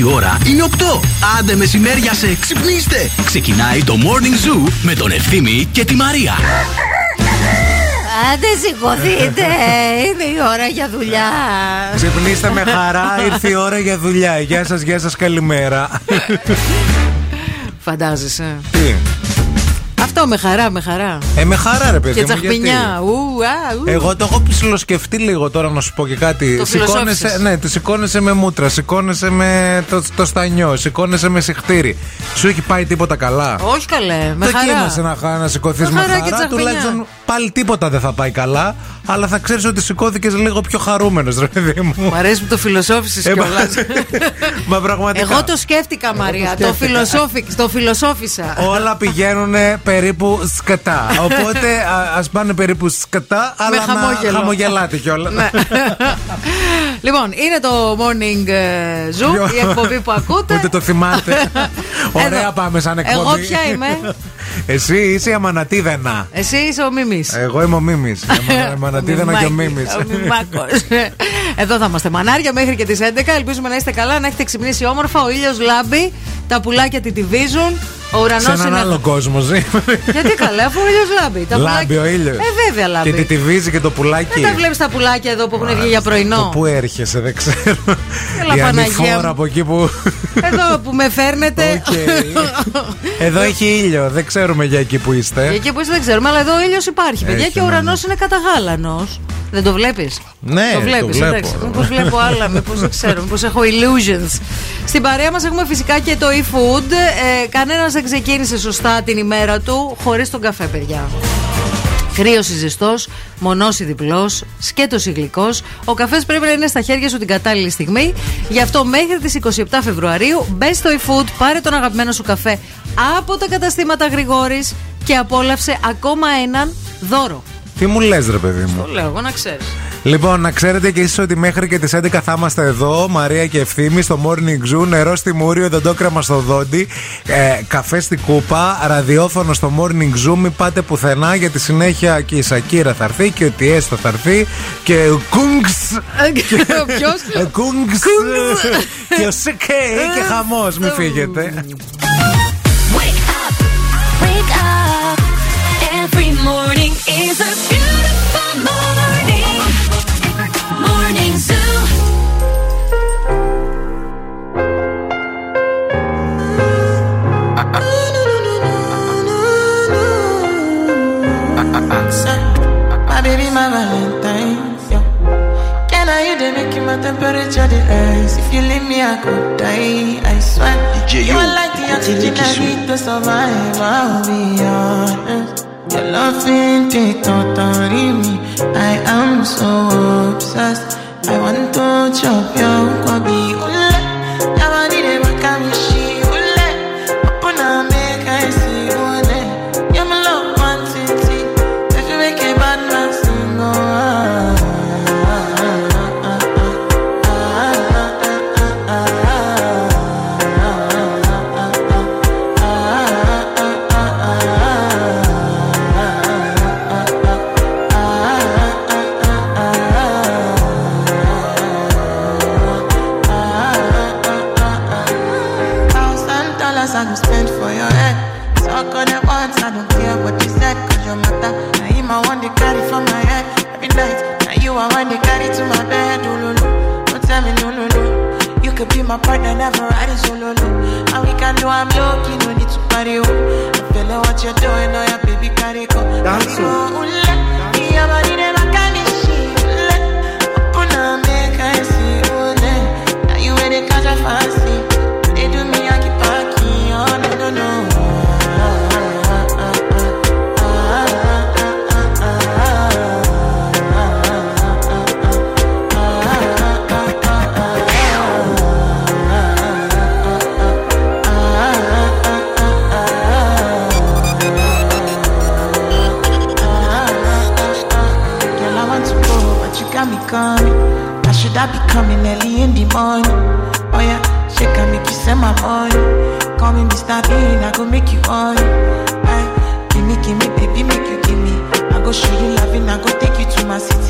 Η ώρα είναι 8. Άντε μεσημέρια σε ξυπνήστε. Ξεκινάει το Morning Zoo με τον Ευθύμη και τη Μαρία. Άντε σηκωθείτε, είναι η ώρα για δουλειά. Ξυπνήστε με χαρά, ήρθε η ώρα για δουλειά. Γεια σας, γεια σας, καλημέρα. Φαντάζεσαι. Τι, Αυτό με χαρά, με χαρά. ε, με χαρά ρε παιδί Και μου, γιατί; τσαχπινιά. Ου, α, ου. Εγώ το έχω ψιλοσκεφτεί λίγο τώρα να σου πω και κάτι. Το Σηκώνεσαι, φιλοσόφισες. ναι, τη σηκώνεσαι με μούτρα, σηκώνεσαι με το, το στανιό, σηκώνεσαι με συχτήρι. Σου έχει πάει τίποτα καλά; Όχι καλέ, με Δοκίμασε χαρά. να, χα- να σηκωθείς Με με χαρά και χαρά. τσαχπινιά. Τουλάχιστον πάλι τίποτα δεν θα πάει καλά. Αλλά θα ξέρεις ότι σηκώθηκες λίγο πιο χαρούμενος, ρε παιδί μου. Μου αρέσει που το φιλοσόφισες Ε, μα- κιόλας. Μα πραγματικά. Εγώ το σκέφτηκα, Μαρία. Το, σκέφτηκα. φιλοσόφι- το φιλοσόφισα. Όλα πηγαίνουν περίπου σκατά. Οπότε α πάνε περίπου σκατά, αλλά να χαμόγελο. χαμογελάτε κιόλας. Ναι. λοιπόν, είναι το morning ε, zoo, η εκπομπή που ακούτε. Ούτε το θυμάται. Ωραία Εδώ. πάμε σαν εκπομπή. Εγώ ποια είμαι; Εσύ είσαι η Αμανατίδενα. Εσύ είσαι ο Μίμης. Εγώ είμαι ο Μίμης. Η Αμανατίδενα και ο Μίμης. Ο Μιμάκος. Εδώ θα είμαστε μανάρια μέχρι και τις 11. Ελπίζουμε να είστε καλά, να έχετε ξυπνήσει όμορφα. Ο ήλιος λάμπει, τα πουλάκια τιτιβίζουν. Ο Σε ουρανό έναν είναι. άλλο κόσμο ζει. Γιατί καλά, αφού ο ήλιος λάμπει. Τα Λάμπει πουλάκια- ο ήλιος. Ε, βέβαια λάμπει. Και τη τυβίζει και το πουλάκι. Δεν τα βλέπεις τα πουλάκια εδώ που έχουν βγει για Το πρωινό. πού έρχεσαι, δεν ξέρω. Έλα, Η Παναγία ανηφόρα μου. από εκεί που. Εδώ που με φέρνετε. Οκ. Εδώ έχει ήλιο, δεν ξέρουμε για εκεί που Για είστε. εκεί που είστε δεν ξέρουμε, αλλά εδώ ο ήλιος υπάρχει, παιδιά, Έχει, και ο ναι, ουρανός ναι. είναι καταγάλανος. Δεν το βλέπεις; Ναι, το το βλέπεις. βλέπω. Εντάξει, μήπως βλέπω άλλα, μήπως δεν ξέρω, μήπως έχω illusions. Στην παρέα μας έχουμε φυσικά και το e-food. Ε, Κανένας δεν ξεκίνησε σωστά την ημέρα του χωρίς τον καφέ, παιδιά. Κρύος ή ζεστός, μονός ή διπλός, σκέτος ή γλυκός. Ο καφές πρέπει να είναι στα χέρια σου την κατάλληλη στιγμή. Γι' αυτό μέχρι τις 27 Φεβρουαρίου μπες στο eFood, πάρε τον αγαπημένο σου καφέ από τα καταστήματα Γρηγόρης και απόλαυσε ακόμα έναν δώρο. Τι μου λες ρε παιδί μου; Το λέω εγώ να ξέρεις. Λοιπόν, να ξέρετε και εσείς ότι μέχρι και τις 11 θα είμαστε εδώ, Μαρία και Ευθύμη, στο Morning Zoo, νερό στη Μούριο, δοντόκραμα στο δόντι, ε, καφέ στη κούπα, ραδιόφωνο στο Morning Zoo, μην πάτε πουθενά, γιατί συνέχεια και η Σακύρα θα έρθει και ο Τιέστο θα έρθει και ο Κούγκς, Ποιος. ο Κούγκς και ο Σικέι και χαμός, μην φύγετε. Morning is a beautiful morning. Morning Zoo. My baby, my Valentine. Yeah. Can I you they make my temperature the rise? If you leave me, I could die. I swear. DJ, you you. are like the oxygen I need to survive. I'll be honest. Your loving take totally me. I am so obsessed. I want to chop your kwabi. Ule, yawani de my partner, never ride it solo. And we can do I'm low key, no need to party. Oh. I feel like what you're doing, oh yeah, baby, carry go. Dance, oh. oh, oh, go, ule. Body dem a carry shit, ule. Open up, make I see, ule. Now you ain't the catch fancy. Coming early in the morning. Oh yeah, she can make you send my money. Come me Mr. Bean, I go make you on. Aye, give me, give me, baby, make you give me. I go show you loving, I go take you to my city.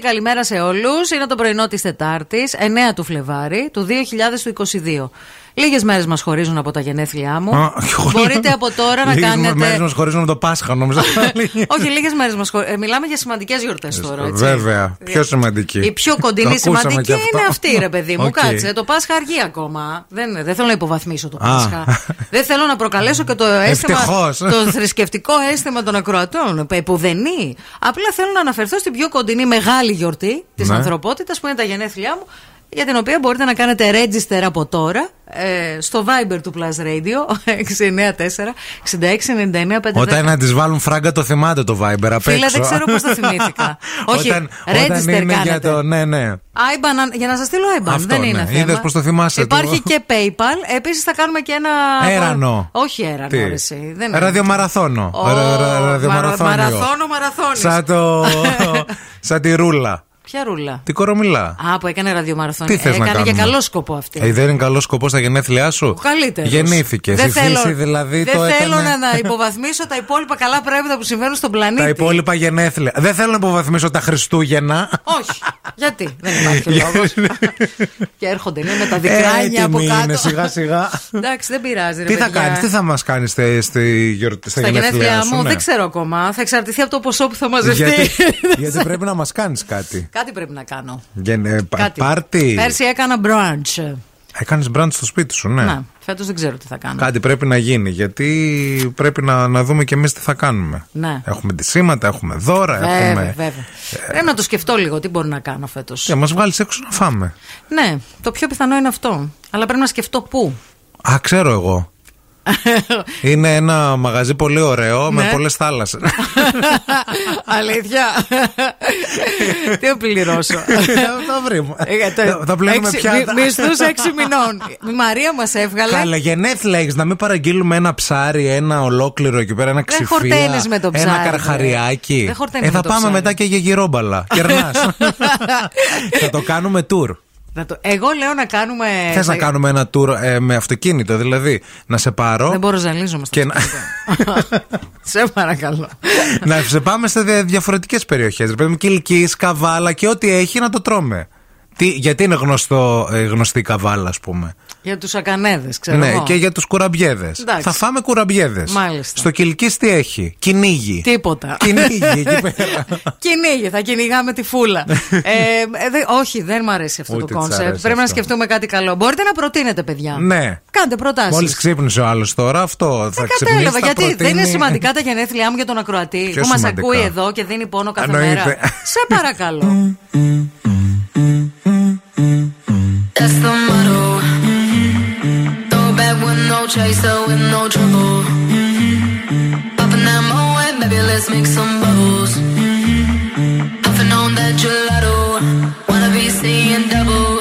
Καλημέρα σε όλους. Είναι το πρωινό της Τετάρτης, 9 του Φλεβάρι του 2022. Λίγες μέρες μας χωρίζουν από τα γενέθλιά μου. Α, Μπορείτε από τώρα να Λίγες κάνετε. μέρες μας χωρίζουν το Πάσχα, νόμιζα. Όχι, λίγες μέρες μας χωρίζουν. Μιλάμε για σημαντικές γιορτές τώρα. Έτσι. Βέβαια. Πιο σημαντική. Η πιο κοντινή Το ακούσαμε σημαντική κι αυτό. είναι αυτή, ρε παιδί μου. Οκ. Κάτσε. Το Πάσχα αργεί ακόμα. Δεν, δεν θέλω να υποβαθμίσω το Α. Πάσχα. δεν θέλω να προκαλέσω και το αίσθημα. Ευτυχώς. Το θρησκευτικό αίσθημα των ακροατών. Επ' ουδενί. Απλά θέλω να αναφερθώ στην πιο κοντινή μεγάλη γιορτή της Ναι. ανθρωπότητας που είναι τα γενέθλιά μου. Για την οποία μπορείτε να κάνετε register από τώρα ε, στο Viber του Plus Radio 694 6699 Όταν να της βάλουν φράγκα το θυμάται το Viber απ' Φίλε, έξω. δεν ξέρω πώς το θυμήθηκα. Όχι, όταν, register όταν είναι για κάνετε. το. Ναι, ναι. IBAN, για να σας στείλω IBAN. Αυτό, δεν είναι ναι. θέμα. Είδες πώς το θυμάσαι Υπάρχει το- και PayPal. Επίσης θα κάνουμε και ένα. Έρανο. Όχι έρανο, Τι; ρε, εσύ. Δεν είναι. Ραδιομαραθώνο. Ω, Ρα- ρα- μαρα- Ραδιομαραθώνιο. Μαραθώνο, μαραθώνης. Σαν το. σαν τη ρούλα. Ποια ρούλα; Τι κορομιλά. Α, που έκανε ραδιομαραθώνιο. Τι θες να έκανε για κάνουμε; καλό σκοπό αυτή. Ε, δεν είναι καλό σκοπό στα γενέθλιά σου; Ο καλύτερος. Γεννήθηκε. Δεν Η θέλω, φύση δηλαδή δεν το θέλω έκανε. να, να υποβαθμίσω τα υπόλοιπα καλά πράγματα που συμβαίνουν στον πλανήτη. Τα υπόλοιπα γενέθλια. Δεν θέλω να υποβαθμίσω τα Χριστούγεννα. Όχι. Γιατί; Δεν υπάρχει λόγος. και έρχονται είναι με τα δικράνια από Έτοιμη κάτω. είναι σιγά σιγά. Εντάξει, δεν πειράζει. Ρε, τι θα παιδιά. κάνεις, τι θα μας κάνεις στη, στη, γιορ- στα Στα γενέθλιά σου, μου ναι. δεν ξέρω ακόμα. Θα εξαρτηθεί από το ποσό που θα μαζευτεί. Γιατί, γιατί πρέπει να μας κάνεις κάτι. Κάτι πρέπει να κάνω. Γεν- πα- Κάτι. Πάρτι. Πέρσι έκανα brunch. Έκανες μπραντ στο σπίτι σου, ναι. Να, φέτος δεν ξέρω τι θα κάνω. Κάτι πρέπει να γίνει. Γιατί πρέπει να, να δούμε κι εμείς τι θα κάνουμε. Ναι. Έχουμε ντυσίματα, έχουμε δώρα, Βέβαια, έχουμε. βέβαια. Πρέπει να το σκεφτώ λίγο τι μπορώ να κάνω φέτος. Και μας βγάλεις έξω να φάμε. Ναι, το πιο πιθανό είναι αυτό. Αλλά πρέπει να σκεφτώ πού. Α, ξέρω εγώ. Είναι ένα μαγαζί πολύ ωραίο με Ναι. πολλές θάλασσες. Αλήθεια. Τι να πληρώσω; Θα βρούμε. Ε, το- Θα- Θα πλένουμε έξι- πιάτα. μι- Μισθούς έξι μηνών. Η Μαρία μας έβγαλε. Καλά, γενέθλια έχεις να μην παραγγείλουμε ένα ψάρι, ένα ολόκληρο εκεί πέρα, ένα Δεν ξυφία. χορταίνεις με το ψάρι, Ένα βρε. καρχαριάκι. Δεν χορταίνεις Ε, θα με το πάμε ψάρι. μετά και για γυρόμπαλα. Κερνάς. θα το κάνουμε tour. Να το- Εγώ λέω να κάνουμε. Θες να κάνουμε ένα tour ε, με αυτοκίνητο, δηλαδή να σε πάρω Δεν μπορώ να ζαλίζομαι στο και να, Σε παρακαλώ. να σε πάμε σε διαφορετικές περιοχές. Πρέπει Κυλική, Καβάλα και ό,τι έχει να το τρώμε. Τι, γιατί είναι γνωστό, ε, γνωστή η Καβάλα, ας πούμε. Για τους ακανέδες, ξέρω. ναι, εγώ. και για τους κουραμπιέδες. Εντάξει. Θα φάμε κουραμπιέδες. Μάλιστα. Στο Κυλική τι έχει, Κυνήγι. Τίποτα. Κυνήγι εκεί πέρα. Κυνήγι, θα κυνηγάμε τη φούλα. ε, ε, δε- όχι, δεν μου αρέσει αυτό Ούτε το της κόνσεπτ. αρέσει Πρέπει να αυτό. σκεφτούμε κάτι καλό. Μπορείτε να προτείνετε, παιδιά. ναι. Κάντε προτάσεις. Μόλις ξύπνησε ο άλλος τώρα, αυτό θα Δεν ξυπνήσει. κατάλαβα θα γιατί δεν είναι προτείνει- σημαντικά τα γενέθλιά μου για τον ακροατή Πιο που μας σημαντικά. ακούει εδώ και δίνει πόνο κάθε Εννοείται. μέρα. Σε παρακαλώ. That's the chaser, with no trouble. Mm-hmm. Popping that Moët, baby, let's make some bubbles. Mm-hmm. Puffing on that gelato. Wanna be seeing double.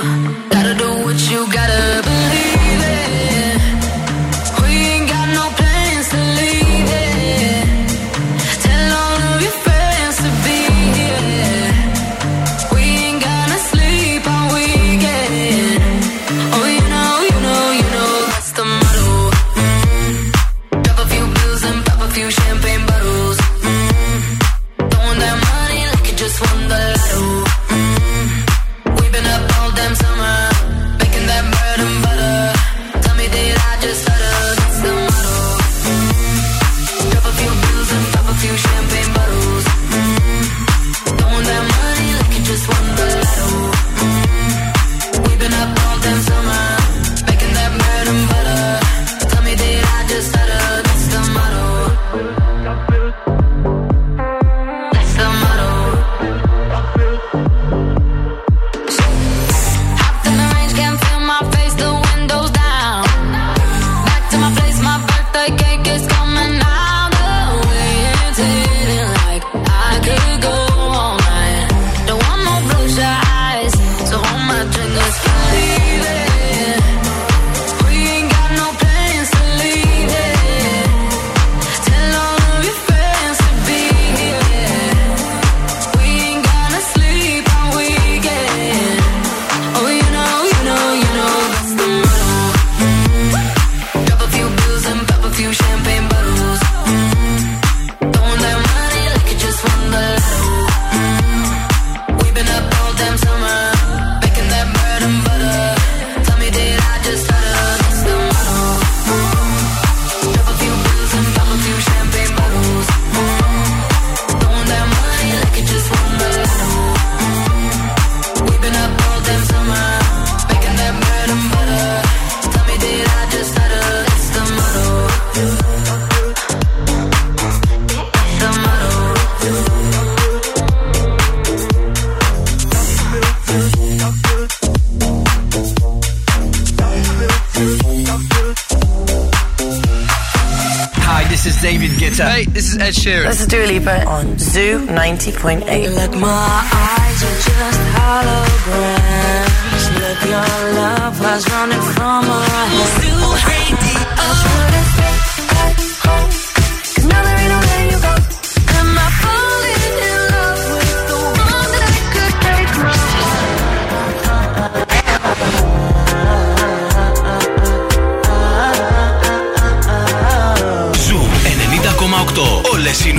Ed Sheeran. This is Dua Lipa on Zoo 90.8. My eyes are just holograms. Look, your love was running from head. Zoo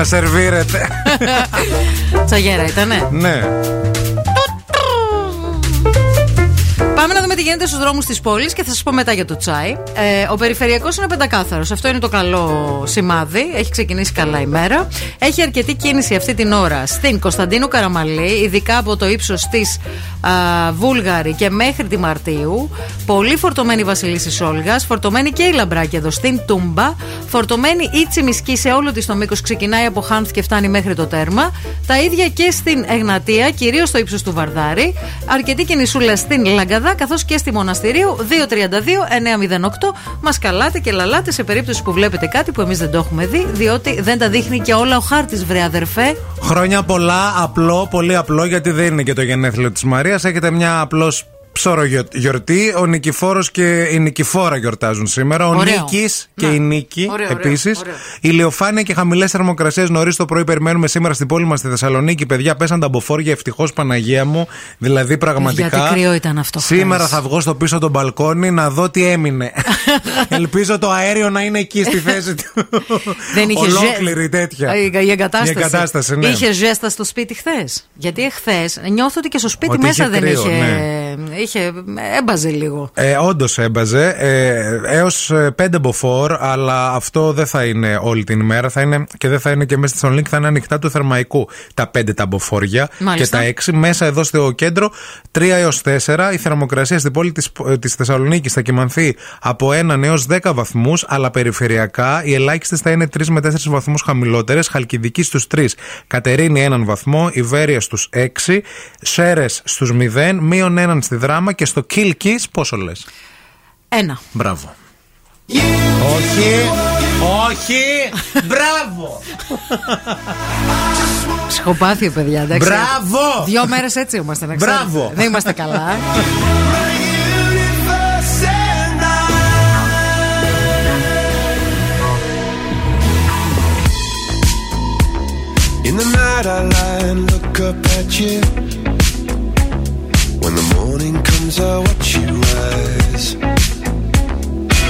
Να σερβίρετε. Τσαγέρα ήτανε. ναι. Πάμε να δούμε τι γίνεται στους δρόμους της πόλης και θα σας πω μετά για το τσάι. Ε, ο περιφερειακός είναι πεντακάθαρος. Αυτό είναι το καλό σημάδι. Έχει ξεκινήσει καλά η μέρα. Έχει αρκετή κίνηση αυτή την ώρα στην Κωνσταντίνου Καραμαλή, ειδικά από το ύψος της Βούλγαρη και μέχρι τη Μαρτίου. Πολύ φορτωμένη η Βασιλίση Όλγας. Φορτωμένη και η Λαμπράκη εδώ στην Τούμπα. Φορτωμένη η Τσιμισκή σε όλο της το μήκος. Ξεκινάει από Χάνθ και φτάνει μέχρι το τέρμα. Τα ίδια και στην Εγνατία, κυρίως στο ύψος του Βαρδάρη. Αρκετή κινησούλα στην Λαγκαδά καθώς και στη Μοναστηρίου 232-908. Μας καλάτε και λαλάτε σε περίπτωση που βλέπετε κάτι που εμείς δεν το έχουμε δει, διότι δεν τα δείχνει και όλα ο χάρτης, βρε αδερφέ. Χρόνια πολλά, απλό, πολύ απλό, γιατί δεν είναι και το γενέθλιο της Μαρίας. Έχετε μια απλώς ψωρο γιορτή. Ο Νικηφόρος και η Νικηφόρα γιορτάζουν σήμερα. Ο Ωραίο. Νίκης και Ναι. η Νίκη Ωραίο, ωραίο, επίσης. ωραίο. Ηλιοφάνεια και χαμηλές θερμοκρασίες νωρίς το πρωί περιμένουμε σήμερα στην πόλη μας στη Θεσσαλονίκη. Παιδιά, πέσαν τα μποφόρια ευτυχώς Παναγία μου. Δηλαδή πραγματικά. Γιατί κρύο ήταν αυτό Σήμερα χθες. θα βγω στο πίσω τον μπαλκόνι να δω τι έμεινε. Ελπίζω το αέριο να είναι εκεί στη θέση του. Δεν είχε ζε- Ολόκληρη τέτοια. Η, η εγκατάσταση. Η εγκατάσταση, ναι. Είχε ζέστα στο σπίτι χθες. Γιατί εχθέ νιώθω ότι και στο σπίτι Ότι μέσα είχε δεν κρύο, είχε. ναι. είχε. Έμπαζε λίγο. Ε, Όντως έμπαζε. Ε, Έως πέντε μποφόρ, αλλά αυτό δεν θα είναι όλη την ημέρα. Θα είναι και δεν θα είναι και μέσα στη Θεσσαλονίκη, θα είναι ανοιχτά του θερμαϊκού τα πέντε τα μποφόρια Μάλιστα. και τα έξι. Μέσα εδώ στο κέντρο 3 έως 4. Η θερμοκρασία στην πόλη της της Θεσσαλονίκης θα κοιμανθεί από 1 έως 10 βαθμούς, αλλά περιφερειακά οι ελάχιστες θα είναι 3 με 4 βαθμούς χαμηλότερες. Χαλκιδική στους 3, Κατερίνη 1 βαθμό, Ιβέρια στους 6, Σέρες στους 0, μείον 1 στη Δράμα και στο Κίλκι πόσο λες; Ένα. Μπράβο. Όχι, όχι, μπράβο. Ψυχοπάθειο, παιδιά, εντάξει. Μπράβο! Δύο μέρες έτσι είμαστε, να ξέρετε. Μπράβο! Δεν είμαστε καλά. In the night I lie and look up at you. When the morning comes, I watch you rise.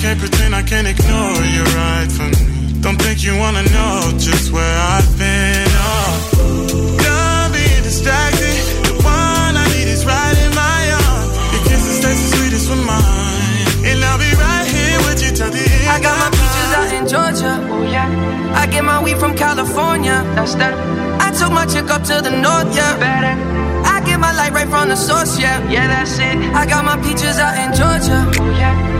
Can't, I can't pretend, I can't ignore you right from me. Don't think you wanna know just where I've been. Oh, done being distracted. The one I need is right in my arms. Your kisses taste the sweetest with mine, and I'll be right here with you till the end. I got my peaches out in Georgia. Oh yeah. I get my weed from California. That's that. I took my chick up to the north. Yeah. Better. I get my light right from the source. Yeah. Yeah, that's it. I got my peaches out in Georgia. Oh yeah.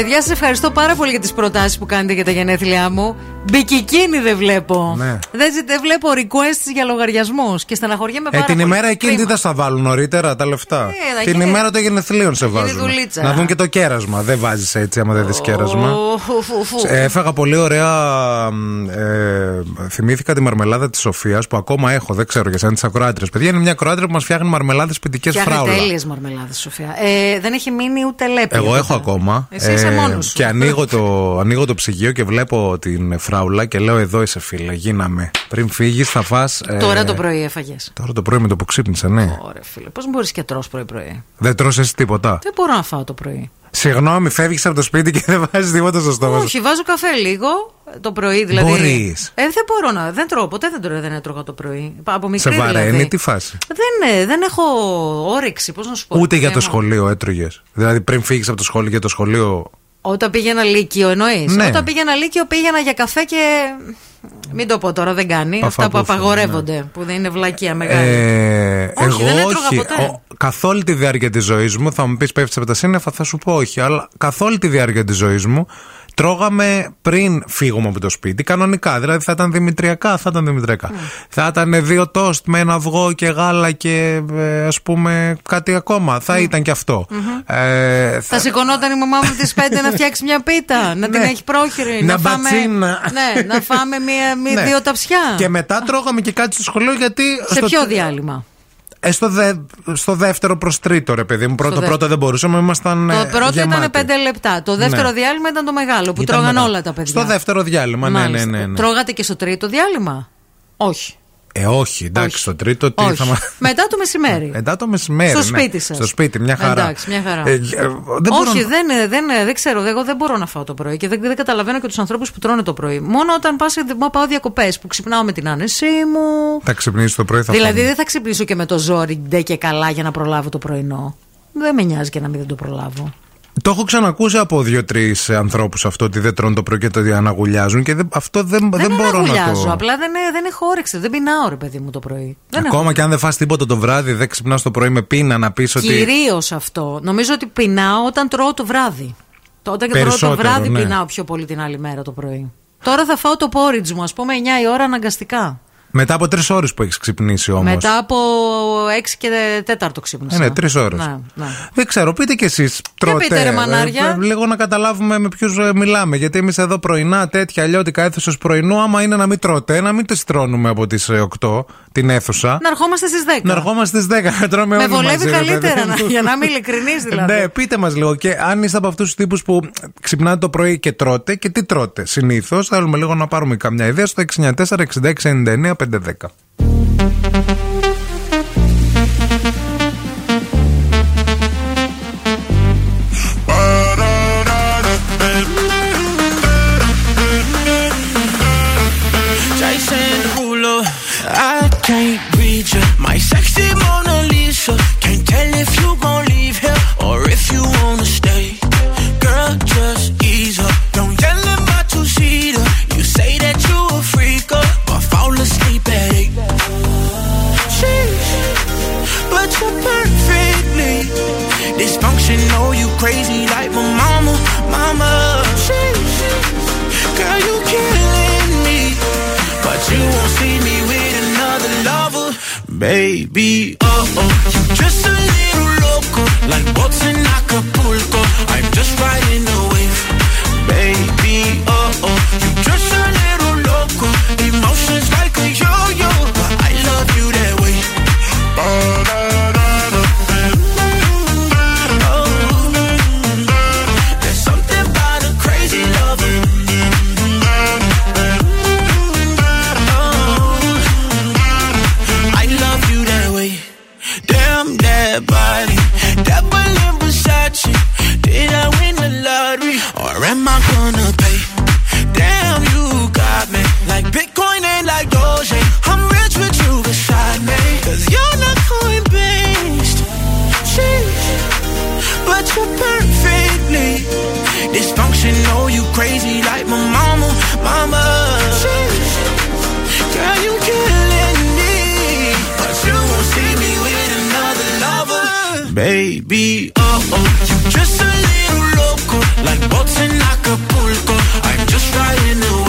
Παιδιά, σας ευχαριστώ πάρα πολύ για τις προτάσεις που κάνετε για τα γενέθλιά μου. Μπικικίνη δεν βλέπω. Ναι. Δεν, ζη- δεν βλέπω requests για λογαριασμούς και στεναχωριέμαι Ε, πάρα την πολύ. ημέρα εκείνη τι Κρίμα. θα στα βάλουν νωρίτερα τα λεφτά; Ε, θα την γίνει- ημέρα των γενεθλίων σε γίνει βάζουν. δουλίτσα. Να δουν και το κέρασμα. Δεν βάζεις έτσι άμα δεν δεις κέρασμα. Ου, φου, φου, φου. Ε, Έφαγα πολύ ωραία. μ, Ε, θυμήθηκα τη μαρμελάδα της Σοφίας που ακόμα έχω. Δεν ξέρω για σαν τις ακροάτριες. Παιδιά είναι μια ακροάτρια που μας φτιάχνει μαρμελάδες ποιητικές Φτιάχνει φράουλα. τέλειες μαρμελάδες, Σοφία. Ε, δεν έχει μείνει ούτε λέπη. Εγώ έχω ακόμα. Ε, Εσύ είσαι μόνος σου. Και ανοίγω το, ανοίγω το ψυγείο και βλέπω την φράουλα και λέω: Εδώ είσαι φίλε, γίναμε. Πριν φύγεις, θα φας ε, Τώρα το πρωί έφαγες. Τώρα το πρωί με το που ξύπνησα, ναι. Ωραία, φίλε. Πώς μπορείς και τρως πρωί-πρωί. Δεν τρως εσύ τίποτα. Δεν μπορώ να φάω το πρωί. Συγγνώμη, φεύγεις από το σπίτι και δεν βάζεις τίποτα στο στόμα σου. Όχι, βάζω καφέ λίγο ε, το πρωί δηλαδή. Μπορείς. Ε, δεν μπορώ να. Δεν τρώω. Ποτέ δεν, τρώω, δεν έτρωγα το πρωί. Από μικρή Σε βαραίνει, δηλαδή. τι φάση; Δεν, ε, δεν έχω όρεξη, πώς να σου πω. Ούτε για το Θέμα. σχολείο έτρωγες. Δηλαδή πριν φύγεις από το σχολείο για το σχολείο. Όταν πήγαινα Λύκειο, εννοείς. Ναι. Όταν πήγαινα Λύκειο, πήγαινα για καφέ και. Μην το πω τώρα, δεν κάνει. Αυτά που Παφαπούφα, απαγορεύονται, που δεν είναι βλακεία μεγάλη. Ε, Όχι, εγώ δεν έτρωγα όχι. ποτέ. Ο- καθ' όλη τη διάρκεια της ζωής μου, θα μου πεις πέφτεις από τα σύννεφα, θα σου πω όχι. Αλλά καθ' όλη τη διάρκεια της ζωής μου, τρώγαμε πριν φύγουμε από το σπίτι, κανονικά. Δηλαδή θα ήταν δημητριακά, θα ήταν δημητριακά. Θα ήταν δύο τόστ με ένα αυγό και γάλα και ε, ας πούμε κάτι ακόμα. Θα ήταν και αυτό. Ε, Θα σηκωνόταν η μαμά μου τις 5 να φτιάξει μια πίτα, να την Ναι. έχει πρόχειρη. Να φάμε, μπατσίνα. ναι, να φάμε μία, μία, Ναι. δύο ταψιά. Και μετά τρώγαμε και κάτι στο σχολείο γιατί. Σε στο- ποιο διάλειμμα; Ε, στο, δε, στο δεύτερο προς τρίτο, ρε παιδί μου. Πρώτο, δεύτερο. πρώτο δεν μπορούσαμε, ήμασταν. Το ε, πρώτο γεμάτοι. ήταν 5 λεπτά. Το δεύτερο Ναι. διάλειμμα ήταν το μεγάλο που Ήταν τρώγαν μεγάλο. όλα τα παιδιά. Στο δεύτερο διάλειμμα, ναι, ναι, Μάλιστα. ναι. ναι. Τρώγατε και στο τρίτο διάλειμμα; Όχι. Ε, όχι, εντάξει, Όχι. στο τρίτο τι Όχι. θα μα. Μετά το μεσημέρι. Μετά το μεσημέρι. Στο ναι. σπίτι σας. Στο σπίτι, μια χαρά. Εντάξει, μια χαρά. Ε, ε, δεν μπορώ Όχι, να- δεν, ε, δεν, ε, δεν ξέρω. Εγώ δεν μπορώ να φάω το πρωί και δεν, δεν καταλαβαίνω και τους ανθρώπους που τρώνε το πρωί. Μόνο όταν πας, μα πάω διακοπές που ξυπνάω με την άνεσή μου. Θα ξυπνήσεις το πρωί, θα δηλαδή φάμε. δεν θα ξυπνήσω και με το ζόρι ντε και καλά για να προλάβω το πρωινό. Δεν με νοιάζει και να μην δεν το προλάβω. Το έχω ξανακούσει από δύο-τρεις ανθρώπους αυτό ότι δεν τρώνε το πρωί και το αναγουλιάζουν και δεν, αυτό δεν, δεν, Δεν μπορώ να αναγουλιάζω, το. Απλά δεν, ε, δεν έχω όρεξη. Δεν πεινάω, ρε παιδί μου το πρωί. Δεν έχω. Ακόμα και αν δεν φας τίποτα το βράδυ, δεν ξυπνάς το πρωί με πείνα να πεις ότι. Κυρίως αυτό. Νομίζω ότι πεινάω όταν τρώω το βράδυ. Το- Όταν τρώω το Περισσότερο, βράδυ ναι. πεινάω πιο πολύ την άλλη μέρα το πρωί. Τώρα θα φάω το porridge μου, ας πούμε, 9 η ώρα αναγκαστικά. Μετά από τρεις ώρες που έχεις ξυπνήσει όμως. Μετά από 6 και 4 ξύπνησα. Ε, ναι, τρεις ώρες. Ναι, ναι. Δεν ξέρω, πείτε κι εσείς. Τρώτε. πείτε, ρε μανάρια. ε, λίγο να καταλάβουμε με ποιους μιλάμε. Γιατί εμείς εδώ πρωινά, τέτοια αλλιώτικα αίθουσα πρωινού, άμα είναι να μην τρώτε, να μην τις τρώνουμε από τις 8 την αίθουσα. Να ερχόμαστε στις 10. Να ερχόμαστε στις 10 να τρώμε Με όλοι βολεύει μαζί, ρε καλύτερα, παιδί να- μου. για να είμαι ειλικρινή δηλαδή. Ναι, πείτε μας λίγο. Και αν είστε από αυτούς τους τύπους που ξυπνάτε το πρωί και τρώτε, και τι τρώτε συνήθως, θέλουμε λίγο να πάρουμε καμιά ιδέα στο 64 66 99 510. Crazy like my mama, mama. Sheesh, girl, you killing me. But you won't see me with another lover, baby. Oh oh, you just a little loco, like boats in Acapulco. I'm just riding the wave, baby. Oh oh, you just a you crazy like my mama, mama. Girl, you killing me, but you won't see me with another lover, baby. Oh oh, you just a little loco, like boats in Acapulco. I'm just riding the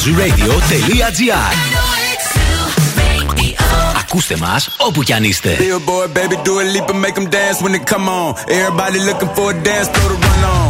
90,8. Και zooradio.gr Ακούστε μας όπου κι αν είστε. Billboard, baby, do a leap and make them dance when they come on. Everybody looking for a dance, throw the run on.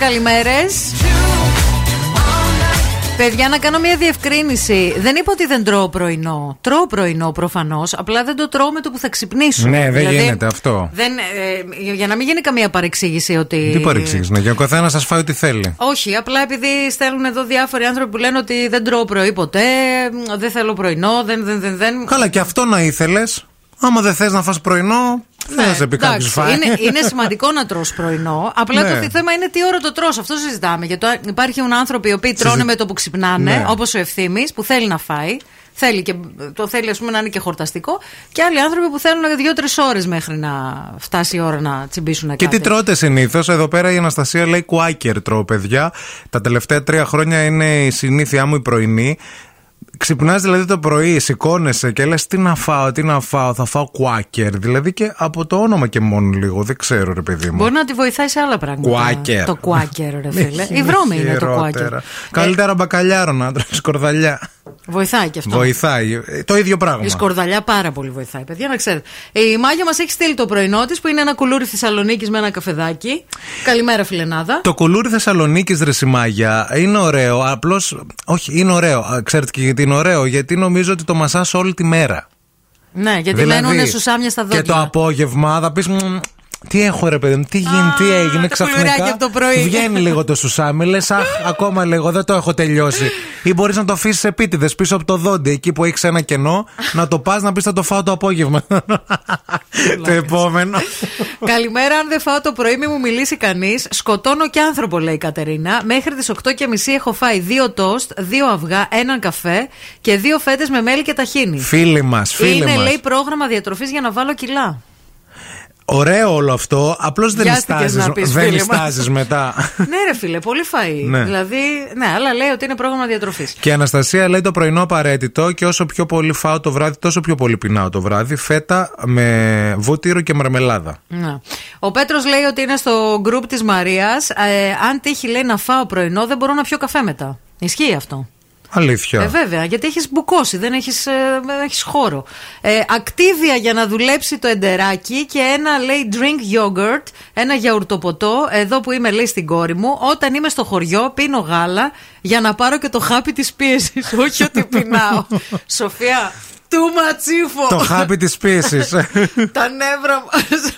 Bonjour, bonjour και καλημέρες. Παιδιά, να κάνω μια διευκρίνηση. Δεν είπα ότι δεν τρώω πρωινό. Τρώω πρωινό προφανώς. Απλά δεν το τρώω με το που θα ξυπνήσω. Ναι, δεν Δηλαδή, γίνεται αυτό. Δεν, ε, για να μην γίνει καμία παρεξήγηση ότι. Τι παρεξήγηση, ναι, για ο καθένας σα φάει ό,τι θέλει. Όχι, απλά επειδή στέλνουν εδώ διάφοροι άνθρωποι που λένε ότι δεν τρώω πρωί ποτέ, δεν θέλω πρωινό, δεν, δεν, δεν. δεν. Καλά, και αυτό να ήθελες. Άμα δεν θες να φας πρωινό, δεν θα σε πει κάποιος Ναι, Εντάξει, φάει. είναι, είναι σημαντικό να τρως πρωινό. Απλά Ναι. το θέμα είναι τι ώρα το τρως. Αυτό συζητάμε. Γιατί το- υπάρχουν άνθρωποι οι οποίοι τρώνε με το που ξυπνάνε, Ναι. όπως ο ευθύνη, που θέλει να φάει. Θέλει και, το θέλει ας πούμε να είναι και χορταστικό. Και άλλοι άνθρωποι που θέλουν δύο-τρεις ώρες μέχρι να φτάσει η ώρα να τσιμπήσουν Και κάτι. τι τρώτε συνήθως; Εδώ πέρα η Αναστασία λέει κουάκερ τρώω, παιδιά. Τα τελευταία τρία χρόνια είναι η συνήθειά μου η πρωινή. Ξυπνάς δηλαδή το πρωί, σηκώνεσαι και λες τι να φάω, τι να φάω, θα φάω κουάκερ. Δηλαδή και από το όνομα και μόνο λίγο, δεν ξέρω ρε παιδί μου. Μπορεί να τη βοηθάει σε άλλα πράγματα. Κουάκερ. Το κουάκερ, ρε Ναι, φίλε. Η είναι βρώμη είναι το χειρότερα. κουάκερ. Καλύτερα μπακαλιάρο να τρως σκορδαλιά. Βοηθάει και αυτό. Βοηθάει. Ε, Το ίδιο πράγμα. Η σκορδαλιά πάρα πολύ βοηθάει, παιδιά, να ξέρετε. Η Μάγια μας έχει στείλει το πρωινό της που είναι ένα κουλούρι Θεσσαλονίκης με ένα καφεδάκι. Καλημέρα, φιλενάδα. Το κουλούρι Θεσσαλονίκης Ρεσιμάγια είναι ωραίο. Απλώς. Όχι, είναι ωραίο. Α, Ξέρετε και γιατί είναι ωραίο. Γιατί νομίζω ότι το μασά όλη τη μέρα. Ναι, γιατί μένουν σουσάμια στα δόντια. Δηλαδή, Και το απόγευμα θα πεις. Τι έχω ρε παιδί μου, τι γίνει, τι έγινε κουλουράκι ξαφνικά; από το πρωί. Βγαίνει λίγο το σουσάμι, λες, Αχ, ακόμα λίγο, δεν το έχω τελειώσει. Ή μπορείς να το αφήσεις επίτηδες πίσω από το δόντι, εκεί που έχεις ένα κενό, να το πας να πεις θα το φάω το απόγευμα. το επόμενο. Καλημέρα, αν δεν φάω το πρωί, μη μου μιλήσει κανείς. Σκοτώνω και άνθρωπο, λέει η Κατερίνα. Μέχρι τις 8.30 έχω φάει δύο τόστ, δύο αυγά, έναν καφέ και δύο φέτες με μέλι και ταχίνι. Φίλοι μας, φίλοι Είναι, μας. λέει, πρόγραμμα διατροφής για να βάλω κιλά. Ωραίο όλο αυτό. Απλώς δεν Βιάστηκες ιστάζεις, να πεις, δεν φίλοι μας. ιστάζεις μετά. ναι, ρε φίλε, πολύ φαΐ. Ναι. Δηλαδή, ναι, αλλά λέει ότι είναι πρόγραμμα διατροφής. Και η Αναστασία λέει το πρωινό απαραίτητο και όσο πιο πολύ φάω το βράδυ, τόσο πιο πολύ πεινάω το βράδυ. Φέτα με βούτυρο και μαρμελάδα. Ναι. Ο Πέτρος λέει ότι είναι στο γκρουπ της Μαρίας. Ε, αν τύχει, λέει να φάω πρωινό, δεν μπορώ να πιω καφέ μετά. Ισχύει αυτό. Αλήθεια. Ε, βέβαια, γιατί έχεις μπουκώσει, δεν έχεις δεν έχεις χώρο. Ε, ακτίβια για να δουλέψει το εντεράκι και ένα λέει drink yogurt, ένα γιαουρτοποτό. Εδώ που είμαι, λέει στην κόρη μου, όταν είμαι στο χωριό, πίνω γάλα για να πάρω και το χάπι της πίεσης. Όχι ότι πεινάω. Σοφία, too much info. το χάπι της πίεση. Τα νεύρα μας.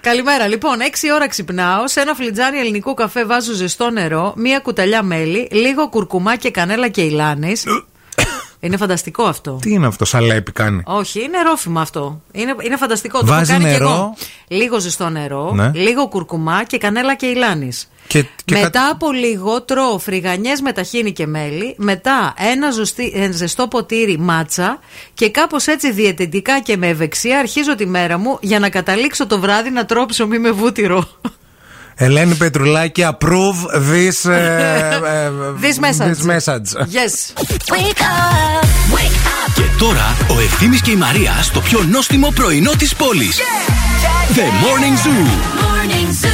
Καλημέρα. Λοιπόν, 6 ώρα ξυπνάω. Σε ένα φλιτζάνι ελληνικού καφέ βάζω ζεστό νερό, μία κουταλιά μέλι, λίγο κουρκουμά και κανέλα και ηλάνη. είναι φανταστικό αυτό. Τι είναι αυτό, σαλέπι κάνει; Όχι, είναι ρόφημα αυτό. Είναι, είναι φανταστικό. το Βάζει έχω κάνει νερό. Και εγώ. Λίγο ζεστό νερό, Ναι. λίγο κουρκουμά και κανέλα και ηλάνη. Και, και μετά κα- από λίγο τρώω φρυγανιές με ταχίνι και μέλι, μετά ένα ζωστή- ε, ζεστό ποτήρι μάτσα και κάπως έτσι διαιτητικά και με ευεξία αρχίζω τη μέρα μου για να καταλήξω το βράδυ να τρώω ψωμί με βούτυρο. Ελένη Πετρουλάκη, approve this, ε, ε, This message. this message. Yes. Wake up, wake up. Και τώρα ο Ευθύμης και η Μαρία στο πιο νόστιμο πρωινό της πόλης. The Morning Zoo. Morning Zoo.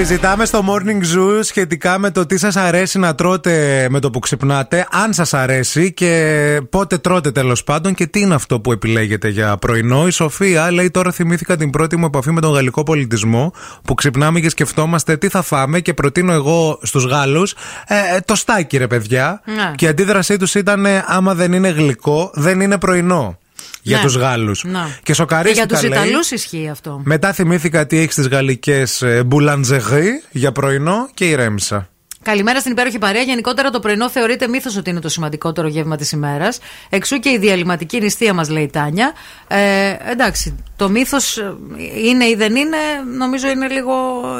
Συζητάμε στο Morning Zoo σχετικά με το τι σας αρέσει να τρώτε με το που ξυπνάτε, αν σας αρέσει και πότε τρώτε τέλος πάντων και τι είναι αυτό που επιλέγετε για πρωινό. Η Σοφία λέει: Τώρα θυμήθηκα την πρώτη μου επαφή με τον γαλλικό πολιτισμό που ξυπνάμε και σκεφτόμαστε τι θα φάμε και προτείνω εγώ στους Γάλλους ε, ε, το στάκι, ρε παιδιά. Ναι. Και η αντίδρασή τους ήταν: ε, Άμα δεν είναι γλυκό, δεν είναι πρωινό. Για Ναι. τους Γάλλους Ναι. Και Και σοκαρίστηκα για τους λέει, Ιταλούς ισχύει αυτό. μετά θυμήθηκα τι έχει στις γαλλικές μπουλαντζεγί για πρωινό και ηρέμησα. Καλημέρα στην υπέροχη παρέα. Γενικότερα το πρωινό θεωρείται μύθος ότι είναι το σημαντικότερο γεύμα της ημέρας. Εξού και η διαλυματική νηστεία μας, λέει η Τάνια. Ε, εντάξει, το μύθος είναι ή δεν είναι, νομίζω είναι λίγο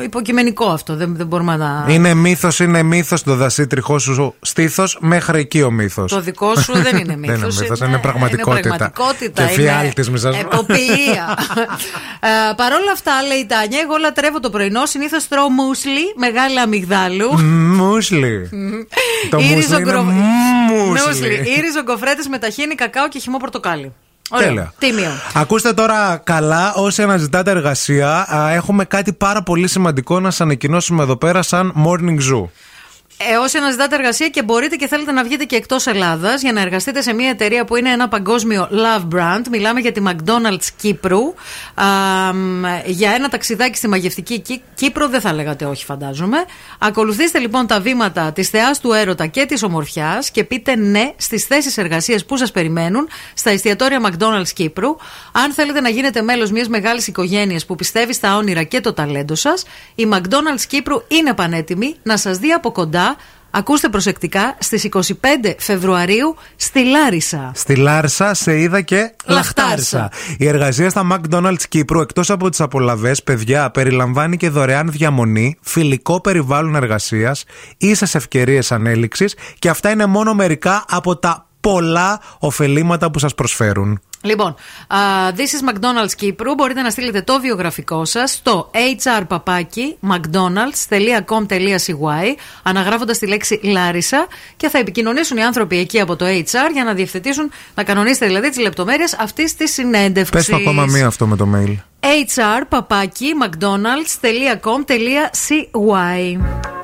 υποκειμενικό αυτό. Δεν, δεν μπορούμε να. Είναι μύθος, είναι μύθος το δασίτριχό σου στήθος, μέχρι εκεί ο μύθος. Το δικό σου δεν είναι μύθος. Δεν είναι μύθος, είναι πραγματικότητα. Είναι πραγματικότητα. Και φιάλτης μη σας πω. Εποποιία. ε, Παρ' όλα αυτά, λέει η Τάνια, εγώ λατρεύω το πρωινό. Συνήθως τρώω μουσλι, μεγάλα αμυγδάλου. Μουσλι. Το Ή μουσλι είναι ριζογκρο- μουσλι. Μουσλι. Ή ριζογκοφρέτε με ταχίνι, κακάο και χυμό πορτοκάλι. Ωραίο. Τέλεια. Τίμιο. Ακούστε τώρα καλά, όσοι αναζητάτε εργασία, α, έχουμε κάτι πάρα πολύ σημαντικό να σας ανακοινώσουμε εδώ πέρα σαν Morning Zoo. Ε, όσοι αναζητάτε εργασία και μπορείτε και θέλετε να βγείτε και εκτός Ελλάδας για να εργαστείτε σε μια εταιρεία που είναι ένα παγκόσμιο love brand. Μιλάμε για τη McDonald's Κύπρου. Α, μ, για ένα ταξιδάκι στη μαγευτική Κύ- Κύπρο δεν θα λέγατε όχι, φαντάζομαι. Ακολουθήστε λοιπόν τα βήματα της θεάς του έρωτα και της ομορφιάς και πείτε ναι στις θέσεις εργασίας που σας περιμένουν στα εστιατόρια McDonald's Κύπρου. Αν θέλετε να γίνετε μέλος μιας μεγάλης οικογένειας που πιστεύει στα όνειρα και το ταλέντο σας, η McDonald's Κύπρου είναι πανέτοιμη να σας δει από κοντά. Ακούστε προσεκτικά στις 25 Φεβρουαρίου στη Λάρισα. Στη Λάρσα σε είδα και Λαχτάρσα. Λαχτάρσα. Η εργασία στα McDonald's Κύπρου, εκτός από τις απολαυέ, παιδιά, περιλαμβάνει και δωρεάν διαμονή, φιλικό περιβάλλον εργασίας, ίσες ευκαιρίες ανέλυξης και αυτά είναι μόνο μερικά από τα πολλά ωφελήματα που σας προσφέρουν. Λοιπόν, α, this is McDonald's Κύπρου. Μπορείτε να στείλετε το βιογραφικό σας στο hrpapaki.mcdonalds.com.cy αναγράφοντας τη λέξη Λάρισα και θα επικοινωνήσουν οι άνθρωποι εκεί από το HR για να διευθετήσουν, να κανονίσετε δηλαδή τις λεπτομέρειες αυτής της συνέντευξης. Πες το ακόμα μία αυτό με το mail. hrpapaki.mcdonalds.com.cy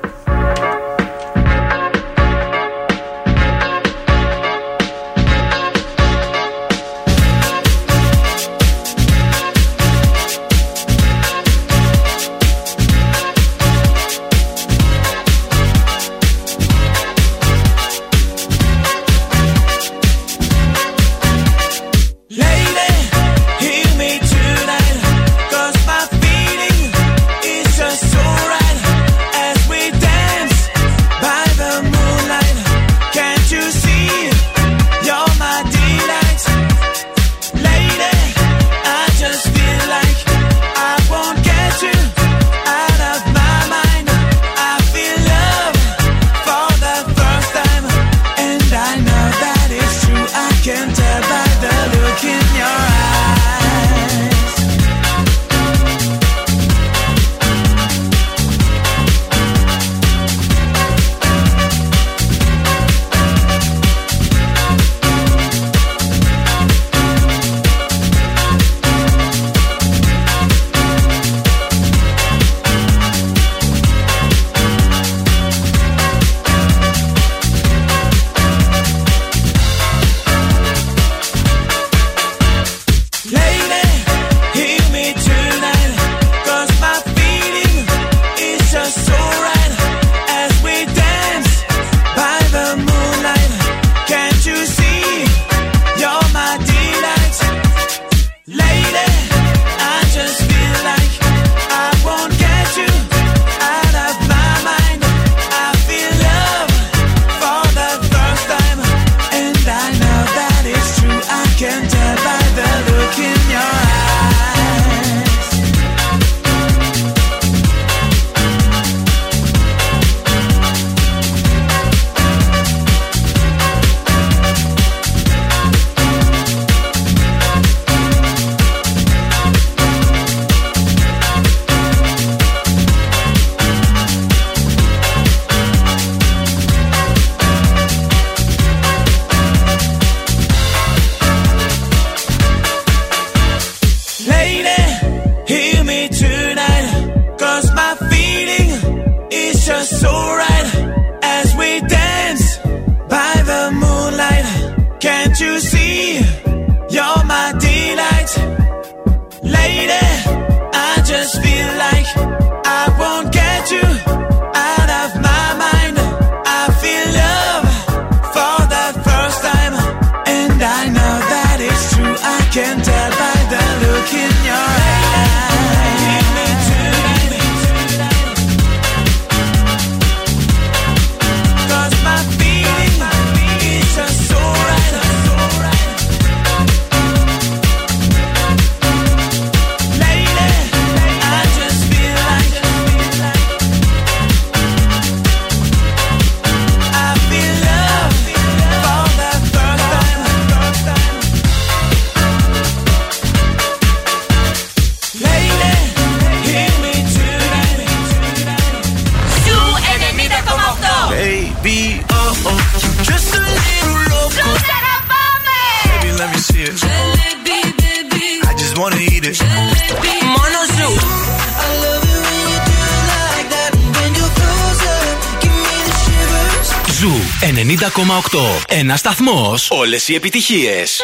Όλες οι επιτυχίες.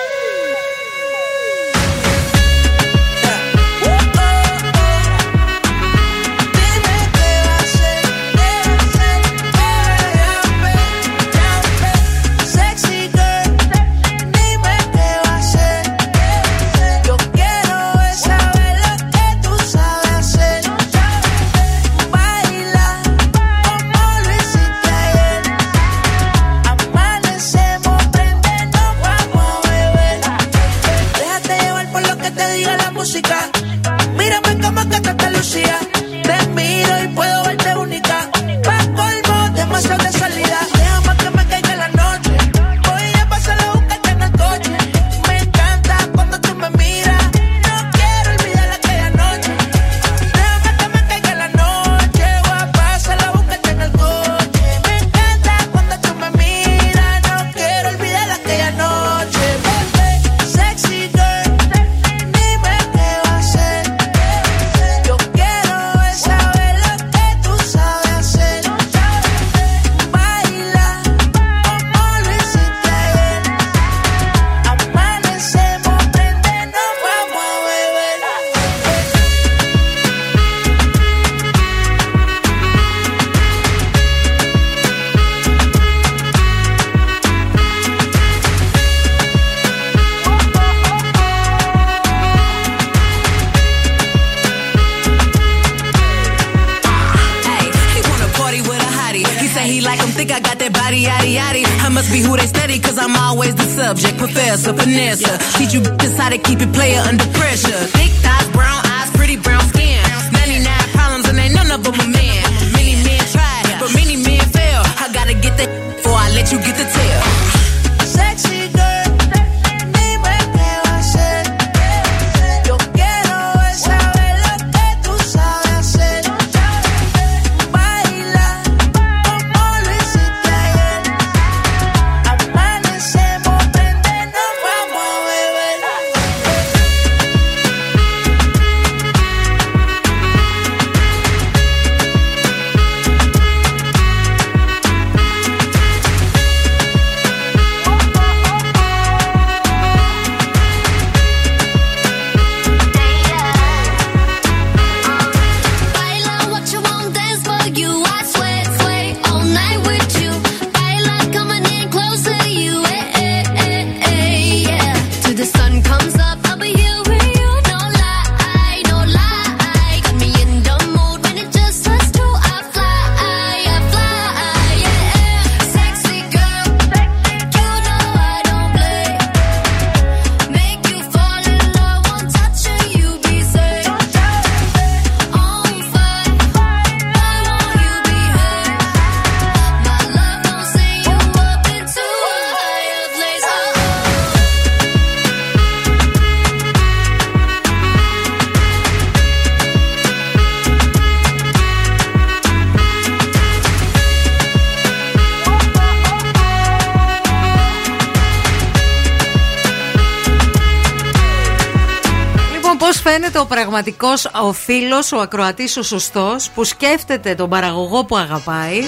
Ο πραγματικό ο φίλος, ο ακροατής, ο σωστός, που σκέφτεται τον παραγωγό που αγαπάει.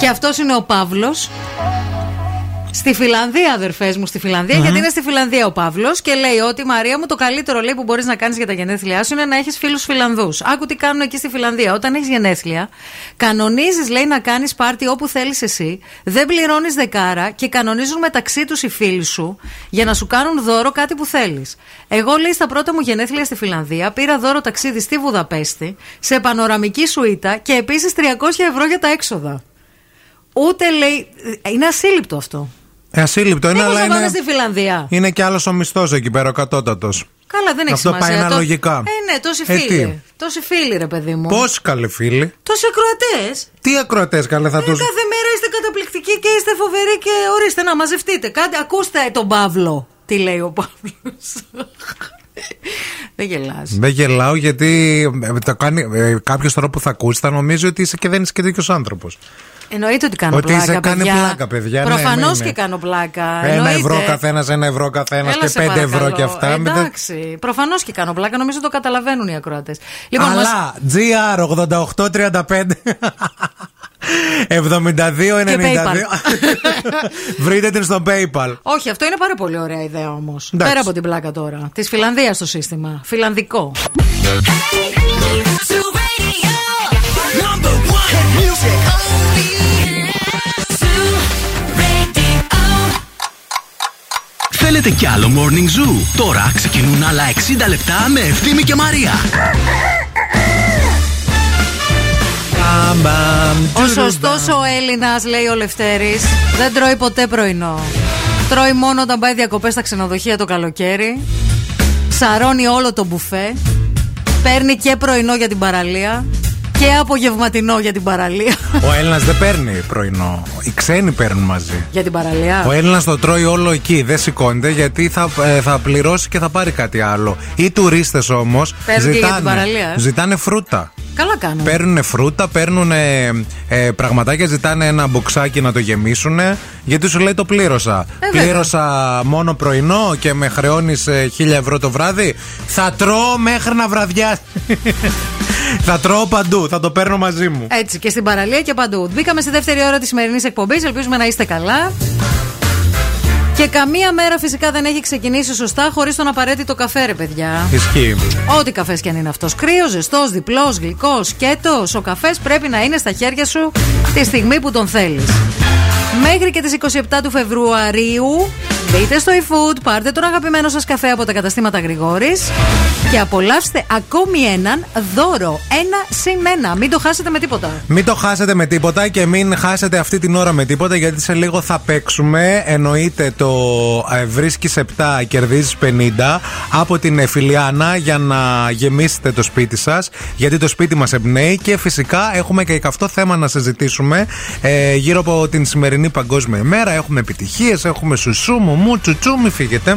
Και αυτός είναι ο Παύλος. Στη Φιλανδία, αδερφές μου, στη φιλανδια Μμμ. γιατί είναι στη Φιλανδία ο Παύλος και λέει ότι Μαρία μου το καλύτερο λέει που μπορείς να κάνεις για τα γενέθλιά σου είναι να έχεις φίλους Φιλανδούς. Άκου τι κάνουν εκεί στη Φιλανδία. Όταν έχεις γενέθλια, κανονίζεις λέει να κάνεις πάρτι όπου θέλεις εσύ, δεν πληρώνεις δεκάρα και κανονίζουν μεταξύ τους οι φίλοι σου για να σου κάνουν δώρο κάτι που θέλεις. Εγώ λέει στα πρώτα μου γενέθλια στη Φιλανδία πήρα δώρο ταξίδι στη Βουδαπέστη σε πανοραμική σουίτα και επίσης 300 ευρώ για τα έξοδα. Ούτε λέει. Είναι ασύλληπτο αυτό. Ε, ασύλληπτο είναι, Μήπως αλλά να πάμε είναι, στη Φιλανδία; είναι και άλλος ο μισθός εκεί πέρα, ο κατώτατος. Καλά, δεν έχει Αυτό σημασία. πάει Το- αναλογικά. Ε, ναι, τόσοι Ε, φίλοι. τι; Τόσοι φίλοι, ρε παιδί μου. Πόσοι καλοί φίλοι; Τόσοι ακροατές. Τι ακροατές καλέ θα του. Ε, Κάθε μέρα είστε καταπληκτικοί και είστε φοβεροί και ορίστε να μαζευτείτε. Κάντε, ακούστε τον Παύλο. Τι λέει ο Παύλος. δεν γελάς. Δεν γελάω γιατί ε, το κάνει ε, κάποιος τώρα που θα ακούσει θα νομίζει ότι είσαι και δεν είσαι και τέτοιος άνθρωπος. Εννοείται ότι κάνω Ότι πλάκα. σε κάνει παιδιά. πλάκα, παιδιά. Ναι, Προφανώς ναι, ναι. και κάνω πλάκα. Ένα Εννοείται. ευρώ καθένας, ένα ευρώ καθένας Έλα και σε πέντε ευρώ παρακαλώ. και αυτά. Μην τα- Εντάξει. Προφανώς και κάνω πλάκα. Νομίζω το καταλαβαίνουν οι ακροατές. Λοιπόν, μας- Αλλά GR 8835 72 Και 92 Βρείτε την στο PayPal. Όχι, αυτό είναι πάρα πολύ ωραία ιδέα όμως. Εντάξει. Πέρα από την πλάκα τώρα. Της Φιλανδίας το σύστημα. Φιλανδικό. Θέλετε κι άλλο Morning Zoo; Τώρα ξεκινούν άλλα 60 λεπτά με Ευθύμη και Μαρία. Ο σωστός ο Έλληνας, λέει ο Λευτέρης, δεν τρώει ποτέ πρωινό. Τρώει μόνο όταν πάει διακοπές στα ξενοδοχεία το καλοκαίρι. Σαρώνει όλο το μπουφέ. Παίρνει και πρωινό για την παραλία. Και απογευματινό για την παραλία. Ο Έλληνας δεν παίρνει πρωινό. Οι ξένοι παίρνουν μαζί. για την παραλία. Ο Έλληνας το τρώει όλο εκεί. Δεν σηκώνεται γιατί θα, ε, θα πληρώσει και θα πάρει κάτι άλλο. Οι τουρίστες όμως Παίρνουν και για την παραλία, ζητάνε, ε. ζητάνε φρούτα. Καλά κάνουν. Παίρνουν φρούτα, παίρνουν ε, ε, πραγματάκια, ζητάνε ένα μποξάκι να το γεμίσουν. Γιατί σου λέει το πλήρωσα. Ε, βέβαια. πλήρωσα μόνο πρωινό και με χρεώνεις χίλια ευρώ το βράδυ. Θα τρώω μέχρι να βραδιάσει. θα τρώω παντού, θα το παίρνω μαζί μου. Έτσι και στην παραλία και παντού. Μπήκαμε στη δεύτερη ώρα της σημερινής εκπομπής. Ελπίζουμε να είστε καλά. Και καμία μέρα φυσικά δεν έχει ξεκινήσει σωστά χωρίς τον απαραίτητο καφέ, ρε παιδιά. Ισχύει. Ό,τι καφές και αν είναι αυτός. Κρύος, ζεστός, διπλός, γλυκός, σκέτο. Ο καφές πρέπει να είναι στα χέρια σου τη στιγμή που τον θέλεις. Μέχρι και τις 27 του Φεβρουαρίου μπείτε στο eFood, πάρτε τον αγαπημένο σας καφέ από τα καταστήματα Γρηγόρης και απολαύστε ακόμη έναν δώρο. Ένα συν ένα. Μην το χάσετε με τίποτα. Μην το χάσετε με τίποτα και μην χάσετε αυτή την ώρα με τίποτα γιατί σε λίγο θα παίξουμε. Εννοείται το ε, βρίσκεις 7, κερδίζεις 50 από την Εφηλιάνα για να γεμίσετε το σπίτι σας. Γιατί το σπίτι μας εμπνέει και φυσικά έχουμε και καυτό θέμα να συζητήσουμε ε, γύρω από την σημερινή Παγκόσμια ημέρα. Έχουμε επιτυχίες, έχουμε σουσού, μουμού, τσουτσού, μη φύγετε.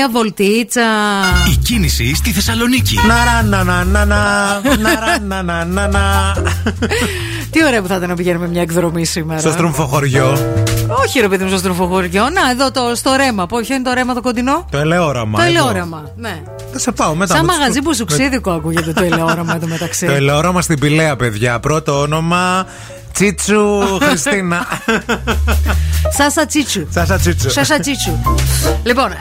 μια βολτίτσα. Η κίνηση στη Θεσσαλονίκη. Να Τι ωραία που θα ήταν να πηγαίνουμε μια εκδρομή σήμερα. Στο στρουμφοχωριό. Όχι, ρε παιδί μου, στο στρουμφοχωριό. Να, εδώ το, στο ρέμα. Ποιο είναι το ρέμα το κοντινό; Το ελαιόραμα. Το ελαιόραμα, ναι. Θα σε πάω μετά. Σαν μαγαζί που σου ξύδικο ακούγεται το ελαιόραμα εδώ μεταξύ. Το ελαιόραμα στην Πηλαία, παιδιά. Πρώτο όνομα Τσίτσου Χριστίνα. Σάσα Τσίτσου. Σάσα Τσίτσου. Σάσα Τσίτσου. λοιπόν, ε,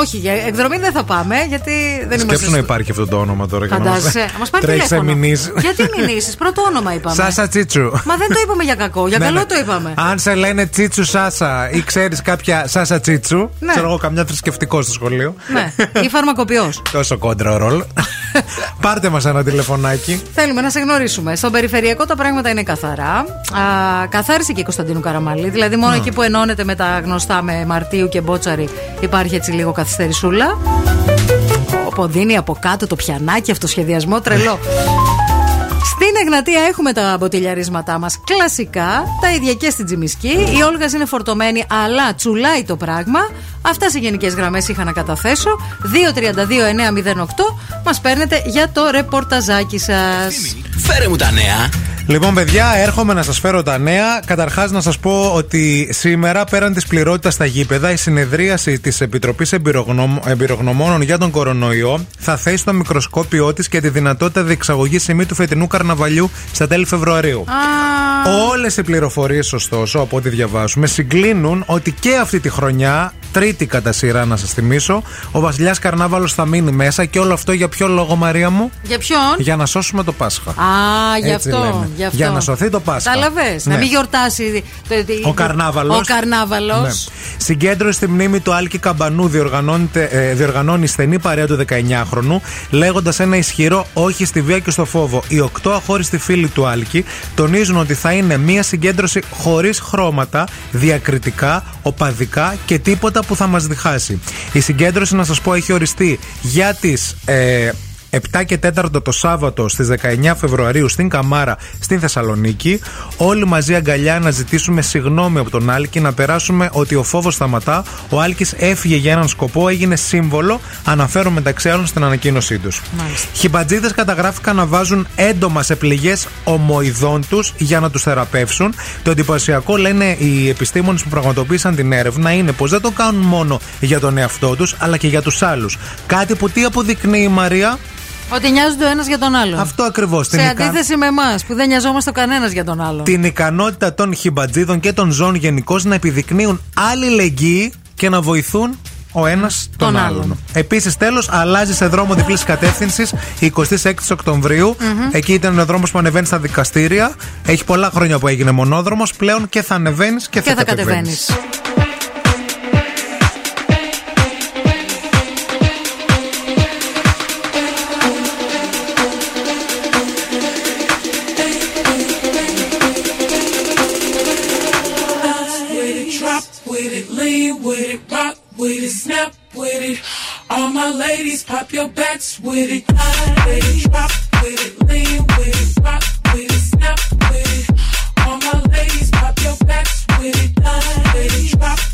όχι, για εκδρομή δεν θα πάμε γιατί δεν είμαστε. Σκέψου να υπάρχει αυτό το όνομα τώρα. και να μας- Φαντάζεσαι. Να μας πάρει Τρέχεις σε τηλέφωνο. μηνύσεις. Γιατί μηνύσεις, πρώτο όνομα είπαμε. Σάσα Τσίτσου. Μα δεν το είπαμε για κακό, για Ναι, καλό ναι. το είπαμε. Αν σε λένε Τσίτσου Σάσα ή ξέρεις κάποια Σάσα Τσίτσου, Ναι. ξέρω εγώ καμιά θρησκευτικό στο σχολείο. Ναι, ή φαρμακοποιός. Τόσο κόντρα ο ρόλ. Πάρτε μας ένα τηλεφωνάκι. Θέλουμε να σε γνωρίσουμε. Στον περιφερειακό τα πράγματα είναι καθαρά. Α, καθάρισε και η Κωνσταντίνου Καραμαλή. Δηλαδή, μόνο εκεί που ενώνεται με τα γνωστά με Μαρτίου και Μπότσαρη, υπάρχει έτσι λίγο καθυστερησούλα. Όπου δίνει από κάτω το πιανάκι, αυτοσχεδιασμό τρελό. Στην Εγνατία έχουμε τα μποτιλιαρίσματά μας κλασικά, τα ίδια και στην Τζιμισκή. Η Όλγας είναι φορτωμένη, αλλά τσουλάει το πράγμα. Αυτά σε γενικές γραμμές είχα να καταθέσω. 232-908 μας παίρνετε για το ρεπορταζάκι σας. Φέρε μου τα νέα. Λοιπόν, παιδιά, έρχομαι να σας φέρω τα νέα. Καταρχάς, να σας πω ότι σήμερα, πέραν της πληρότητας στα γήπεδα, η συνεδρίαση της Επιτροπής Εμπειρογνωμόνων για τον Κορονοϊό θα θέσει το μικροσκόπιό της και τη δυνατότητα διεξαγωγής σημεί του φετινού καρναβαλιού στα τέλη Φεβρουαρίου. Όλες οι πληροφορίες, ωστόσο, από ό,τι διαβάζουμε, συγκλίνουν ότι και αυτή τη χρονιά, τρίτη κατά σειρά να σας θυμίσω, ο Βασιλιάς Καρνάβαλος θα μείνει μέσα και όλο αυτό για ποιο λόγο, Μαρία μου; Για ποιον; Για να σώσουμε το Πάσχα. Α, γι' Έτσι αυτό, λέμε. Γι' αυτό. Για να σωθεί το Πάσχα. Κατάλαβε. Να Ναι. μην γιορτάσει. το- το- Ο Καρνάβαλος. Ο Καρνάβαλος. Ναι. Συγκέντρωση στη μνήμη του Άλκη Καμπανού διοργανώνεται- ε, διοργανώνει στενή παρέα του 19χρονου, λέγοντας ένα ισχυρό όχι στη βία και στο φόβο. Οι οκτώ αχώριστοι φίλοι του Άλκη τονίζουν ότι θα είναι μια συγκέντρωση χωρίς χρώματα, διακριτικά, οπαδικά και τίποτα που θα μας διχάσει. Η συγκέντρωση, να σας πω, έχει οριστεί για τις. Ε, 7 και 4 το Σάββατο στις 19 Φεβρουαρίου στην Καμάρα στην Θεσσαλονίκη. Όλοι μαζί αγκαλιά να ζητήσουμε συγγνώμη από τον Άλκη, να περάσουμε ότι ο φόβος σταματά. Ο Άλκης έφυγε για έναν σκοπό, έγινε σύμβολο, αναφέρω μεταξύ άλλων στην ανακοίνωσή τους. Χιμπατζίδες καταγράφηκαν να βάζουν έντομα σε πληγές ομοειδών τους για να τους θεραπεύσουν. Το εντυπωσιακό, λένε οι επιστήμονες που πραγματοποίησαν την έρευνα, είναι πως δεν το κάνουν μόνο για τον εαυτό τους, αλλά και για τους άλλους. Κάτι που τι αποδεικνύει η Μαρία; Ότι νοιάζονται ο ένας για τον άλλον. Αυτό ακριβώς. Σε αντίθεση με εμάς που δεν νοιαζόμαστε ο κανένας για τον άλλον. την ικανότητα των χιμπατζίδων και των ζώων γενικώ να επιδεικνύουν αλληλεγγύη και να βοηθούν ο ένας τον, τον άλλον. άλλον. Επίσης, τέλος, αλλάζει σε δρόμο διπλής κατεύθυνσης 26 οκτωβριου Εκεί ήταν ο δρόμος που ανεβαίνει στα δικαστήρια. Έχει πολλά χρόνια που έγινε μονόδρομος. Πλέον και θα ανεβαίνεις και, Και θα κατεβαίνεις. It. All my ladies, pop your backs with it. With it, drop with it, lean with it, rock with it, snap with it. All my ladies, pop your backs with it. With it, drop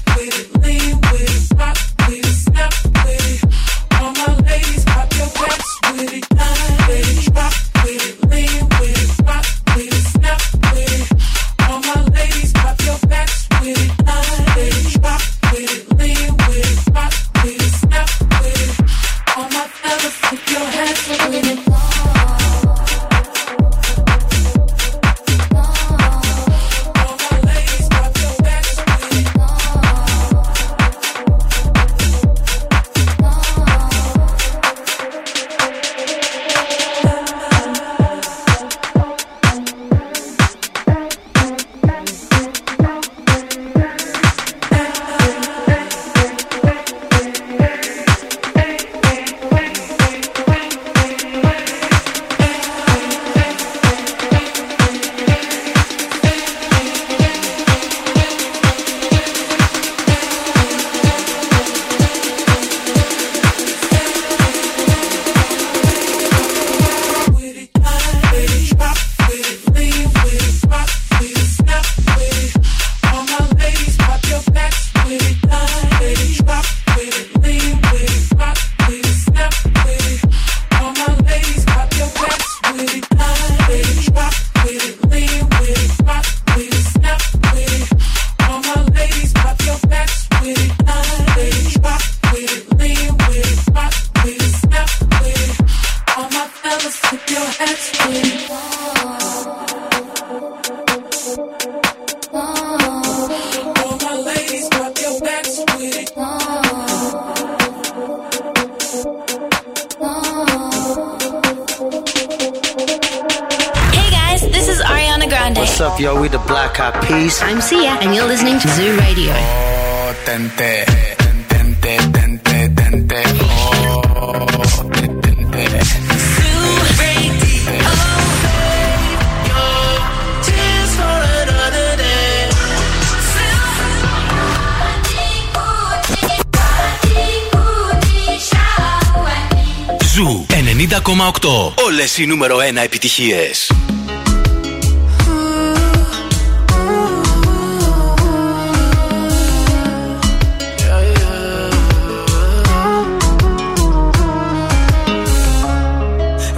οι νούμερο 1 επιτυχίες.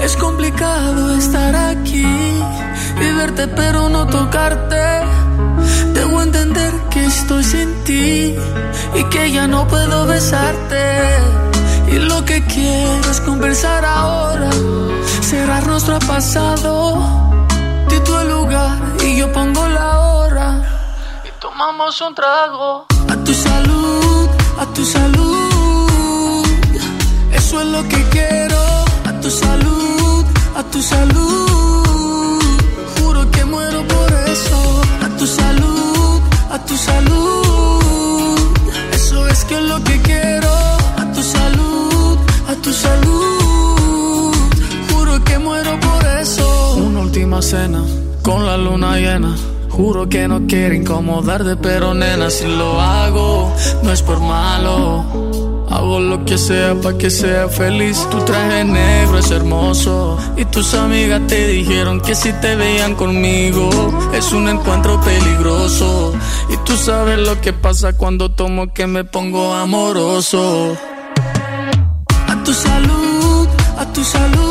Es complicado estar aquí y de verte pero no tocarte. Debo entender que estoy sin ti y que ya no puedo besarte. Y lo que quiero es conversar ahora, cerrar nuestro pasado. Di el lugar y yo pongo la hora. Y tomamos un trago. A tu salud, a tu salud. Eso es lo que quiero. A tu salud, a tu salud. Juro que muero por eso. A tu salud, a tu salud. Eso es que es lo que quiero. A tu salud, a tu salud. Muero por eso. Una última cena con la luna llena. Juro que no quiero incomodarte, pero nena, si lo hago, no es por malo. Hago lo que sea para que sea feliz. Tu traje negro es hermoso. Y tus amigas te dijeron que si te veían conmigo, es un encuentro peligroso. Y tú sabes lo que pasa cuando tomo que me pongo amoroso. A tu salud, a tu salud.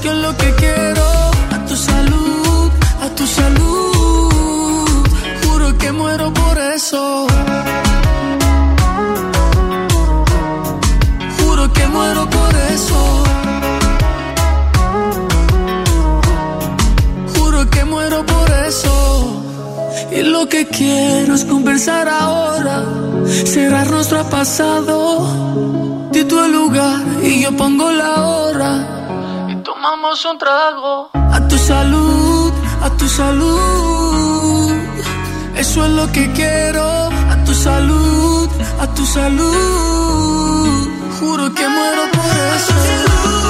Que es lo que quiero. A tu salud, a tu salud. Juro que muero por eso. Juro que muero por eso. Juro que muero por eso. Y lo que quiero es conversar ahora, cerrar nuestro pasado. Di el lugar y yo pongo la hora. Tomamos un trago. A tu salud, a tu salud. Eso es lo que quiero. A tu salud, a tu salud. Juro que muero por eso.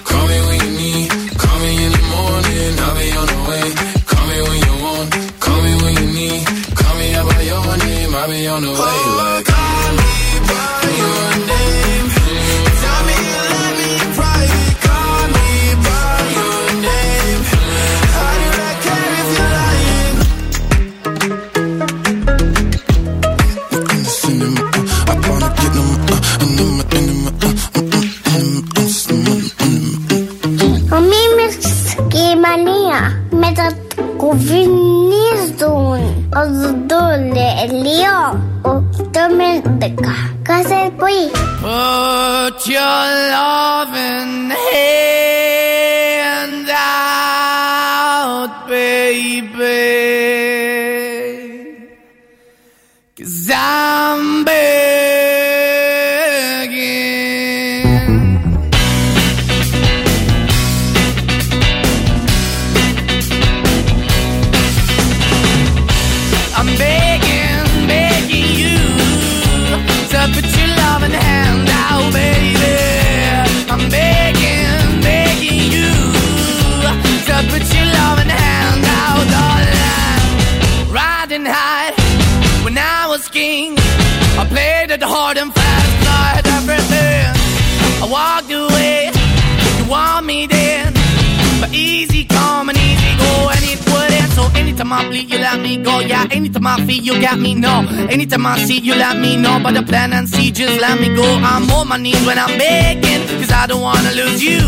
anytime I bleed, you let me go. Yeah, anytime I feel, you got me. No, anytime I see, you let me know. But the plan and see, just let me go. I'm on my knees when I'm begging, cause I don't wanna lose you.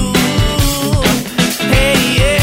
Hey, yeah,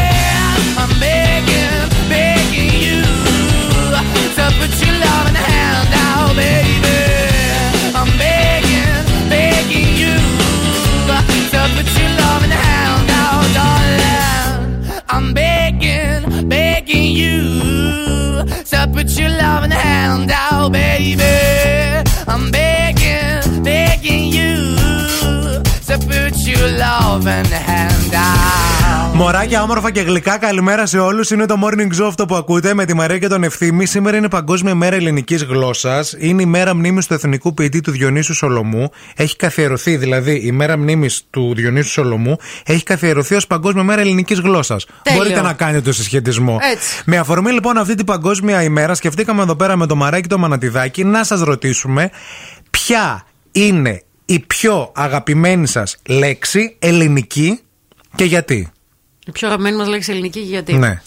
Put your loving hand out, baby. I'm begging, begging you. Put your loving hand out, darling. I'm begging, begging you put your love in the baby. I'm begging, begging you to put your love in the hand out. Μωράκια, όμορφα και γλυκά, καλημέρα σε όλους. Είναι το morning show αυτό που ακούτε με τη Μαρία και τον Ευθύμη. Σήμερα είναι Παγκόσμια Μέρα Ελληνικής Γλώσσας. Είναι η μέρα μνήμης του εθνικού ποιητή του Διονύσου Σολομού. Έχει καθιερωθεί δηλαδή η μέρα μνήμης του Διονύσου Σολομού. Έχει καθιερωθεί ως Παγκόσμια Μέρα Ελληνικής Γλώσσας. Τέλειο. Μπορείτε να κάνετε το συσχετισμό. Έτσι. Με αφορμή λοιπόν αυτή την Παγκόσμια ημέρα, σκεφτήκαμε εδώ πέρα με το Μαράκι το Μανατιδάκι να σας ρωτήσουμε ποια είναι η πιο αγαπημένη σας λέξη ελληνική και γιατί; Η πιο αγαπημένη μας λέξη ελληνική και γιατί; Ναι.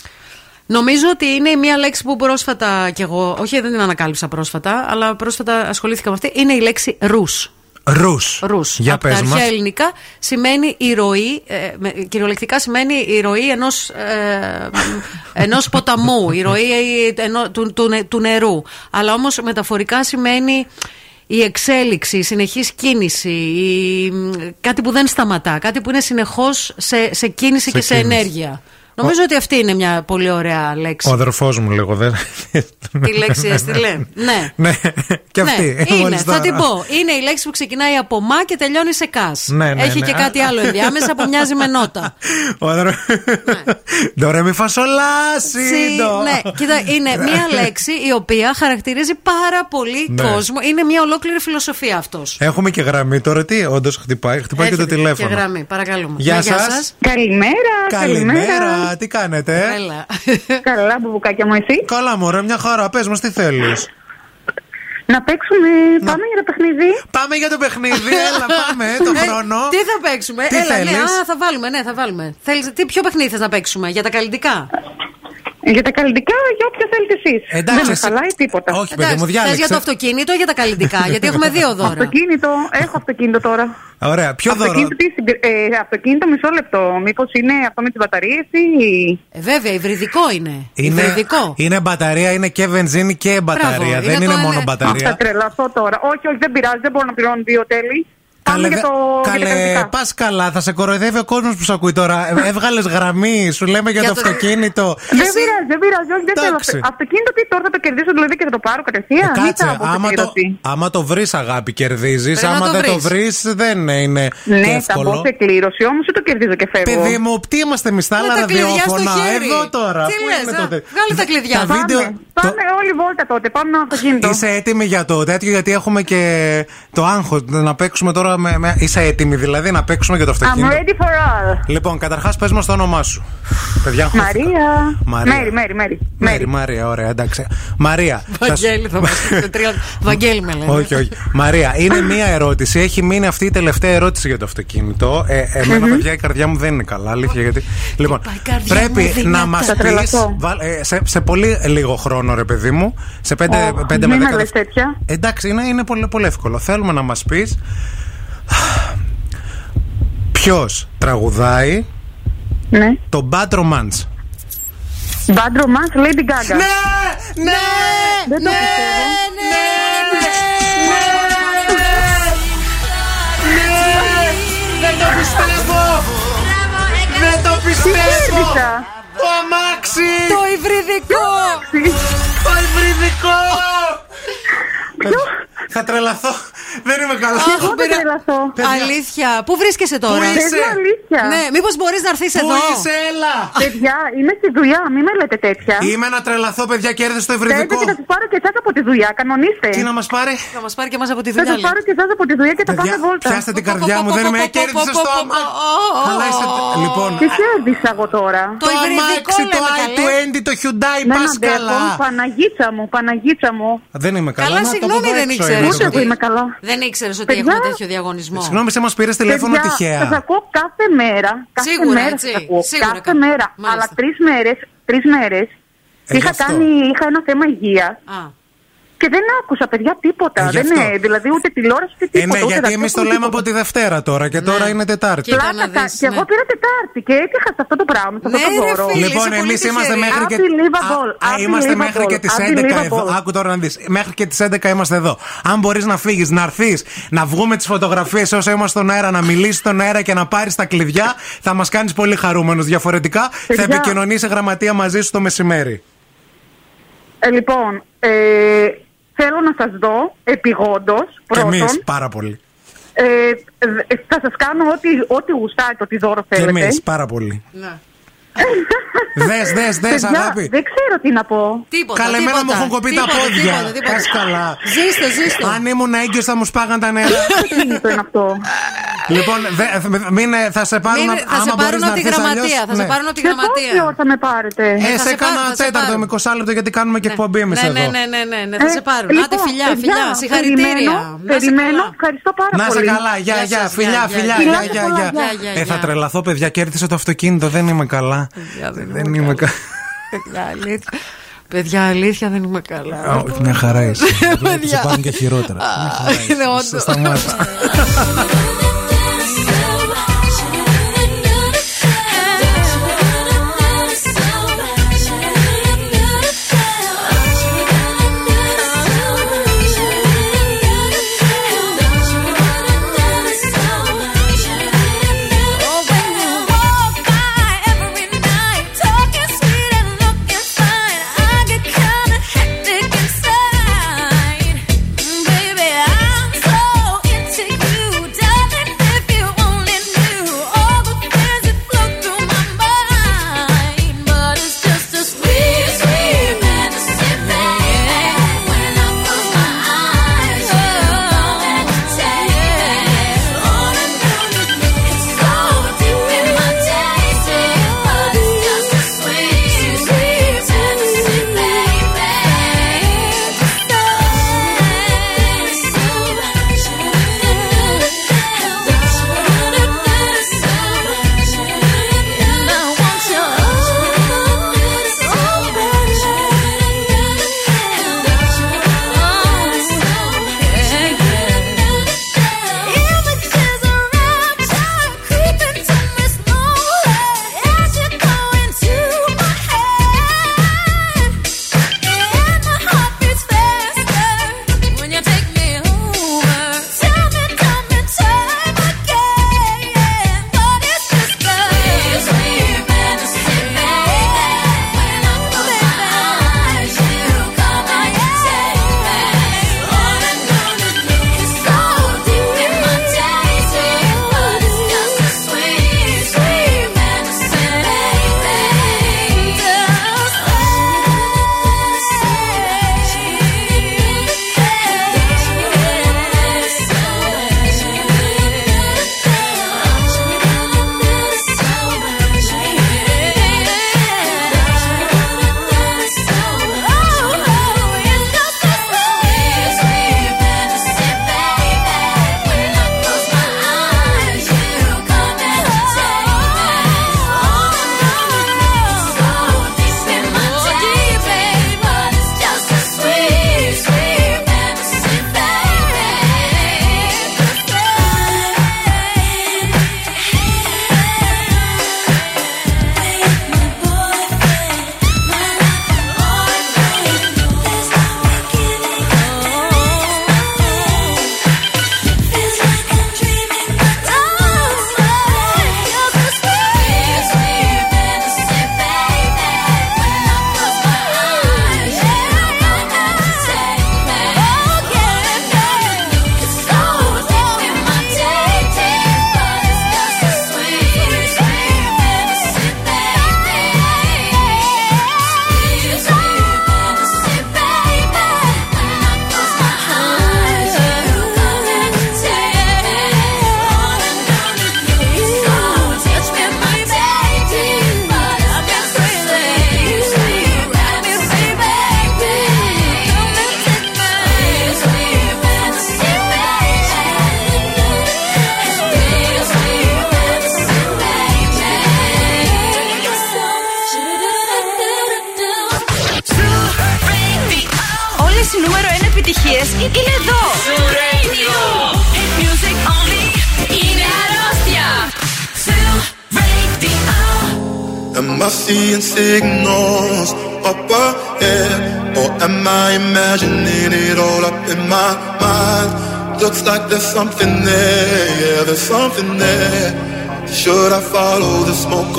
Νομίζω ότι είναι μια λέξη που πρόσφατα κι εγώ, όχι δεν την ανακάλυψα πρόσφατα, αλλά πρόσφατα ασχολήθηκα με αυτή, είναι η λέξη ρους. Ρους. Ρους. Για Από τα πες αρχαία μας. ελληνικά σημαίνει η ροή, ε, με- κυριολεκτικά σημαίνει η ροή ενός, ε, ενός ποταμού, η ροή ε, ενό- του, του, νε- του νερού. Αλλά όμως μεταφορικά σημαίνει η εξέλιξη, η συνεχής κίνηση, η, κάτι που δεν σταματά, κάτι που είναι συνεχώς σε, σε κίνηση Σε και σε κίνηση. ενέργεια. Νομίζω ότι αυτή είναι μια πολύ ωραία λέξη. Ο αδερφός μου λίγο δεν. Τη λέξη έστειλε; ναι. Ναι, και αυτή. Ναι, είναι, μόλις θα τώρα. την πω. Είναι η λέξη που ξεκινάει από μα και τελειώνει σε κας. Ναι, ναι, Έχει ναι. και κάτι άλλο ενδιάμεσα που μοιάζει με νότα. Ο αδερφό. Ντορέ μη φασολάσεις. Τσι, ναι, κοίτα, είναι μια λέξη η οποία χαρακτηρίζει πάρα πολύ Ναι. κόσμο. Είναι μια ολόκληρη φιλοσοφία αυτός. Έχουμε και γραμμή τώρα. Τι, όντως χτυπάει. Χτυπάει και το τηλέφωνο. Και γραμμή, παρακαλούμε. Γεια Ναι, σας. Καλημέρα, Καλημέρα. Τι κάνετε. Έλα. Καλά, μπουμπουκάκια μου, εσύ; Καλά, μωρέ, μια χαρά. Πες μας, τι θέλεις. Να παίξουμε. Πάμε για το παιχνίδι. Πάμε για το παιχνίδι, έλα, πάμε, το Ε, χρόνο. Τι θα παίξουμε, Τι Έλα, ναι, θέλεις; α, θα βάλουμε, ναι, θα βάλουμε. Θέλεις, τι, ποιο παιχνίδι θες να παίξουμε, για τα καλλιτικά; Για τα καλλιτικά, για όποια θέλετε εσείς. Εντάξει, Δεν με εσύ- χαλάει τίποτα. Όχι, παιδί μου, Θες διάλεξε. για το αυτοκίνητο ή για τα καλλιτικά, γιατί έχουμε δύο δώρα. Αυτοκίνητο, έχω αυτοκίνητο τώρα. Ωραία, ποιο δώρο; Αυτοκίνητο, τι συγκ- ε, αυτοκίνητο, μισό λεπτό. Μήπως είναι αυτό με τι μπαταρίε ή. Ε, βέβαια, υβριδικό είναι. Είναι, Υβριδικό. είναι μπαταρία, είναι και βενζίνη και μπαταρία. είναι δεν το είναι ένα- μόνο Θα μπαταρία. τρελαθώ τώρα. Όχι, όχι, δεν πειράζει, δεν μπορώ να πληρώνω δύο τέλη. Πάμε για το. για τα Καλέ, καλλιτικά. πας καλά, θα σε κοροϊδεύει ο κόσμος που σε ακούει τώρα. Έβγαλες γραμμή, σου λέμε για, Για το το- αυτοκίνητο. Δεν πειράζει, δεν πειράζει, όχι, δεν θέλω. Εντάξει. αυτο- Αυτοκίνητο τι τώρα θα το κερδίσω δηλαδή και θα το πάρω κατευθείαν. Ε, ή Κάτσε, θα μπω σε άμα το, κλήρωση; άμα το βρεις, αγάπη, κερδίζεις. Πρέπει να Άμα το δεν το βρεις, βρεις. δεν είναι Ναι, θα εύκολο. μπω σε κλήρωση, όμως δεν το κερδίζω και φεύγω. Παιδί μου, τι είμαστε εμείς, τα Με άλλα τα κλειδιά στο ραδιόφωνα; χέρι. Εδώ τώρα. Τι Πού λες, είναι α, τότε; βγάλε τα κλειδιά. Τα Πάμε, βίντεο. πάμε όλη βόλτα τότε, πάμε ένα αυτοκίνητο. Είσαι έτοιμη για το τέτοιο, γιατί έχουμε και το άγχος να παίξουμε τώρα. Με, με- Είσαι έτοιμη δηλαδή να παίξουμε για το I'm αυτοκίνητο; ready for all. Λοιπόν, καταρχάς πες μας το όνομά σου. Παιδιά, χάθηκα. Μαρία. Μαρία. Μέρι, Μέρι, Μέρι. Μέρη, Μαρία, ωραία, εντάξει. Μαρία. θα σου- Βαγγέλη θα μας πεις. τρία- Βαγγέλη με λένε. όχι, όχι. Μαρία, είναι μία ερώτηση. Έχει μείνει αυτή η τελευταία ερώτηση για το αυτοκίνητο. Ε, εμένα, παιδιά, η καρδιά μου δεν είναι καλά, αλήθεια. Γιατί... Λοιπόν, η καρδιά μου πρέπει δυνατά. να μας Θα πει τρελαθώ. σε, σε πολύ λίγο χρόνο, ρε παιδί μου. Σε 5 Ω, με 10 μην με λες τέτοια. Εντάξει, είναι, είναι πολύ, πολύ εύκολο. Θέλουμε να μας πεις ποιος τραγουδάει Ναι. το Bad Romance; Bad Romance, Lady Gaga. Ναι! Ναι! Δεν το πιστεύω. Δεν το πιστεύω! Δεν το πιστεύω! κέρδισα; Το αμάξι! Το υβριδικό! Το υβριδικό! Θα τρελαθώ. Δεν είμαι καλά. Αχ, Εγώ δεν πειρα- τρελαθώ. Αλήθεια. Πού βρίσκεσαι τώρα; Πού είσαι; Παιδιά, αλήθεια. Ναι, μήπως μπορείς να έρθεις Πού εδώ; είσαι, έλα! Παιδιά, είμαι στη δουλειά, μην με λέτε τέτοια. Είμαι να τρελαθώ, παιδιά, κέρδισε το Θέλετε υβριδικό. και θα σας πάρω και εσάς από τη δουλειά, κανονίστε. Τι να μας πάρει; Θα μας πάρει και εμάς από τη Θα δουλειά. σα πάρω και εσάς από τη δουλειά και θα Παιδιά, πάμε βόλτα. πιάστε την καρδιά μου, δεν με κέρδισε στο άμα. Καλά είστε. Λοιπόν, Τι κέρδισα εγώ τώρα; Το υβριδικό αμάξι, το λέμε καλέ. i20, το Hyundai, Δεν πας αντέχω. καλά. Παναγίτσα μου, Παναγίτσα μου. Δεν είμαι καλά. Καλά, να το συγγνώμη, πω δεν έξω, ήξερες είναι Ούτε το εγώ είμαι καλά. Δεν ήξερες ότι Παιδιά. έχουμε τέτοιο διαγωνισμό. Συγγνώμη, σε μας πήρες τηλέφωνο Παιδιά, τυχαία. Σας ακούω κάθε μέρα. Κάθε Σίγουρα, μέρα έτσι. σας ακούω. Σίγουρα, κάθε κα- μέρα. μάλιστα. Αλλά τρεις μέρες, τρεις μέρες, Ε, γι' είχα, αυτό. κάνει, είχα ένα θέμα υγείας Α, και δεν άκουσα, παιδιά, τίποτα. Ε, γι' δεν αυτό. είναι, δηλαδή ούτε τηλεόραση ούτε Ε, τίποτα. ναι, ούτε γιατί εμείς το ραδιόφωνο, λέμε τίποτα. από τη Δευτέρα τώρα και τώρα είναι Τετάρτη. Κοίτα Πλάκα, να δεις, και εγώ ναι. πήρα Τετάρτη και έτυχα σε αυτό το πράγμα, σε αυτό Ναι, το ρε δώρο. φίλε. Λοιπόν, είσαι εμείς πολύ είμαστε τυχερή. μέχρι και. Unbelievable, Α, α, είμαστε unbelievable, μέχρι και τις 11 εδώ. unbelievable. Άκου τώρα να δεις. Μέχρι και τις 11 είμαστε εδώ. Αν μπορείς να φύγεις, να έρθεις, να βγούμε τις φωτογραφίες όσο είμαστε στον αέρα, να μιλήσεις στον αέρα και να πάρεις τα κλειδιά, θα μας κάνεις πολύ χαρούμενους. Διαφορετικά θα Παιδιά. επικοινωνήσει γραμματεία μαζί σου το μεσημέρι. Ε, λοιπόν, ε, θέλω να σας δω επιγόντως Και πρώτον. εμείς πάρα πολύ. Ε, ε, θα σας κάνω ό,τι, ό,τι γουστάτε, ό,τι δώρο Και θέλετε. εμεί πάρα πολύ. ναι. Δες, δες, δες, Παιδιά, αγάπη. Δεν ξέρω τι να πω. Τίποτα. Καλέ, εμένα τίποτα, μου έχουν κοπεί τα τίποτα, πόδια. τίποτα, τίποτα. Πας καλά. Ζήστο, ζήστο. Αν ήμουν έγκυος θα μου σπάγαν τα νερά. Τι κινητό είναι αυτό. λοιπόν, δε, δε- μην, ε, θα σε πάρουν Μην- θα σε άμα μπορείς πάρουν να από τη έρθεις γραμματεία. αλλιώς, Θα σε ναι. πάρουν από τη Σε πόση γραμματεία. ώρα θα με πάρετε; Ε, θα σε σε πάρουν, κάνα θα σε τέταρτο, πάρουν. 20 λεπτό γιατί κάνουμε και εκπομπή εμεί Ναι, εδώ. ναι, ναι, ναι, ναι, ναι, θα Ε, σε πάρουν. λοιπόν, Άντε, φιλιά, παιδιά, φιλιά. Συγχαρητήρια. Περιμένω, Να είσαι περιμένω. καλά. Ευχαριστώ πάρα Να πολύ. είσαι καλά, γεια, Γεια γεια, σας, φιλιά, γεια, φιλιά, γεια, γεια, γεια. γεια, Γεια, γεια. γεια, Ε, θα γεια. τρελαθώ, παιδιά, κέρδισε το αυτοκίνητο, δεν είμαι καλά. Δεν είμαι καλά. Παιδιά, αλήθεια. Παιδιά, αλήθεια δεν είμαι καλά. Όχι, μια χαρά είσαι. Βλέπεις, Παιδιά. Σε πάρουν και χειρότερα. Μια χαρά είσαι. Είναι όντως.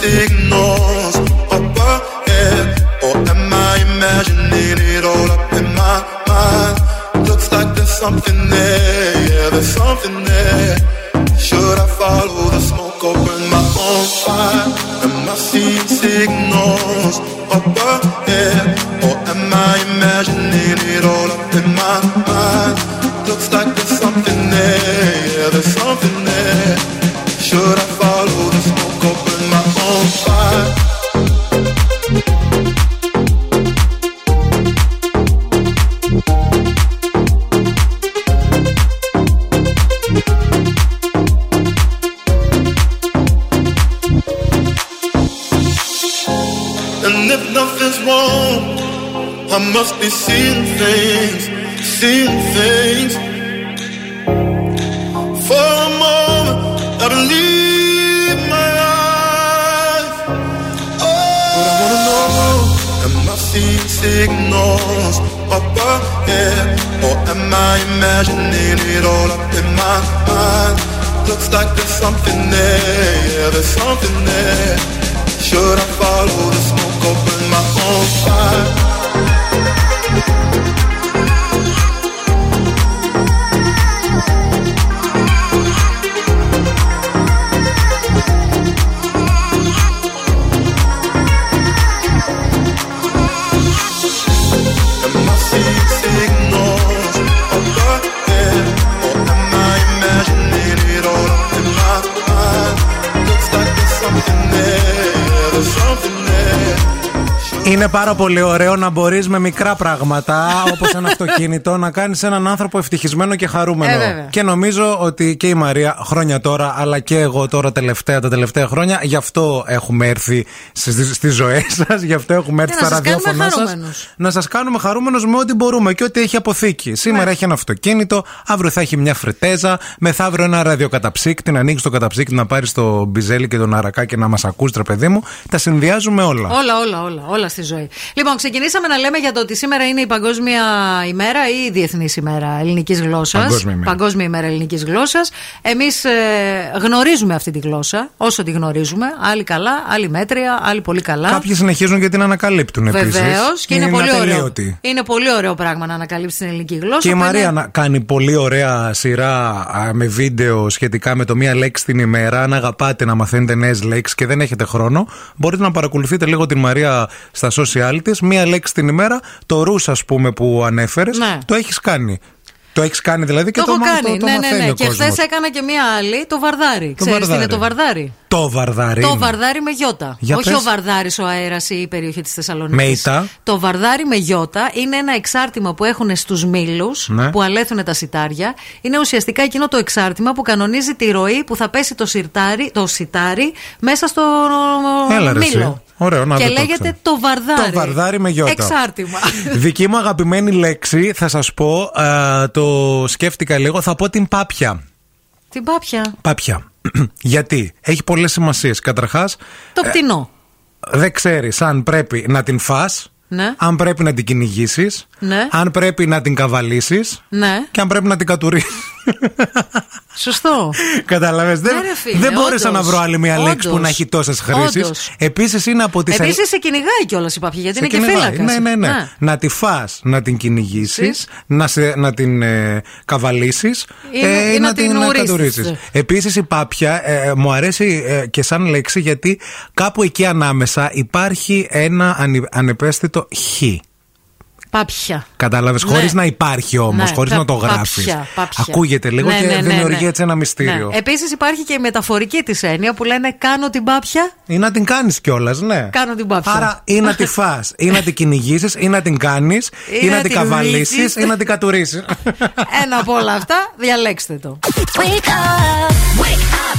signals up ahead, eh, or am I imagining it all up in my mind? Looks like there's something there, yeah, there's something there. Είναι πάρα πολύ ωραίο να μπορείς με μικρά πράγματα, όπως ένα αυτοκίνητο, να κάνεις έναν άνθρωπο ευτυχισμένο και χαρούμενο. Ε, βέβαια. και νομίζω ότι και η Μαρία χρόνια τώρα, αλλά και εγώ τώρα τελευταία, τα τελευταία χρόνια, γι' αυτό έχουμε έρθει στις ζωές σας, γι' αυτό έχουμε έρθει Για στα να σας κάνουμε ραδιόφωνά σας. χαρούμενους. Να σας κάνουμε χαρούμενους με ό,τι μπορούμε και ό,τι έχει αποθήκη. Σήμερα Ναι. έχει ένα αυτοκίνητο, αύριο θα έχει μια φρετέζα, μεθαύριο ένα ραδιοκαταψύκτη, να ανοίξεις το καταψύκτη, να πάρεις το μπιζέλι και τον αρακά και να μας ακούσει, τρε παιδί μου. Τα συνδυάζουμε όλα. Όλα, όλα, όλα, όλα στη ζωή. Λοιπόν, ξεκινήσαμε να λέμε για το ότι σήμερα είναι η Παγκόσμια ημέρα ή η Διεθνής ημέρα ελληνικής γλώσσας. Παγκόσμια ημέρα. Παγκόσμια ημέρα ελληνικής γλώσσας. Εμείς ε, γνωρίζουμε αυτή τη γλώσσα, όσο τη γνωρίζουμε. Άλλοι καλά, άλλοι μέτρια, άλλοι πολύ καλά. Κάποιοι συνεχίζουν και την ανακαλύπτουν επίσης. Βεβαίως και είναι, πολύ ωραίο. ατελείωτη. Είναι πολύ ωραίο πράγμα να ανακαλύψει την ελληνική γλώσσα. Και η που Μαρία είναι- να κάνει πολύ ωραία σειρά α, με βίντεο σχετικά με το μία λέξη την ημέρα. Αν αγαπάτε να μαθαίνετε νέες λέξεις και δεν έχετε χρόνο, μπορείτε να παρακολουθείτε λίγο την Μαρία στα social τη. Μία λέξη την ημέρα. Το ρου, ας πούμε, που ανέφερες, Ναι. το έχεις κάνει. Το έχεις κάνει δηλαδή και Το το, έχω μα- κάνει. το, το ναι, ναι, μαθαίνει ναι. ο Και κόσμος. χθες έκανα και μία άλλη, το βαρδάρι. Το Ξέρεις τι είναι βαρδάρι. το βαρδάρι; Το βαρδάρι. Το είναι. βαρδάρι με γιώτα. Για Όχι πες. ο βαρδάρις ο αέρας ή η περιοχή της Θεσσαλονίκης. Με ητά. Το βαρδάρι με γιώτα είναι ένα εξάρτημα που έχουν στους μήλους Ναι. που αλέθουν τα σιτάρια. Είναι ουσιαστικά εκείνο το εξάρτημα που κανονίζει τη ροή που θα πέσει το, σιρτάρι, το σιτάρι μέσα στο Έλα, ρε, εσύ. μήλο. Ωραίο, να και δεν το λέγεται ήξερα. το βαρδάρι. Το βαρδάρι με γιώτα. Εξάρτημα. Δική μου αγαπημένη λέξη, θα σας πω, α, το σκέφτηκα λίγο, θα πω την πάπια. Την πάπια. Πάπια. Γιατί; Έχει πολλές σημασίες. Καταρχάς, Το πτηνό. δεν ξέρεις αν πρέπει να την φας, Ναι. αν πρέπει να την κυνηγήσεις, Ναι. αν πρέπει να την καβαλήσεις Ναι, και αν πρέπει να την κατουρίσει. σωστό. Κατάλαβες. Δεν, Ναι, ρε φίλε, δεν μπόρεσα όντως. να βρω άλλη μια λέξη που Όντως. να έχει τόσες χρήσεις. Όντως. Επίσης είναι από τις. Επίσης σε κυνηγάει κιόλας η παπιά γιατί Σε είναι και κυνηγάει. φύλακας. Ναι, ναι, ναι. Να τη φά, να την κυνηγήσεις, Σεις. να, σε- να την ε, καβαλήσεις Ή- ή να την ουρίσεις. Επίσης η πάπια ε, μου αρέσει ε, και σαν λέξη γιατί κάπου εκεί ανάμεσα υπάρχει ένα ανε, ανεπαίσθητο χ. Πάπια. Κατάλαβες, Ναι. χωρίς να υπάρχει όμως, Ναι, χωρίς πα- να το γράφεις. πάπια, πάπια. Ακούγεται λίγο Ναι, και ναι, ναι, δημιουργεί ναι. έτσι ένα μυστήριο. Ναι. Επίσης υπάρχει και η μεταφορική της έννοια που λένε Κάνω την πάπια. Ή να την κάνεις κιόλας, ναι. Κάνω την πάπια. Άρα ή να τη φά, ή να την κυνηγήσεις, ή να την κάνεις, ή, να την καβαλήσεις, ρίξεις. ή να την κατουρίσεις. Ένα από όλα αυτά, διαλέξτε το.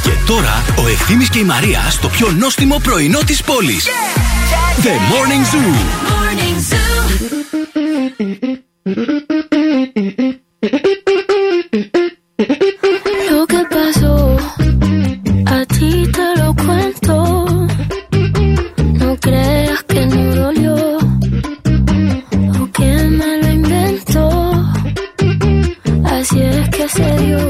Και τώρα ο Ευθύμης και η Μαρία στο πιο νόστιμο πρωινό της πόλης. The Morning Zoo. Lo que pasó, a ti te lo cuento. No creas que no dolió o que me lo inventó. Así es que se dio.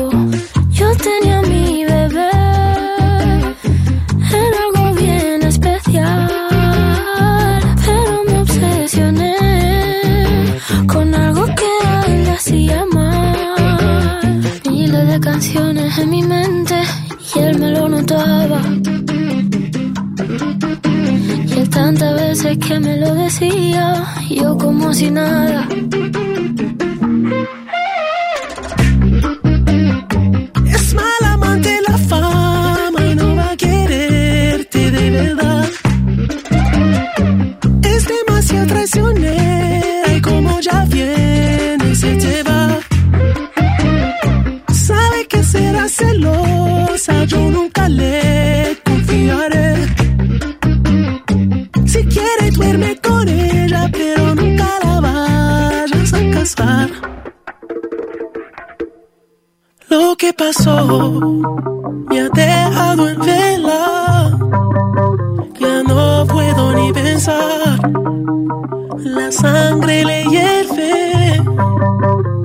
Canciones en mi mente y él me lo notaba. Y él tantas veces que me lo decía, yo como si nada. Es mal amante la fama y no va a quererte de verdad. Pasó me ha dejado en vela. Ya no puedo ni pensar. La sangre le hierve.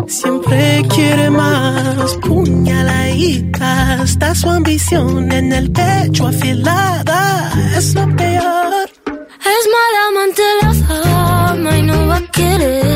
Siempre quiere más. Puñaladita. Está su ambición en el pecho afilada. Es lo peor. Es mala amante la fama y no va a quererme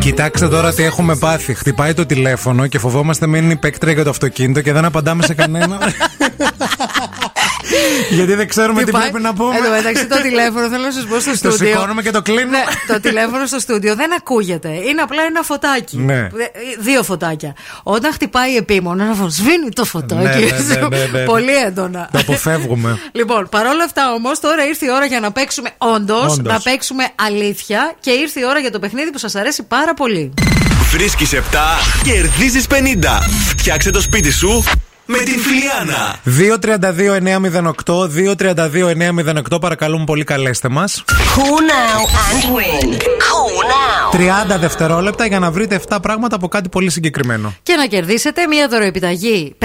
Κοιτάξτε τώρα τι έχουμε πάθει. Χτυπάει το τηλέφωνο και φοβόμαστε μην είναι η παίκτρια για το αυτοκίνητο και δεν απαντάμε σε κανένα. Γιατί δεν ξέρουμε τι πάει. πρέπει να πούμε. Εν τω μεταξύ το τηλέφωνο, θέλω να σας πω στο Το στούντιο. σηκώνουμε και το κλείνουμε. Ναι, το τηλέφωνο στο στούντιο δεν ακούγεται. Είναι απλά ένα φωτάκι. Ναι. Ε, Δύο φωτάκια. Όταν χτυπάει επίμονα, να σβήνει το φωτάκι. Ναι, ναι, ναι, ναι, ναι. Πολύ έντονα. Το αποφεύγουμε. Λοιπόν, παρόλα αυτά όμως, τώρα ήρθε η ώρα για να παίξουμε όντως, Όντως. να παίξουμε αλήθεια και ήρθε η ώρα για το παιχνίδι που σας αρέσει πάρα πολύ. Βρίσκεις 7, κερδίζεις 50. Φτιάξε το σπίτι σου με την Φιλιάνα. 232-908, 232-908, παρακαλούμε πολύ καλέστε μας. Call now and win. Call 30 δευτερόλεπτα για να βρείτε 7 πράγματα από κάτι πολύ συγκεκριμένο. Και να κερδίσετε μία δωροεπιταγή 50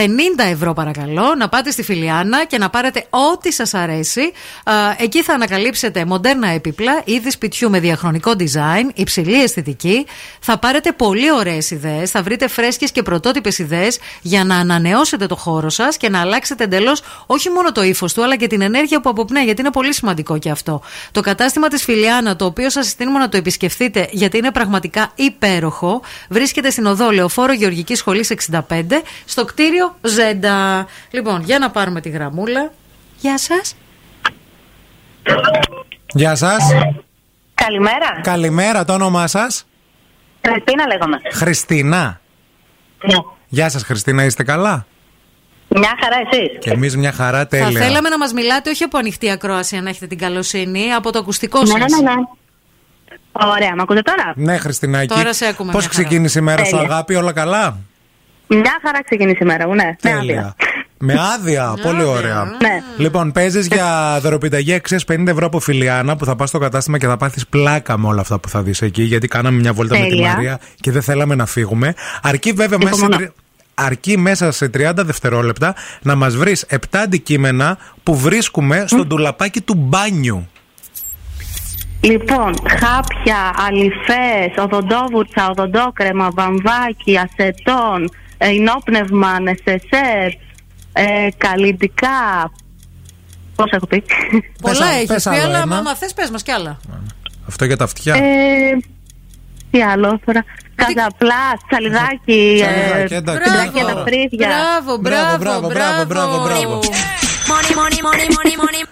ευρώ παρακαλώ, να πάτε στη Φιλιάνα και να πάρετε ό,τι σας αρέσει. Α, εκεί θα ανακαλύψετε μοντέρνα έπιπλα, είδη σπιτιού με διαχρονικό design, υψηλή αισθητική. Θα πάρετε πολύ ωραίες ιδέες, θα βρείτε φρέσκες και πρωτότυπες ιδέες για να ανανεώσετε το χώρο σας και να αλλάξετε εντελώς όχι μόνο το ύφος του, αλλά και την ενέργεια που αποπνέει, γιατί είναι πολύ σημαντικό και αυτό. Το κατάστημα της Φιλιάνα, το οποίο σας συστήνουμε να το επισκεφτείτε, γιατί είναι πραγματικά υπέροχο, βρίσκεται στην οδό Λεωφόρο Γεωργικής Σχολής 65, στο κτίριο Ζέντα. Λοιπόν, για να πάρουμε τη γραμμούλα. Γεια σας. Γεια σας. Καλημέρα. Καλημέρα, το όνομά σας; Χριστίνα λέγομαι. Χριστίνα. Ναι. Γεια σας Χριστίνα, είστε καλά; Μια χαρά εσείς. Και εμείς μια χαρά Θα τέλεια. θέλαμε να μας μιλάτε όχι από ανοιχτή ακρόαση, αν έχετε την καλοσύνη, από το ακουστικό Ναι, σας. ναι, ναι. Ωραία, με ακούτε τώρα; Ναι, Χριστινάκη. Τώρα σε ακούμε Πώς μια χαρά. ξεκίνησε η μέρα σου, Τέλεια. αγάπη, όλα καλά; Μια χαρά ξεκίνησε η μέρα μου, ναι. Με άδεια. Τέλεια. Με άδεια, πολύ ωραία. Ναι. Λοιπόν, παίζεις για δωροπιταγή αξία 50 ευρώ από Φιλιάνα που θα πας στο κατάστημα και θα πάθεις πλάκα με όλα αυτά που θα δεις εκεί. Γιατί κάναμε μια βόλτα με τη Τέλεια. Μαρία και δεν θέλαμε να φύγουμε. Αρκεί βέβαια μέσα σε, Υπομονώ. τρι- αρκεί μέσα σε 30 δευτερόλεπτα να μας βρεις 7 αντικείμενα που βρίσκουμε στο ντουλαπάκι του μπάνιου. Λοιπόν, χάπια, αλυφές, οδοντόβουρτσα, οδοντόκρεμα, βαμβάκι, ασετόν, ε, ενόπνευμα, νεσεσέρ, ε, καλλιτικά. Πώς έχω πει; Πολλά Πες- έχεις πες πει, άλλο αλλά ένα. άμα θες πες μας κι άλλα. Αυτό για τα αυτιά. Ε, τι άλλο τώρα. Καζαπλά, τσαλιδάκι, Τσαλιδάκι, ε, εντάξει. συντράκια τα φρύδια. Μπράβο, Μπράβο, μπράβο, μπράβο, μπράβο, μπράβο. Money, money, money, money, money.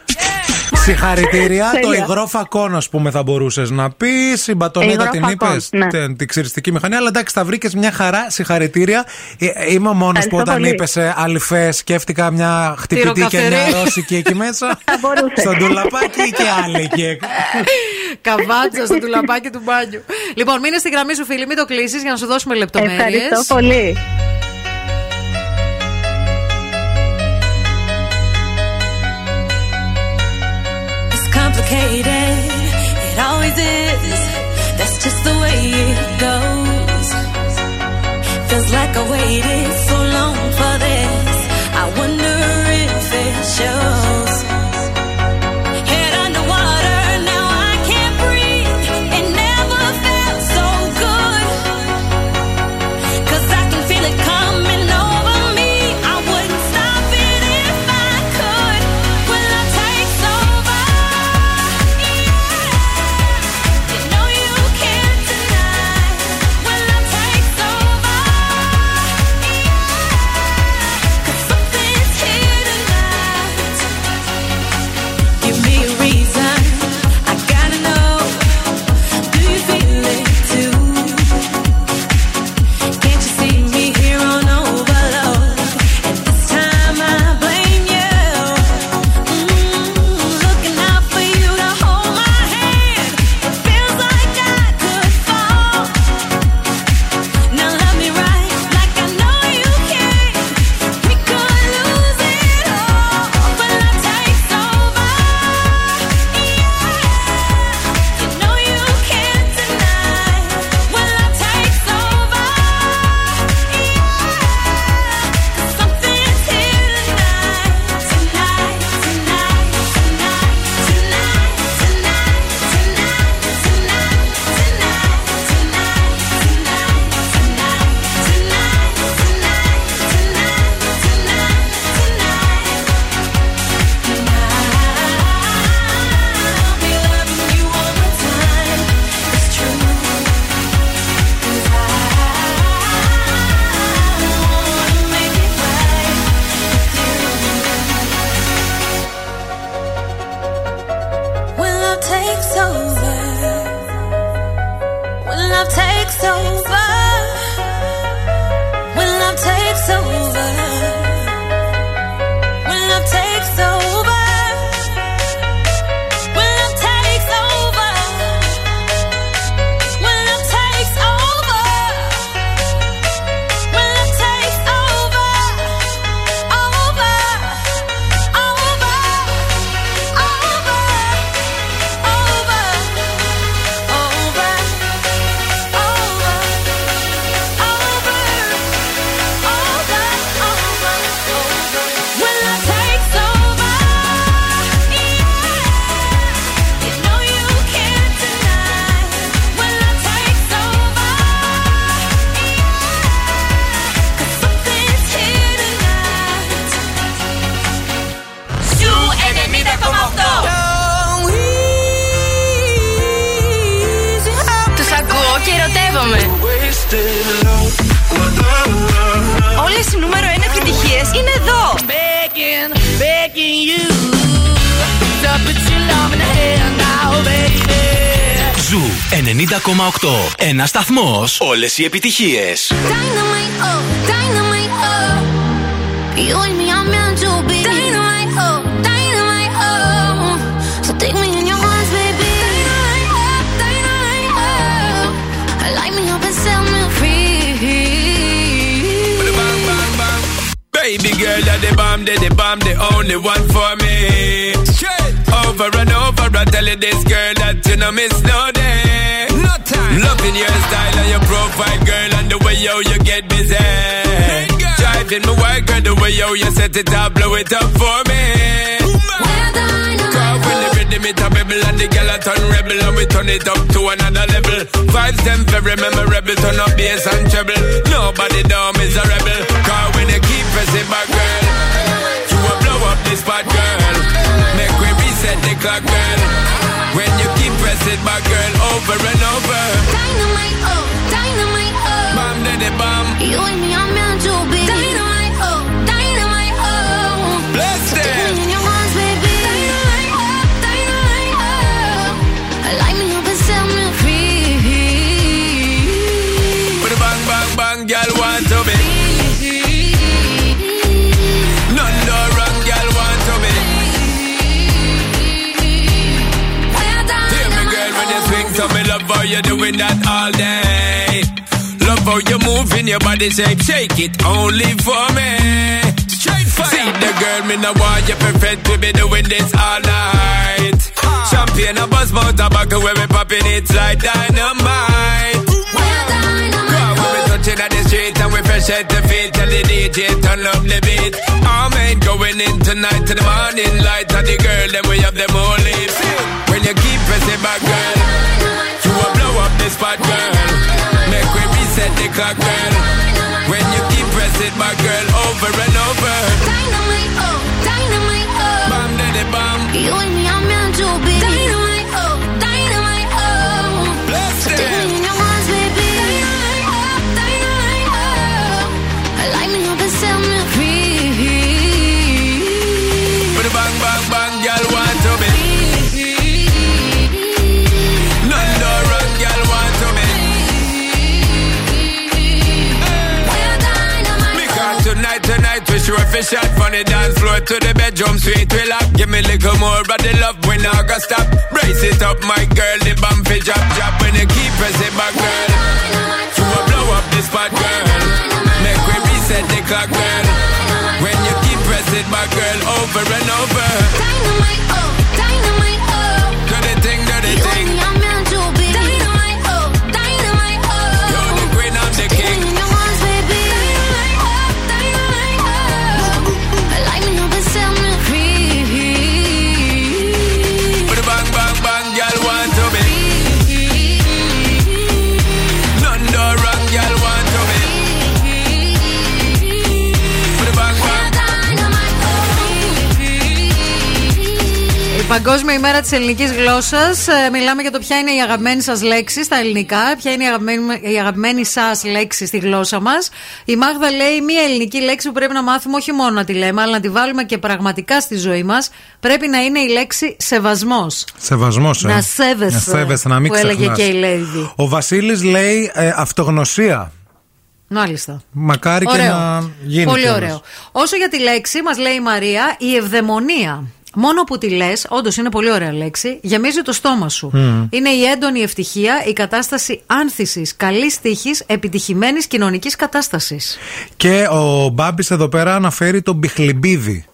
Συγχαρητήρια. το Τέλεια. υγρό φακόν, α πούμε, θα μπορούσες να πεις. Η μπατονέτα Υγρό την φακόν, είπες. ναι. Την, την ξυριστική μηχανή. Αλλά εντάξει, τα βρήκες μια χαρά. Συγχαρητήρια. Ε, ε, είμαι ο μόνος που Ευχαριστώ όταν πολύ. είπες αληφέ, σκέφτηκα μια χτυπητή και Τυροκαφερή. μια ρώσικη εκεί μέσα. Θα μπορούσε. Στον τουλαπάκι και άλλη εκεί. Καβάτσα στο τουλαπάκι του μπάνιου. Λοιπόν, μείνε στη γραμμή σου, φίλη, μην το κλείσεις για να σου δώσουμε λεπτομέρειες. Ευχαριστώ πολύ. Complicated. It always is. That's just the way it goes. Feels like I waited for Ένα σταθμό. Όλε οι επιτυχίε. Dynamite, oh, dynamite, oh. You and me are meant to be. Dynamite, oh, dynamite, oh. So take me in your arms, baby. Dynamite, oh, dynamite, oh. Light me up and set me free. Baby girl, you're the bomb, they the bomb, the only one for me. Straight over and over, I tell you this girl that you know miss no day. Loving your style and your profile, girl, and the way yo you get busy. Driving my work, girl, the way yo you set it up, blow it up for me. Cause when the rhythm it a rebel and the girl a turn rebel and we turn it up to another level. Vibes them very memorable, turn up bass and treble. Nobody down is a rebel. Cause when you keep pressing back, girl, you will blow up this spot, girl. Make we reset the clock, girl. When you keep pressing my girl, over and over. Dynamite, oh, dynamite, oh. Bam, daddy, bam. You and me are meant to be. Dynamite, you doing that all day. Love how you moving your body shape, shake it only for me. Straight fire. See the girl, me no want you perfect, we be doing this all night. Champagne, a buzz, mouth, tobacco, where we popping it like dynamite. Girl, when we touching at the street and we fresh at the feet, tell the DJ turn up the beat. All men going in tonight to the morning light, and the girl then we have them all lips. When you keep pressing back, girl, the spot, girl. Make we reset the clock, girl. When you keep pressing back, girl, over and over. Dynamite, oh, dynamite, oh. Bam, daddy, bam. You and me are meant to be. Sure shot from the dance floor to the bedroom sweet we lock. Give me a little more of the love when I go stop. Brace it up, my girl, the bomb fi drop, drop. When you keep pressing back, girl, you will blow up this spot, girl. Make we reset the clock, girl. When you keep pressing back, girl, over and over. Παγκόσμια ημέρα της ελληνικής γλώσσας. Μιλάμε για το ποια είναι η αγαπημένη σας λέξη στα ελληνικά, ποια είναι η αγαπημένη, η αγαπημένη σας λέξη στη γλώσσα μας. Η Μάγδα λέει μία ελληνική λέξη που πρέπει να μάθουμε όχι μόνο να τη λέμε, αλλά να τη βάλουμε και πραγματικά στη ζωή μας. Πρέπει να είναι η λέξη σεβασμός. Σεβασμός, ε. Να σέβεσαι. Να σέβεσαι, να μην που έλεγε ξεχνάς. και η Λέιδη. Ο Βασίλης λέει ε, αυτογνωσία. Μάλιστα. Μακάρι και να γίνει. Πολύ κιόλας. ωραίο. Όσο για τη λέξη, μας λέει η Μαρία, η ευδαιμονία. Μόνο που τη λες, όντως είναι πολύ ωραία λέξη, γεμίζει το στόμα σου. Μμμ. Είναι η έντονη ευτυχία, η κατάσταση άνθησης, καλής τύχης, επιτυχημένης κοινωνικής κατάστασης. Και ο Μπάμπης εδώ πέρα αναφέρει τον μπιχλιμπίδι.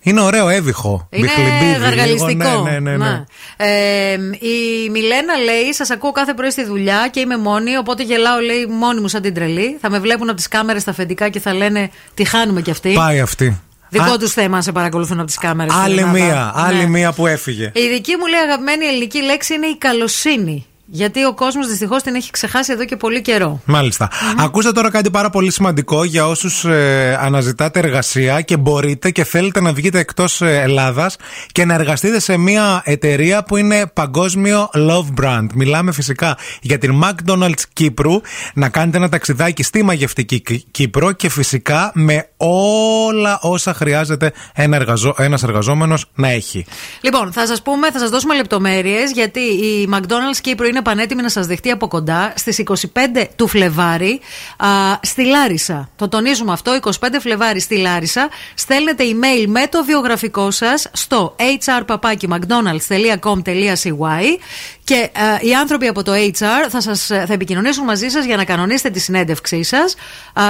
Είναι ωραίο, έβυχο. Είναι Μπιχλιμπίδι, γαργαλιστικό. λίγο, Ναι, ναι, ναι. ναι. Να. Ε, η Μιλένα λέει: Σας ακούω κάθε πρωί στη δουλειά και είμαι μόνη. Οπότε γελάω, λέει, μόνη μου σαν την τρελή. Θα με βλέπουν από τις κάμερες στα αφεντικά και θα λένε: Τι χάνουμε κι αυτοί. Πάει αυτή. Δικό Α, τους θέμα σε παρακολουθούν από τις κάμερες. Άλλη μία, άλλη μία που έφυγε. Η δική μου λέει αγαπημένη ελληνική λέξη είναι η καλοσύνη. Γιατί ο κόσμος δυστυχώς την έχει ξεχάσει εδώ και πολύ καιρό. Μάλιστα. Ακούστε τώρα κάτι πάρα πολύ σημαντικό για όσους ε, αναζητάτε εργασία και μπορείτε και θέλετε να βγείτε εκτός Ελλάδας και να εργαστείτε σε μια εταιρεία που είναι παγκόσμιο love brand. Μιλάμε φυσικά για την McDonald's Κύπρου, να κάνετε ένα ταξιδάκι στη μαγευτική Κύ- Κύπρο και φυσικά με όλα όσα χρειάζεται ένα εργαζό, ένας εργαζόμενος να έχει. Λοιπόν, θα σας πούμε, θα σας δώσουμε λεπτομέρειες γιατί η McDonald's Κύπρο είναι πανέτοιμη να σας δεχτεί από κοντά στις 25 του Φλεβάρι α, στη Λάρισα. Το τονίζουμε αυτό, 25 Φλεβάρι στη Λάρισα. Στέλνετε email με το βιογραφικό σας στο hrpapakimcdonalds.com.cy και α, οι άνθρωποι από το HR θα, σας, θα επικοινωνήσουν μαζί σας για να κανονίσετε τη συνέντευξή σας.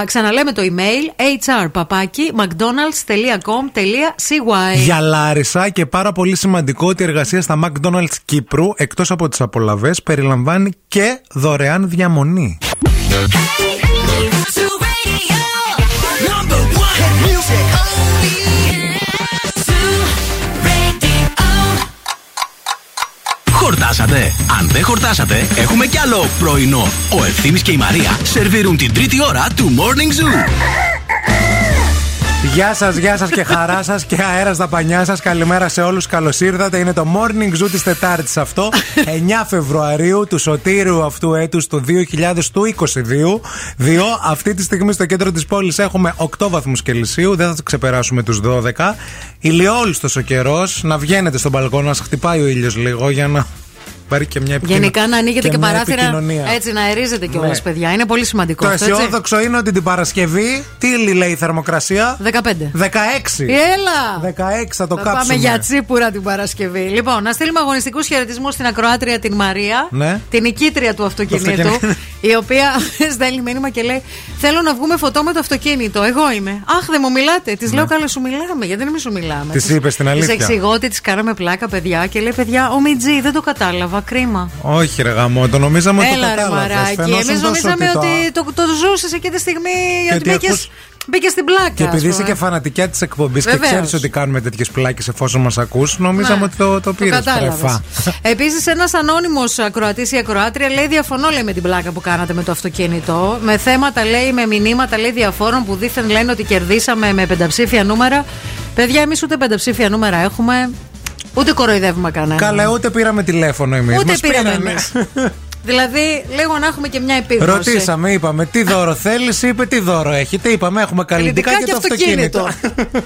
Ξαναλέμε το email hrpapakimcdonalds.com.cy Για Λάρισα και πάρα πολύ σημαντικό ότι η εργασία στα McDonald's Κύπρου, εκτός από τις απολαβές, περιλαμβάνει και δωρεάν διαμονή. Number one Χορτάσατε; Αν δεν χορτάσατε, έχουμε κι άλλο πρωινό. Ο Ευθύμης και η Μαρία σερβίρουν την τρίτη ώρα του Morning Zoo. Γεια σας, γεια σας και χαρά σας και αέρα στα πανιά σας. Καλημέρα σε όλους. Καλώς ήρθατε. Είναι το morning zoo της Τετάρτης αυτό. 9 Φεβρουαρίου του σωτήριου αυτού έτους του 2022. Δύο. Αυτή τη στιγμή στο κέντρο της πόλης έχουμε 8 βαθμούς Κελσίου. Δεν θα ξεπεράσουμε τους 12. Ηλιόλουστος ο καιρός. Να βγαίνετε στον μπαλκόνο, να σα χτυπάει ο ήλιος λίγο για να πάρει και μια επικοινωνία. Γενικά να ανοίγετε και, μια παράθυρα επικοινωνία. έτσι να αερίζετε κιόλα, Ναι. παιδιά. Είναι πολύ σημαντικό Το αυτό. έτσι. αισιόδοξο είναι ότι την Παρασκευή, τι λέει η θερμοκρασία, 15. 16. Έλα! 16 θα το Θα κάψουμε. πάμε για τσίπουρα την Παρασκευή. Λοιπόν, να στείλουμε αγωνιστικούς χαιρετισμούς στην ακροάτρια την Μαρία, Ναι. την νικήτρια του αυτοκινήτου, αυτοκίνητο. η οποία στέλνει μήνυμα και λέει: Θέλω να βγούμε φωτό με το αυτοκίνητο. Εγώ είμαι. Αχ, δεν μου μιλάτε. Της λέω: Καλά, σου μιλάμε. Γιατί δεν μη σου μιλάμε. Της είπες την αλήθεια. Τη εξηγώ ότι της κάναμε πλάκα, παιδιά, και λέει: Παιδιά, ο Μιτζή δεν το κατάλαβα. Κρίμα. Όχι, ρε γαμό, το νομίζαμε ότι το Έλα ρε κατάλαβες. μαράκι. Φαινόσουν Εμείς τόσο νομίζαμε το- ότι το, το ζούσες εκείνη τη στιγμή. Και ότι ότι μπήκες, ακούς- μπήκες στην πλάκα. Και επειδή ας είσαι πούμε. και φανατικιά της εκπομπής και Βεβαίως. ξέρεις ότι κάνουμε τέτοιες πλάκες εφόσον μας ακούς, νομίζαμε Ναι, ότι το, το πήρες κατάλαβες. Επίσης, ένας ανώνυμος ακροατής ή ακροάτρια λέει: Διαφωνώ λέει, με την πλάκα που κάνατε με το αυτοκίνητο. Με θέματα λέει, με μηνύματα λέει διαφόρων που δήθεν λένε ότι κερδίσαμε με πενταψήφια νούμερα. Παιδιά, εμείς ούτε πενταψήφια νούμερα έχουμε. Ούτε κοροϊδεύουμε κανένα. Καλά, ούτε πήραμε τηλέφωνο εμείς. Ούτε πήραμε εμείς. δηλαδή, λίγο να έχουμε και μια επίγνωση. Ρωτήσαμε, είπαμε τι δώρο θέλεις, είπε τι δώρο έχετε. Είπαμε έχουμε καλλιτικά και, και το αυτοκίνητο.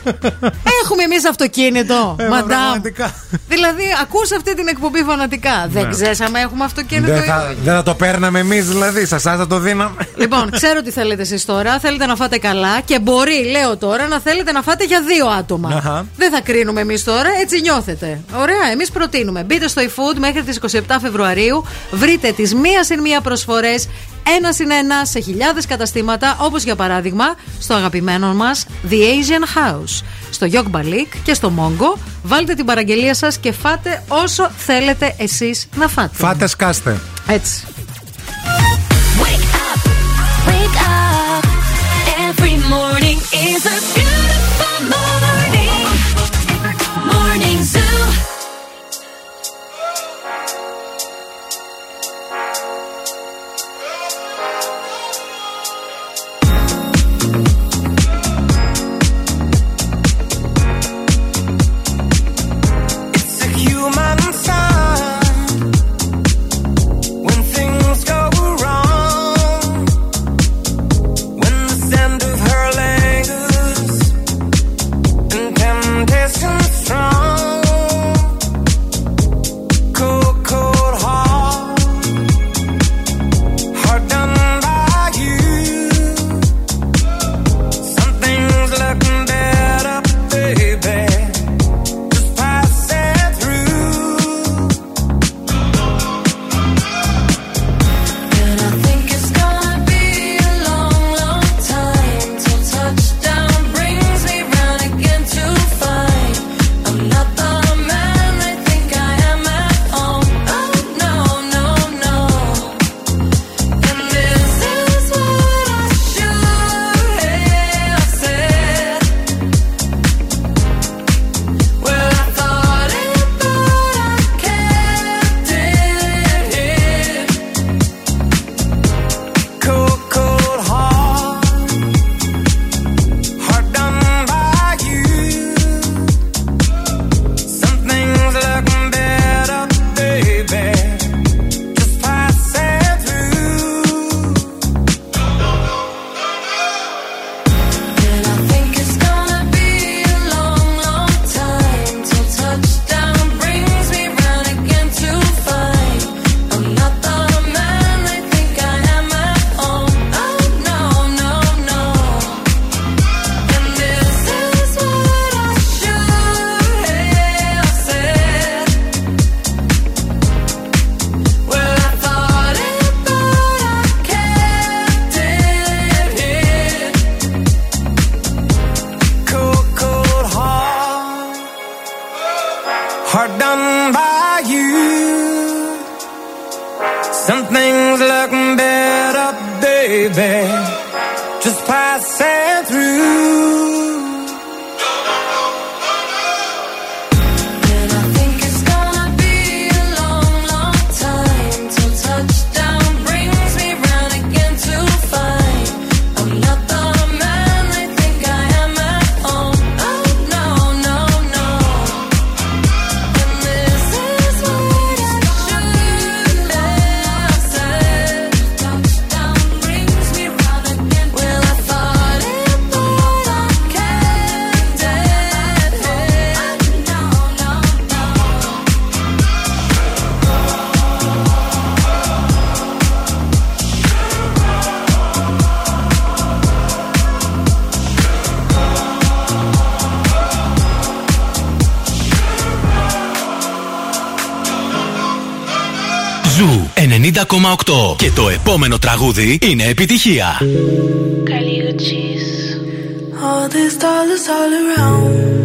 Έχουμε εμείς αυτοκίνητο, Ε, μαντάμ. πραγματικά. Δηλαδή, ακούς αυτή την εκπομπή φανατικά. Δεν Ναι. ξέραμε, έχουμε αυτοκίνητο. Δεν ή θα, όχι. δεν θα το παίρναμε εμείς δηλαδή, σας θα το δίναμε. Λοιπόν, ξέρω τι θέλετε εσείς τώρα. Θέλετε να φάτε καλά και μπορεί, λέω τώρα, να θέλετε να φάτε για δύο άτομα. Αχα. Δεν θα κρίνουμε εμείς τώρα, έτσι νιώθετε. Ωραία, εμείς προτείνουμε. Μπείτε στο eFood μέχρι τις 27 Φεβρουαρίου. Βρείτε τις μία συν μία προσφορές. Ένα συν ένα σε χιλιάδες καταστήματα, όπως για παράδειγμα στο αγαπημένο μας The Asian House. Στο Yok Balik και στο Mongo. Βάλτε την παραγγελία σας και φάτε όσο θέλετε εσείς να φάτε. Φάτε σκάστε. Έτσι. Wake up. Every morning is a 90,8. Και το επόμενο τραγούδι είναι επιτυχία. All these dollars all around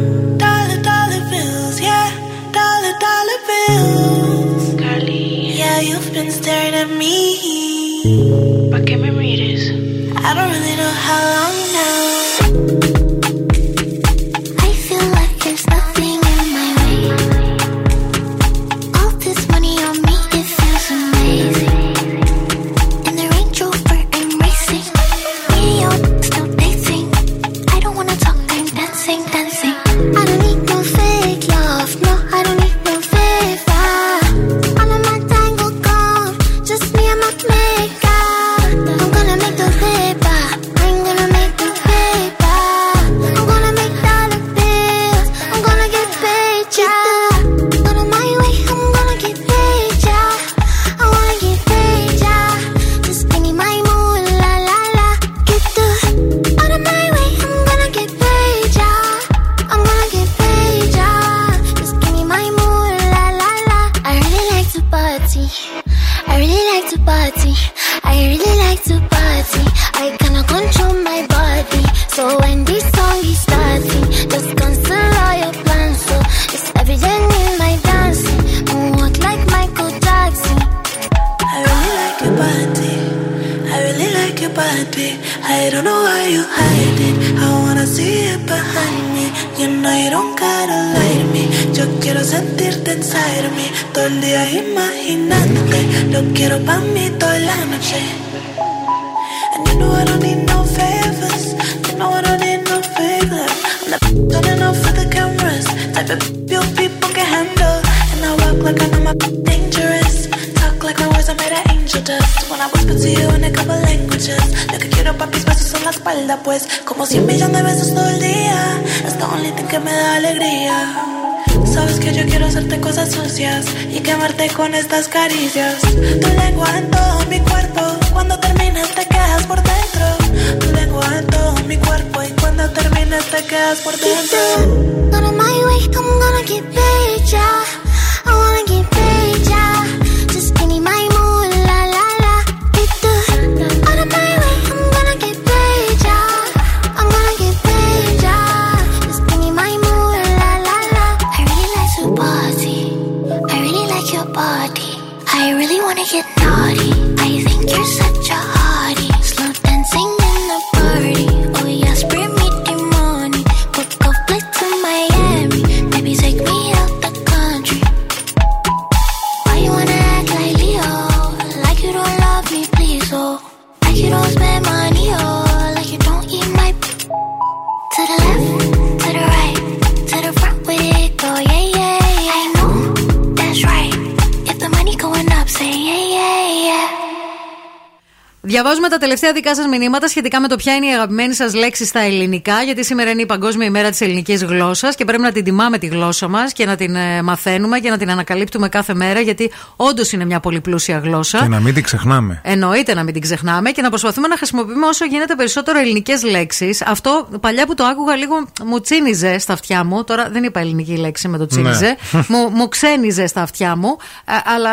Διαβάζουμε τα τελευταία δικά σας μηνύματα σχετικά με το ποια είναι η αγαπημένη σας λέξη στα ελληνικά, γιατί σήμερα είναι η Παγκόσμια ημέρα της ελληνικής γλώσσας και πρέπει να την τιμάμε τη γλώσσα μας και να την ε, μαθαίνουμε και να την ανακαλύπτουμε κάθε μέρα, γιατί όντως είναι μια πολύ πλούσια γλώσσα. Και να μην την ξεχνάμε. Εννοείται να μην την ξεχνάμε και να προσπαθούμε να χρησιμοποιούμε όσο γίνεται περισσότερο ελληνικές λέξεις. Αυτό παλιά που το άκουγα λίγο μου τσίνιζε στα αυτιά μου. Τώρα δεν είπα ελληνική λέξη με το ναι. τσίνιζε. Ναι. Μου, μου ξένιζε στα αυτιά μου. Ε, αλλά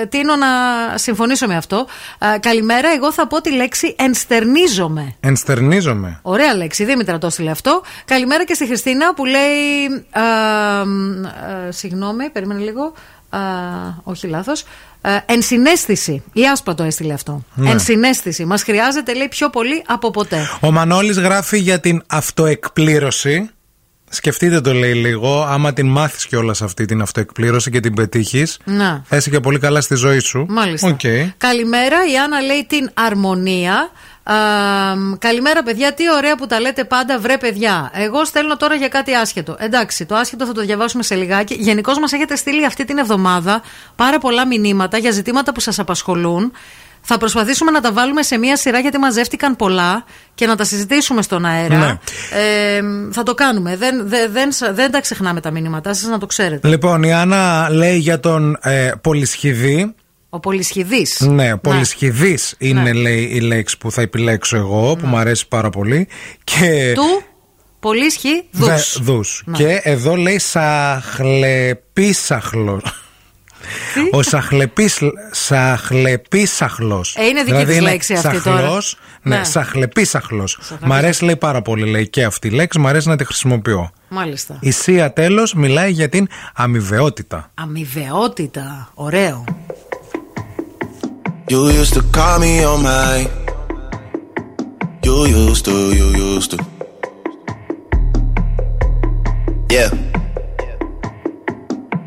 ε, τίνω να συμφωνήσω με αυτό. Καλημέρα, εγώ θα πω τη λέξη ενστερνίζομαι. Ενστερνίζομαι. Ωραία λέξη, Δήμητρα το έστειλε αυτό. Καλημέρα και στη Χριστίνα που λέει. Α, ε, συγγνώμη, περίμενε λίγο. Όχι λάθος. Ε, ενσυναίσθηση. Η Άσπα το έστειλε αυτό. Ναι. Ενσυναίσθηση. Μας χρειάζεται, λέει, πιο πολύ από ποτέ. Ο Μανώλης γράφει για την αυτοεκπλήρωση. Σκεφτείτε το λέει λίγο. Άμα την μάθεις κιόλας αυτή την αυτοεκπλήρωση και την πετύχεις, Να. θα είσαι και πολύ καλά στη ζωή σου. Μάλιστα. Οκ. Καλημέρα, η Άννα λέει την αρμονία. Α, καλημέρα, παιδιά. Τι ωραία που τα λέτε πάντα, βρε παιδιά. Εγώ στέλνω τώρα για κάτι άσχετο. Εντάξει, το άσχετο θα το διαβάσουμε σε λιγάκι. Γενικώς μας έχετε στείλει αυτή την εβδομάδα πάρα πολλά μηνύματα για ζητήματα που σας απασχολούν. Θα προσπαθήσουμε να τα βάλουμε σε μία σειρά γιατί μαζεύτηκαν πολλά και να τα συζητήσουμε στον αέρα. Ναι. Ε, θα το κάνουμε. Δεν, δεν, δεν, δεν τα ξεχνάμε τα μηνύματά σας, να το ξέρετε. Λοιπόν, η Άννα λέει για τον ε, πολυσχηδή. Ο Πολυσχηδής. Ναι, πολυσχηδής είναι Ναι. λέει η λέξη που θα επιλέξω εγώ, που μου αρέσει πάρα πολύ. Και Του Πολύσχη Δε- Δούς. δους. Ναι. Και εδώ λέει σαχλεπίσαχλος. Ο σαχλεπίσ, σαχλεπίσαχλος. Ε, είναι δική δηλαδή της είναι λέξη αυτή σαχλός, τώρα. Ναι, Ναι. σαχλεπίσαχλος. Μ' αρέσει λέει πάρα πολύ λέει και αυτή η λέξη, μ' αρέσει να τη χρησιμοποιώ. Μάλιστα. Η Σία τέλος μιλάει για την αμοιβαιότητα. Αμοιβαιότητα. Ωραίο. You used to call me on my. You used to, you used to. Yeah.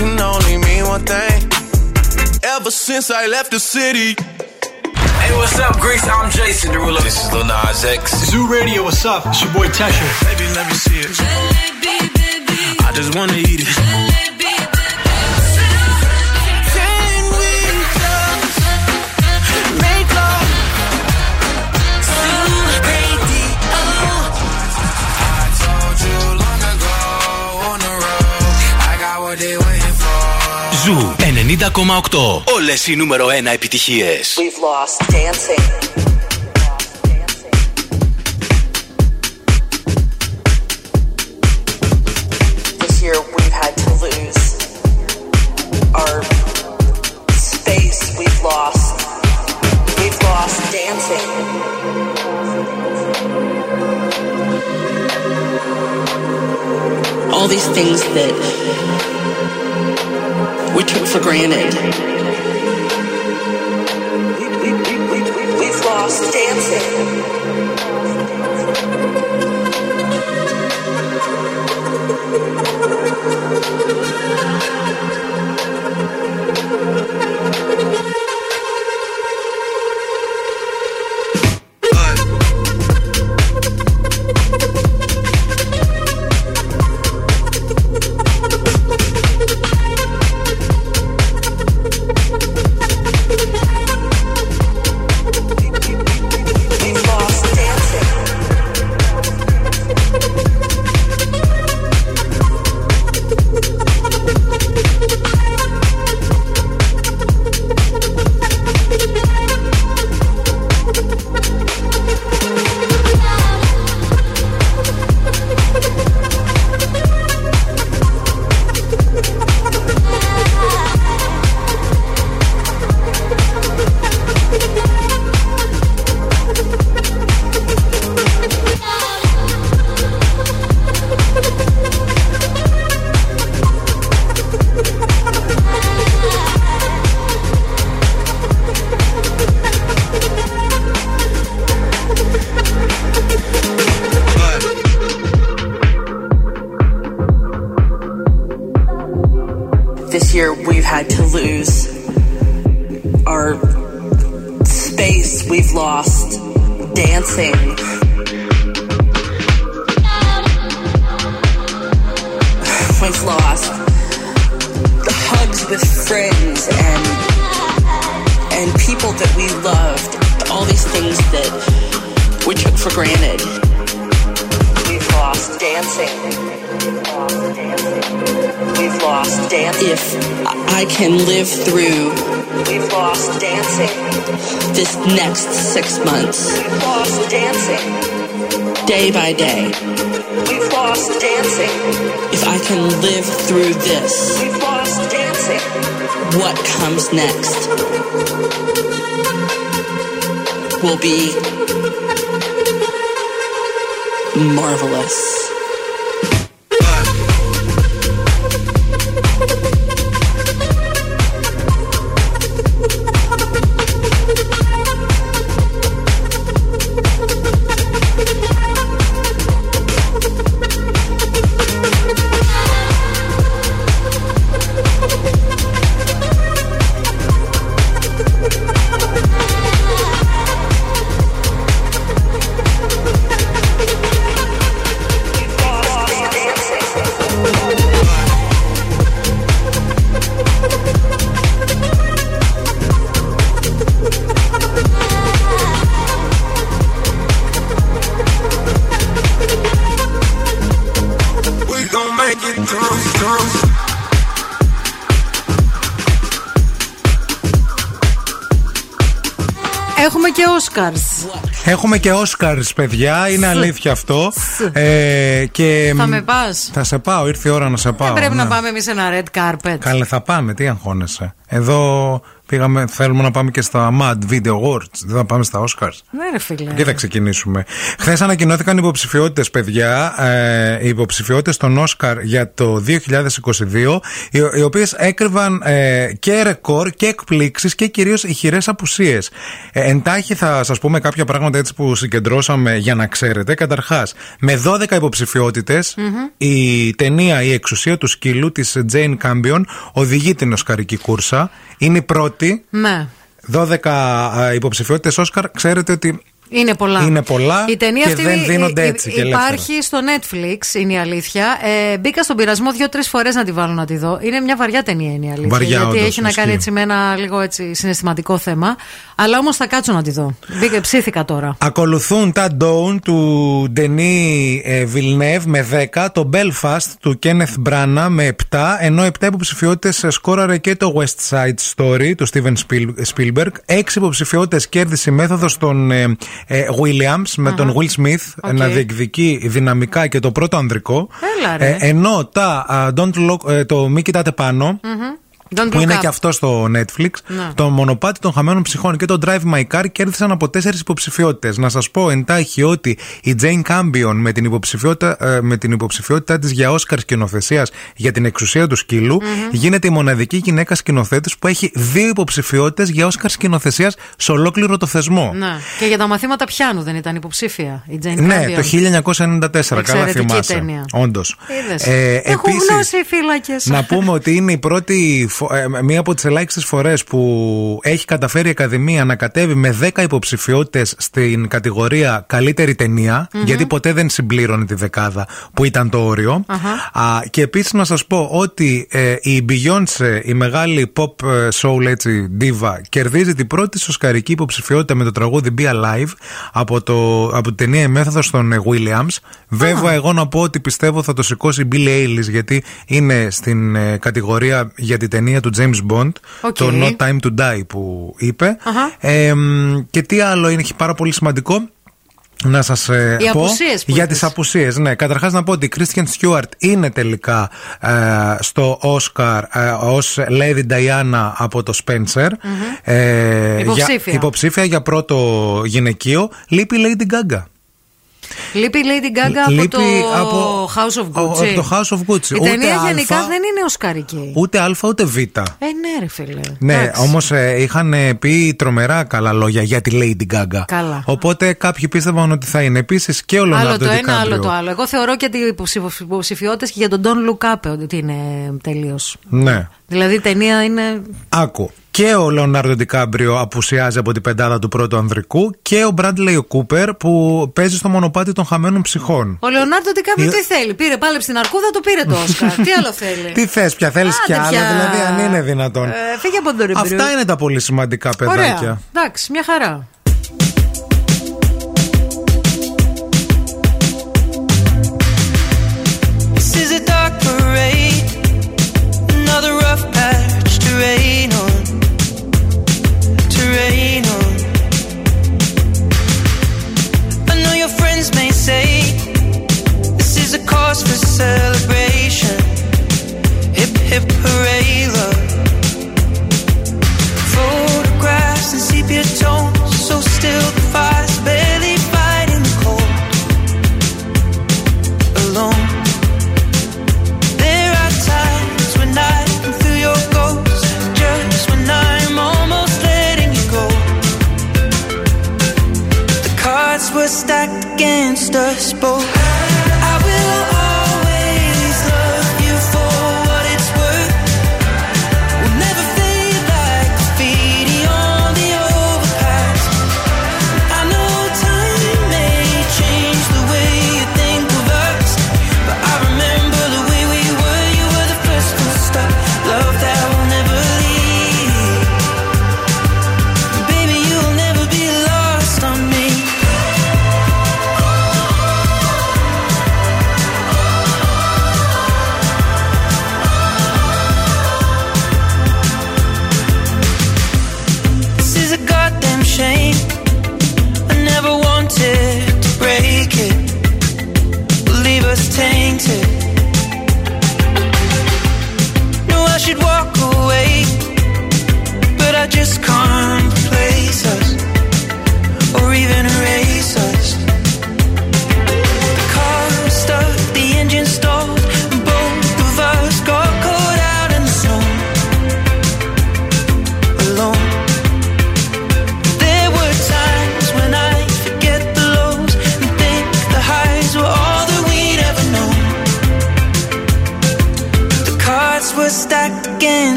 can only mean one thing. Ever since I left the city. Hey, what's up, Greece? I'm Jason Derulo. This is Lil Nas X. Zoo Radio, what's up? It's your boy Tesha. Baby, let me see it. I just wanna eat it. Ζου 90,8. Όλες οι νούμερο 1 επιτυχίες. We've lost dancing. Και Oscars, παιδιά. Είναι αλήθεια αυτό. Ε, και, Θα μ, με πας. Θα σε πάω, ήρθε η ώρα να σε πάω. Δεν πρέπει ναι. να πάμε εμείς ένα red carpet. Καλέ, θα πάμε, τι αγχώνεσαι. Εδώ πήγαμε, θέλουμε να πάμε και στα MAD Video Awards. Δεν θα πάμε στα Oscars. Ναι, ρε φίλε. Εκεί θα ξεκινήσουμε. Χθες ανακοινώθηκαν οι υποψηφιότητες, παιδιά. Ε, οι υποψηφιότητες των Όσκαρ για το 2022, οι, οι οποίες έκρυβαν ε, και ρεκόρ και εκπλήξεις και κυρίως ηχηρέ απουσίες. Ε, εντάχει θα σας πούμε κάποια πράγματα έτσι που συγκεντρώσαμε για να ξέρετε. Καταρχάς, με 12 υποψηφιότητες, η ταινία Η εξουσία του σκύλου της Jane Campion οδηγεί την Οσκαρική κούρσα. Είναι η πρώτη Ναι. 12 υποψηφιότητες Όσκαρ, ξέρετε ότι Είναι πολλά. Είναι πολλά Η ταινία και αυτή δεν δίνονται υ- υ- έτσι και ελεύθερα. Υπάρχει στο Netflix, είναι η αλήθεια. Ε, μπήκα στον πειρασμό δύο-τρεις φορές να τη βάλω να τη δω. Είναι μια βαριά ταινία, είναι η αλήθεια. Βαριά, γιατί όντως, έχει να κάνει ισχύει. έτσι με ένα λίγο έτσι συναισθηματικό θέμα. Αλλά όμως θα κάτσω να τη δω. Μπήκα, ψήθηκα τώρα. Ακολουθούν τα Dawn του Ντενί Villeneuve με 10, το Belfast του Kenneth Branagh με 7, ενώ 7 υποψηφιότητες σκόραρε και το West Side Story του Steven Spiel- Spielberg. 6 υποψηφιότητες κέρδισε η μέθοδο των ε, ε, Williams με τον Will Smith να διεκδικεί δυναμικά και το πρώτο ανδρικό. Έλα, ρε. Ε, ενώ τα α, Don't Look, ε, το Μη κοιτάτε πάνω, Μμμ. Don't που look είναι up. και αυτό στο Netflix, Ναι. το μονοπάτι των χαμένων ψυχών και το Drive My Car κέρδισαν από τέσσερις υποψηφιότητες. Να σας πω εντάχει ότι η Jane Campion με την υποψηφιότητα, ε, με την υποψηφιότητά της για Όσκαρ σκηνοθεσίας για την εξουσία του σκυλου γίνεται η μοναδική γυναίκα σκηνοθέτης που έχει δύο υποψηφιότητες για Όσκαρ σκηνοθεσίας σε ολόκληρο το θεσμό. Ναι. Και για τα μαθήματα πιάνου δεν ήταν υποψήφια η Jane Ναι, Campion. το 1994, καλά Εξαιρετική θυμάσαι. ταινία. Όντως. Είδες. Ε, Έχουν επίσης- γνώση οι φύλακες. να πούμε ότι είναι η πρώτη, φο- ε, μία από τις ελάχιστες φορές που έχει καταφέρει η Ακαδημία να κατέβει με 10 υποψηφιότητες στην κατηγορία καλύτερη ταινία, Μμμ. γιατί ποτέ δεν συμπλήρωνε τη δεκάδα που ήταν το όριο. Αχα. Α, και επίσης να σας πω ότι ε, η Beyoncé, η μεγάλη pop ε, soul έτσι, diva, κερδίζει την πρώτη σοσκαρική υποψηφιότητα με το τραγούδι Be Alive από, το, από την ταινία Η Μέθοδος των ε, Williams. Βέβαια, εγώ να πω ότι πιστεύω θα το σηκώσει η Billie Eilish γιατί είναι στην ε, κατηγορία για την ταινία του James Bond, OK. το No Time to Die που είπε. Αχα. Ε, μ, και τι άλλο είναι, έχει πάρα πολύ σημαντικό. Να σας ε, Οι πω απουσίες που για είπες. τις απουσίες. Ναι, καταρχάς να πω ότι η Kristen Stewart είναι τελικά ε, στο Oscar ε, ως Lady Diana από το Spencer. Ε, Υποψήφια. Για, υποψήφια για πρώτο γυναικείο. Λείπει η Lady Gaga. Λείπει η Lady Gaga από Λείπει το από- House of ο- Gucci. το House of Gucci. Η Ούτε ταινία Α, γενικά δεν είναι οσκαρική. Ούτε Α ούτε Β. Ε, ναι, ρε φίλε. Ναι, Εντάξει. όμως είχαν ε, πει τρομερά καλά λόγια για τη Lady Gaga. Καλά. Οπότε κάποιοι πίστευαν ότι θα είναι. Επίσης και ο Άλλο Leonardo το ένα, DiCaprio. άλλο το άλλο. Εγώ θεωρώ και οι υποψηφιότητες και για τον Don Look Up ότι είναι τελείως. Ναι. Δηλαδή η ταινία είναι. Άκου. Και ο Λεωνάρντο Ντικάμπριο απουσιάζει από την πεντάδα του πρώτου ανδρικού και ο Μπράντλεϊ ο Κούπερ που παίζει στο μονοπάτι των χαμένων ψυχών. Ο Λεωνάρντο Ντικάπριο Ε, τι θέλει. Πήρε πάλεψε στην αρκούδα, το πήρε το Όσκαρ. τι άλλο θέλει; Τι θες, πια θέλεις κι Άντε άλλα, πια. δηλαδή αν είναι δυνατόν. Ε, φύγε από τον Ριμπρού. Αυτά είναι τα πολύ σημαντικά παιδάκια. Ωραία. Εντάξει, μια χαρά. Cause for celebration. Hip hip hooray, love. Photographs and sepia tones, so still the fire's barely fighting the cold. Alone. There are times when I can feel your ghost, just when I'm almost letting you go. The cards were stacked against us both.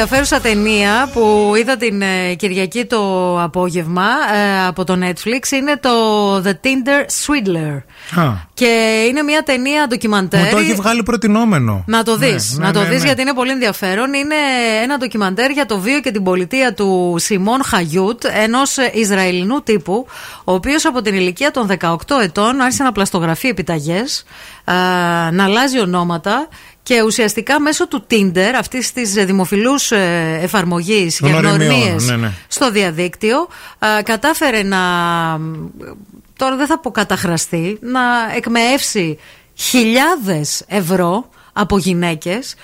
Ενδιαφέρουσα ταινία που είδα την ε, Κυριακή το απόγευμα ε, από το Netflix είναι το The Tinder Swindler. Α, Και είναι μια ταινία ντοκιμαντέρ. μου το έχει βγάλει προτινόμενο. Να το δεις. Ναι, να ναι, το ναι, δεις ναι. γιατί είναι πολύ ενδιαφέρον. Είναι ένα ντοκιμαντέρ για το βίο και την πολιτεία του Σιμών Χαγιούτ, ενός Ισραηλινού τύπου, ο οποίος από την ηλικία των 18 ετών άρχισε να πλαστογραφεί επιταγές, να αλλάζει ονόματα και ουσιαστικά μέσω του Tinder, αυτής της δημοφιλούς εφαρμογής για Γνωριμιών, γνωριμίες ναι, ναι. στο διαδίκτυο, α, κατάφερε να. Τώρα δεν θα πω καταχραστεί, να εκμεεύσει χιλιάδες ευρώ από γυναίκες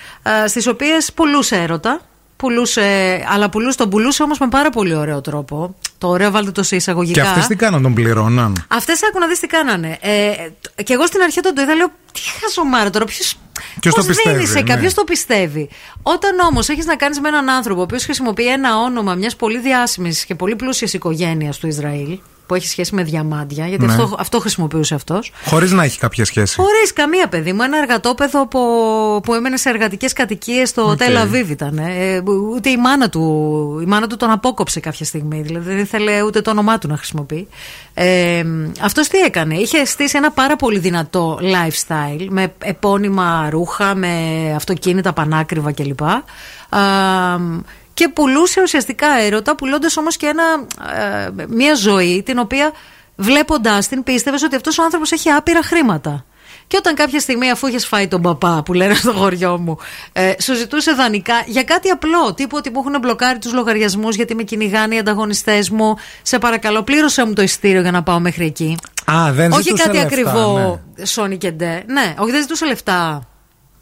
στις οποίες πουλούσε έρωτα πουλούσε, αλλά πουλούσε, τον πουλούσε όμως με πάρα πολύ ωραίο τρόπο το ωραίο βάλτε το σε εισαγωγικά Και αυτές τι κάναν, τον πληρώναν; Αυτές άκου να δεις τι κάνανε. Ε, και εγώ στην αρχή όταν το είδα, λέω: Τι χαζομάρα τώρα, ποιος. Ποιος το πιστεύει, δίνει σε ναι. κάποιο το πιστεύει; Όταν όμως έχεις να κάνεις με έναν άνθρωπο ο οποίος χρησιμοποιεί ένα όνομα μιας πολύ διάσημης και πολύ πλούσιας οικογένειας του Ισραήλ, που έχει σχέση με διαμάντια, γιατί Ναι. αυτό, αυτό χρησιμοποιούσε αυτός. Χωρίς να έχει κάποια σχέση. Χωρίς καμία παιδί μου. Ένα εργατόπαιδο από, που έμενε σε εργατικές κατοικίες στο Οκ. Τελ Αβίβ ήταν. Ε, ούτε η μάνα, του, η μάνα του τον απόκοψε κάποια στιγμή. Δηλαδή δεν ήθελε ούτε το όνομά του να χρησιμοποιεί. Ε, Αυτός τι έκανε; Είχε στήσει ένα πάρα πολύ δυνατό lifestyle με επώνυμα ρούχα, με αυτοκίνητα πανάκριβα κλπ. Α, και πουλούσε ουσιαστικά έρωτα, πουλώντας όμως και ένα, ε, μια ζωή την οποία βλέποντάς την πίστευες ότι αυτός ο άνθρωπος έχει άπειρα χρήματα. Και όταν κάποια στιγμή, αφού είχες φάει τον παπά που λένε στο χωριό μου, ε, σου ζητούσε δανεικά για κάτι απλό, τύπου ότι μου έχουν μπλοκάρει τους λογαριασμούς γιατί με κυνηγάνε οι ανταγωνιστές μου. Σε παρακαλώ, πλήρωσέ μου το ειστήριο για να πάω μέχρι εκεί. Α, δεν όχι ζητούσε κάτι λεφτά, ακριβό, ναι. Sony και Ντε. Ναι, όχι, δεν ζητούσε λεφτά.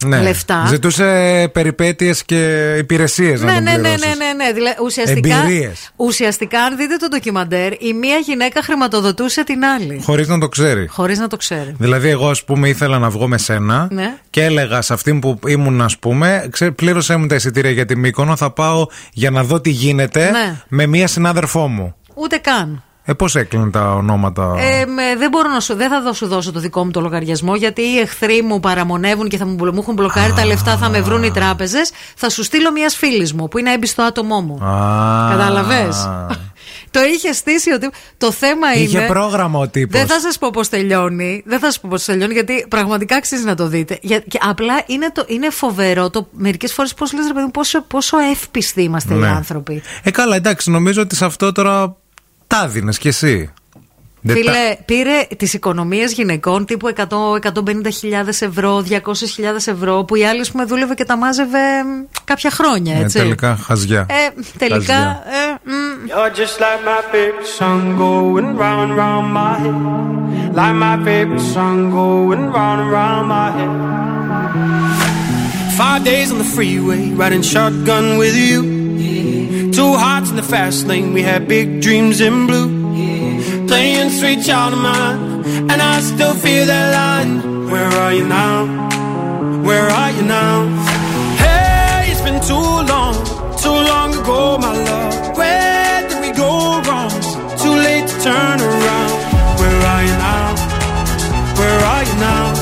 Ναι. λεφτά. Ζητούσε περιπέτειες και υπηρεσίες να Ναι, τον ναι, ναι, πληρώσεις. ναι, ναι, ναι. Δηλαδή, ουσιαστικά, Εμπειρίες. ουσιαστικά, αν δείτε το ντοκιμαντέρ, η μία γυναίκα χρηματοδοτούσε την άλλη. Χωρίς να το ξέρει. Χωρίς να το ξέρει. Δηλαδή, εγώ, ας πούμε, ήθελα να βγω με σένα Ναι. και έλεγα σε αυτήν που ήμουν, ας πούμε, ξέρει, πλήρωσέ μου τα εισιτήρια για τη Μύκονο. Θα πάω για να δω τι γίνεται Ναι. με μία συνάδελφό μου. Ούτε καν. Ε, πώς έκλεινε τα ονόματα; Ε, με- δεν μπορώ να σου, δεν θα δω- σου δώσω το δικό μου το λογαριασμό γιατί οι εχθροί μου παραμονεύουν και θα μου, μου έχουν μπλοκάρει τα λεφτά, θα με βρουν οι τράπεζες. Θα σου στείλω μια φίλης μου που είναι έμπιστο άτομό μου. Α. Κατάλαβε. το είχε στήσει ότι. Το θέμα Είχε είναι. πρόγραμμα ο τύπος. Δεν θα σας πω πώς τελειώνει. Δεν θα σας πω πώς τελειώνει, γιατί πραγματικά αξίζει να το δείτε. Για, και απλά είναι, το, είναι φοβερό το μερικές φορές πώς λες, ρε παιδί μου, πόσο, πόσο εύπιστοι είμαστε οι Ναι. άνθρωποι. Ε, καλά, εντάξει, νομίζω ότι σε αυτό τώρα κι εσύ. Φίλε, πήρε τις οικονομίες γυναικών τύπου 100, 150.000 ευρώ, 200.000 ευρώ, που οι άλλε με πούμε, δούλευε και τα μάζευε κάποια χρόνια, ναι, έτσι. Τελικά, χαζιά. Τελικά. Two hearts in the fast lane, we had big dreams in blue. Playing sweet child of mine, and I still feel that line. Where are you now? Where are you now? Hey, it's been too long, too long ago, my love. Where did we go wrong? Too late to turn around. Where are you now? Where are you now?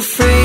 you free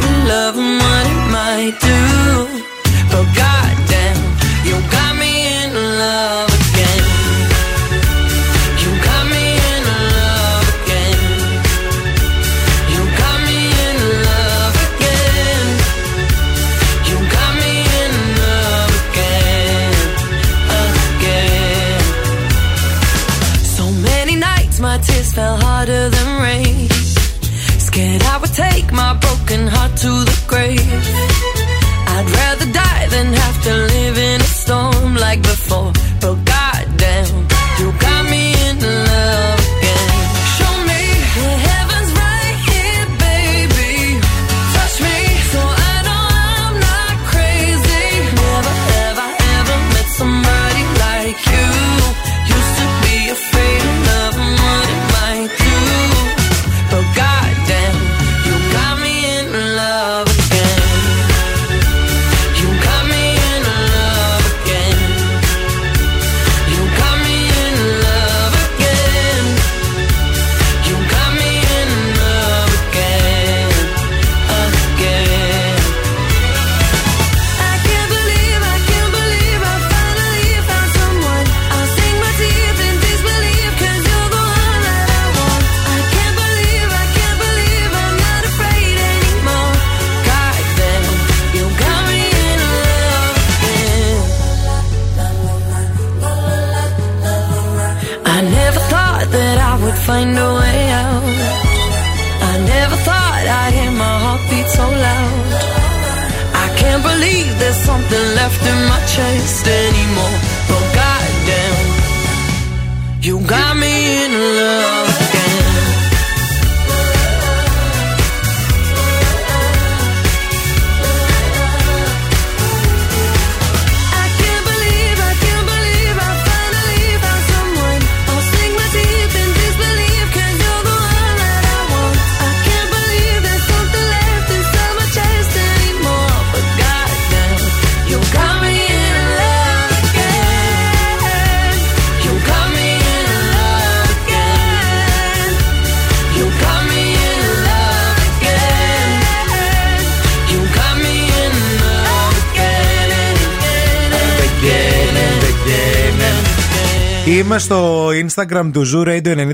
Instagram του Zoo Radio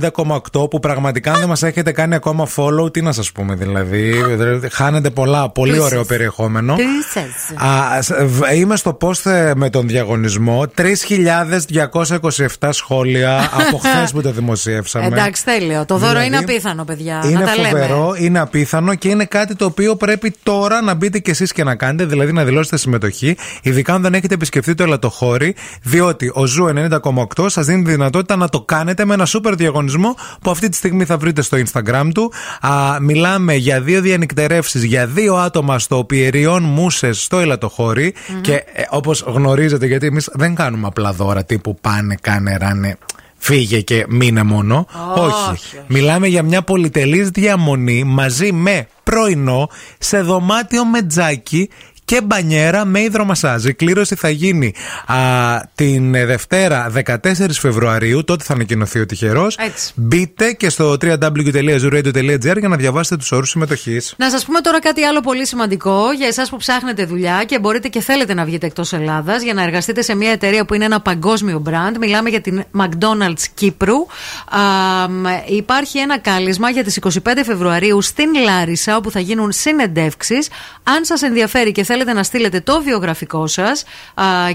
90,8 που πραγματικά αν δεν μας έχετε κάνει ακόμα follow, τι να σας πούμε δηλαδή. Χάνετε πολλά, πολύ Πλούσιες. ωραίο περιεχόμενο. Πλούσιες. Α, σ- β- είμαι στο post ε, με τον διαγωνισμό. 3.227 σχόλια από χθες που το δημοσιεύσαμε. Εντάξει, τέλειο. Το δώρο Δηλαδή, είναι απίθανο, παιδιά. Είναι να τα φοβερό, λέμε. είναι απίθανο και είναι κάτι το οποίο πρέπει τώρα να μπείτε κι εσείς και να κάνετε, δηλαδή να δηλώσετε συμμετοχή, ειδικά αν δεν έχετε επισκεφτεί το ελαττοχώρι, διότι ο Zoo 90,8 σας δίνει τη δυνατότητα να το κάνετε με ένα σούπερ διαγωνισμό που αυτή τη στιγμή θα βρείτε στο Instagram του. Α, μιλάμε για δύο διανυκτερεύσεις για δύο άτομα στο Πιεριών Μούσες στο Ελατοχώρι και ε, όπως γνωρίζετε, γιατί εμείς δεν κάνουμε απλά δώρα τύπου πάνε, κάνε, ράνε. Φύγε και μείνε μόνο. Όχι, Μιλάμε για μια πολυτελής διαμονή μαζί με πρωινό σε δωμάτιο με τζάκι και μπανιέρα με υδρομασάζ. Η κλήρωση θα γίνει α, την ε, Δευτέρα 14 Φεβρουαρίου. Τότε θα ανακοινωθεί ο τυχερός. Έτσι. Μπείτε και στο www.zuradio.gr για να διαβάσετε τους όρους συμμετοχής. Να σας πούμε τώρα κάτι άλλο πολύ σημαντικό για εσάς που ψάχνετε δουλειά και μπορείτε και θέλετε να βγείτε εκτός Ελλάδας για να εργαστείτε σε μια εταιρεία που είναι ένα παγκόσμιο brand. Μιλάμε για την McDonald's Κύπρου. Α, μ, υπάρχει ένα κάλεσμα για τις 25 Φεβρουαρίου στην Λάρισα, όπου θα γίνουν συνεντεύξεις. Αν σας ενδιαφέρει και θέλετε να στείλετε το βιογραφικό σας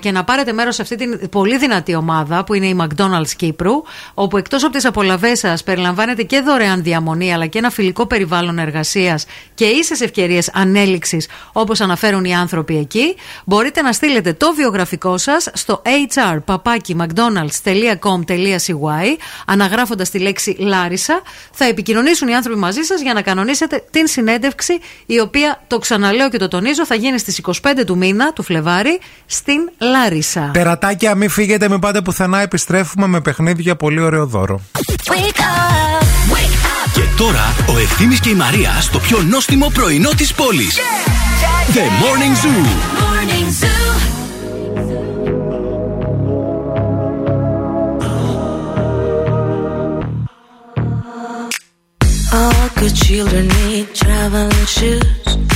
και να πάρετε μέρος σε αυτή την πολύ δυνατή ομάδα που είναι η McDonald's Κύπρου, όπου εκτός από τις απολαυές σας περιλαμβάνεται και δωρεάν διαμονή αλλά και ένα φιλικό περιβάλλον εργασίας και ίσες ευκαιρίες ανέλυξης όπως αναφέρουν οι άνθρωποι εκεί, μπορείτε να στείλετε το βιογραφικό σας στο hr.mcdonalds.com.cy αναγράφοντας τη λέξη Λάρισα. Θα επικοινωνήσουν οι άνθρωποι μαζί σας για να κανονίσετε την συνέντευξη, η οποία, το ξαναλέω και το τονίζω, θα γίνει στις 25 του μήνα, του Φλεβάρι, στην Λάρισα. Τερατάκια, μην φύγετε, μην πάτε πουθενά. Επιστρέφουμε με παιχνίδι για πολύ ωραίο δώρο. Και τώρα ο Ευθύμης και η Μαρία στο πιο νόστιμο πρωινό της πόλης. The Morning Zoo. All good children need traveling shoes.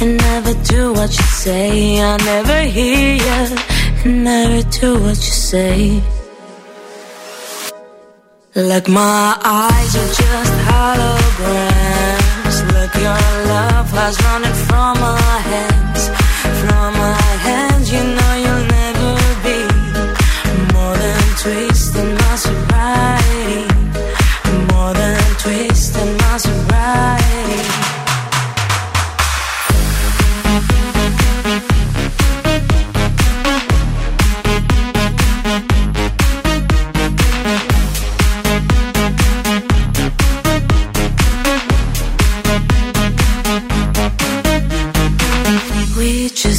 and never do what you say. I never hear you and never do what you say. Like my eyes are just holograms. Look, your love has running from my hands, from my hands. You know you'll never be more than twisting my sobriety, more than twisting my sobriety.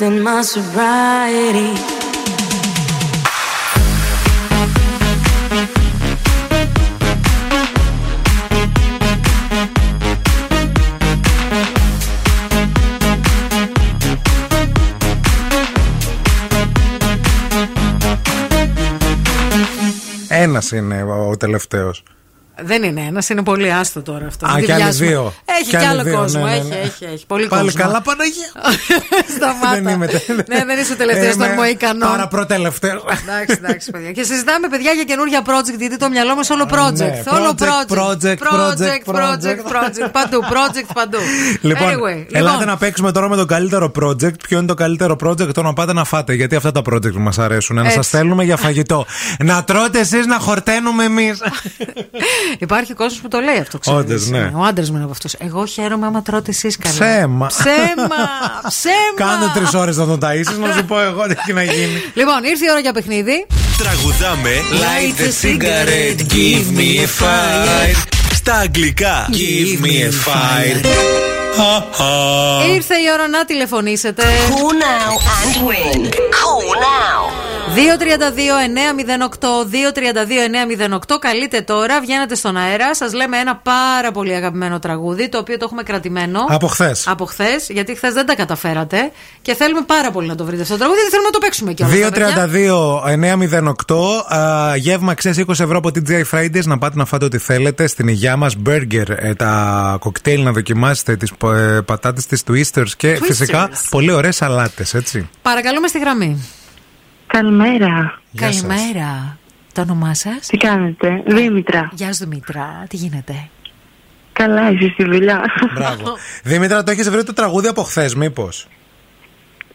Twisting my sobriety. Ένας είναι ο τελευταίος. Δεν είναι ένας, είναι πολύ άστο τώρα αυτό. Α, Μην και άλλοι βιάζουμε. δύο. Έχει Και και, άλλοι άλλο δύο, κόσμο. ναι, ναι, έχει, ναι. έχει, έχει. Πολύ Πάλι κόσμο. καλά, Παναγία. Σταμάτα. Δεν είμαι τε- ναι, δεν είσαι ο τελευταίος των Είμαι Μοϊκανών. Πάρα προτελευταίο. εντάξει, εντάξει, παιδιά. Και συζητάμε, παιδιά, για καινούργια project, γιατί το μυαλό μας όλο project. ναι. Όλο Project, project. project, project, project, project. Παντού, project παντού. Λοιπόν, anyway, ελάτε λοιπόν, να παίξουμε τώρα με τον καλύτερο project. Ποιο είναι το καλύτερο project, το να πάτε να φάτε. Γιατί αυτά τα project μας αρέσουν. Να Έτσι. σα στέλνουμε για φαγητό. να τρώτε εσείς, να χορταίνουμε εμείς. Υπάρχει κόσμος που το λέει αυτό, ξέρεις. Όντως, ναι. Ο άντρας μου είναι από αυτούς. Εγώ χαίρομαι άμα τρώτε εσεί καλά. Ψέμα. Ψέμα. Ψέμα. Κάνε τρεις ώρες να τον ταΐσεις να σου πω εγώ τι έχει να γίνει. Λοιπόν, ήρθε η ώρα για παιχνίδι. Τραγουδάμε Light a cigarette, give me a fire Στα αγγλικά Give me a fire Ήρθε η ώρα να τηλεφωνήσετε. Call now and win. Call now. 232-908, 232-908. Καλείτε τώρα, βγαίνετε στον αέρα. Σας λέμε ένα πάρα πολύ αγαπημένο τραγούδι, το οποίο το έχουμε κρατημένο. Από χθες. Από χθες, γιατί χθες δεν τα καταφέρατε. Και θέλουμε πάρα πολύ να το βρείτε αυτό το τραγούδι, γιατί θέλουμε να το παίξουμε κιόλας. 232-908 α, Γεύμα ξέρεις 20 ευρώ από TGI Fridays Να πάτε να φάτε ό,τι θέλετε Στην υγειά μας Burger ε, Τα κοκτέιλ να δοκιμάσετε Τις ε, πατάτες της Twisters Και Twisters. φυσικά πολύ ωραίες σαλάτες, έτσι. Παρακαλούμε στη γραμμή. Καλημέρα. Γεια σας. Καλημέρα. Το όνομά σας; Τι κάνετε, Δήμητρα. Γεια σου Δημήτρα, τι γίνεται; Καλά, είσαι στη δουλειά. Μπράβο. Δήμητρα, το έχεις βρει το τραγούδι από χθες, μήπως;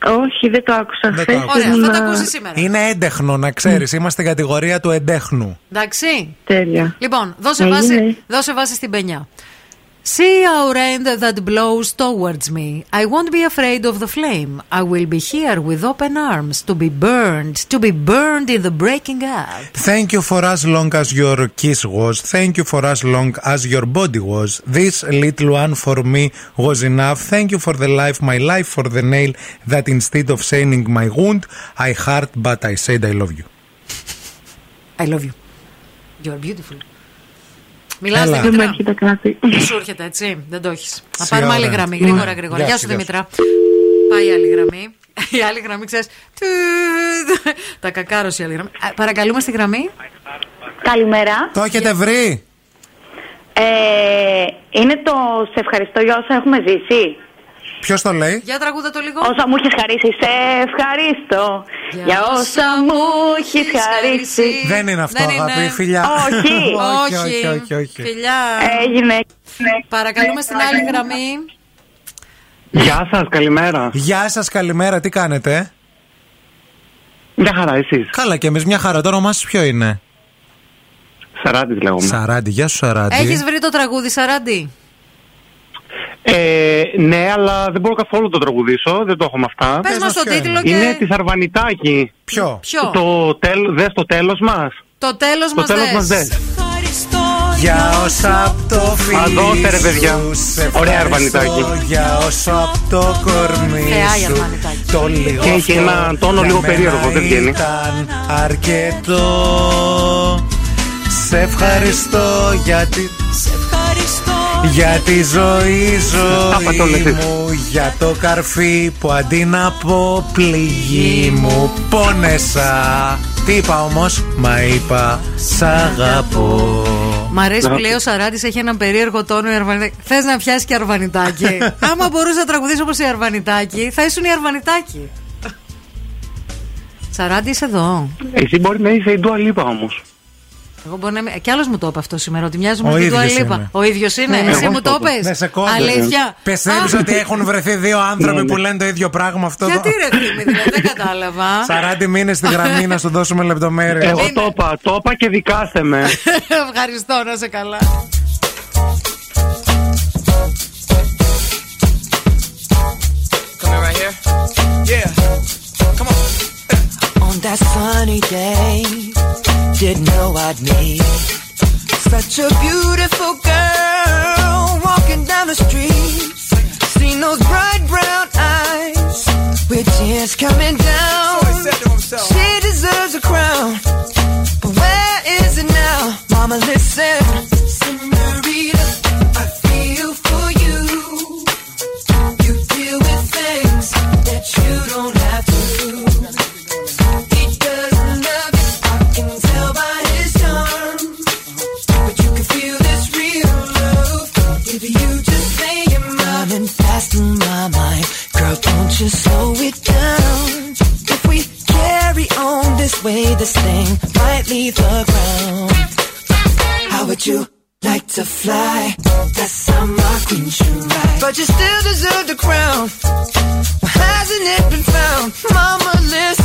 Όχι, δεν το άκουσα Δεν το χθες. άκουσα. Ωραία, θα τα ήμουνα- ακούσεις σήμερα. Είναι έντεχνο, να ξέρεις. Είμαστε κατηγορία του εντέχνου. Εντάξει. Τέλεια. Λοιπόν, δώσε Έγινε. βάση, δώσε βάση στην πενιά. See our end that blows towards me. I won't be afraid of the flame. I will be here with open arms to be burned, to be burned in the breaking up. Thank you for as long as your kiss was. Thank you for as long as your body was. This little one for me was enough. Thank you for the life, my life for the nail that instead of saying my wound, I hurt, but I said I love you. I love you. You are beautiful. Μιλάς Έλα. Δεν μου Δημήτρα. έρχεται κάτι. Δεν σου έρχεται έτσι. Δεν το έχεις. Να Σι πάρουμε άλλη ώρα. γραμμή. Μμ. Γρήγορα, γρήγορα. Γεια Γεια σου, σου γεια Δημήτρα. Πάει η άλλη γραμμή. Η άλλη γραμμή, ξέρεις. Τα κακάρωσε η άλλη γραμμή. Α, Παρακαλούμε στη γραμμή. Καλημέρα. Το έχετε βρει; Ε, είναι το σε ευχαριστώ για όσα έχουμε ζήσει. Ποιος το λέει; Για τραγούδα το λίγο. Όσα μου έχεις χαρίσει, σε ευχαρίστω. Για όσα μου έχεις χαρίσει. Δεν είναι αυτό, Δεν είναι. αγάπη, φιλιά. Όχι. όχι, όχι, όχι, όχι. Φιλιά. Έγινε. Παρακαλούμε στην άλλη γραμμή. Γεια σας, καλημέρα. Γεια σας, καλημέρα, τι κάνετε; Μια χαρά, εσείς. Καλά και εμείς μια χαρά. Το όνομά σας ποιο είναι; Σαράτη λέγομαι. Σαράντι, γεια σου Σαράντι. Έχεις βρει το τραγούδι Σαράντι. Ε, ναι, αλλά δεν μπορώ καθόλου να το τραγουδήσω. Δεν το έχω με αυτά. Πες μας το τίτλο και- Είναι τη Αρβανιτάκη. Ποιο; Ποιο; Το τέλ, δες το τέλος μας. Το τέλος Το μας τέλος μας δες. δες. Για όσα απ' το φίλι Α, δώστε, ρε, παιδιά. σου σε Ωραία ευχαριστώ. αρβανιτάκι. Για όσα απ' το κορμί Θεά η σου αρβανιτάκι. Το λίγο Και έχει αυτό ένα τόνο για λίγο μένα περίεργο, δεν βγαίνει. Ήταν αρκετό Σε ευχαριστώ γιατί για τη ζωή Άπα, το ζωή λες. μου Για το καρφί που αντί να πω πληγή μου Πόνεσα Τι είπα όμως; Μα είπα Σ' αγαπώ Μ' αρέσει που λέει ο Σαράντη έχει έναν περίεργο τόνο η Αρβανιτάκη. Θες να πιάσει και Αρβανιτάκη; Άμα μπορούσες να τραγουδήσεις όπως η Αρβανιτάκη, θα ήσουν η Αρβανιτάκη. Σαράντη είσαι εδώ. Εσύ μπορεί να είσαι η Ντουα Λίπα όμως. Εγώ μπορεί να είμαι. Κι άλλος μου το είπε αυτό σήμερα, ότι μοιάζουμε Ο με την ίδιος Τουαλίπα. είναι. Ο ίδιος είναι. Ναι, Εσύ εγώ μου αυτό το το- πες Ναι, σε κόβω. Αλήθεια. Πιστεύει Α, ότι έχουν βρεθεί δύο άνθρωποι Ναι, που ναι. λένε το ίδιο πράγμα αυτό Γιατί το. ρε Θήμη, δηλαδή, δεν κατάλαβα. 40 μήνε στη γραμμή να σου δώσουμε λεπτομέρειες. Εγώ το είπα, το είπα και δικάστε με. Ευχαριστώ, να σε καλά. Coming right here. Yeah. Come on. On that sunny day, didn't know I'd meet such a beautiful girl walking down the street. Seen those bright brown eyes with tears coming down. She deserves a crown, but where is it now? Mama, listen, girl, slow it down. If we carry on this way, this thing might leave the ground. How would you like to fly? That's how my queen should ride. But you still deserve the crown. Hasn't it been found? Mama, listen.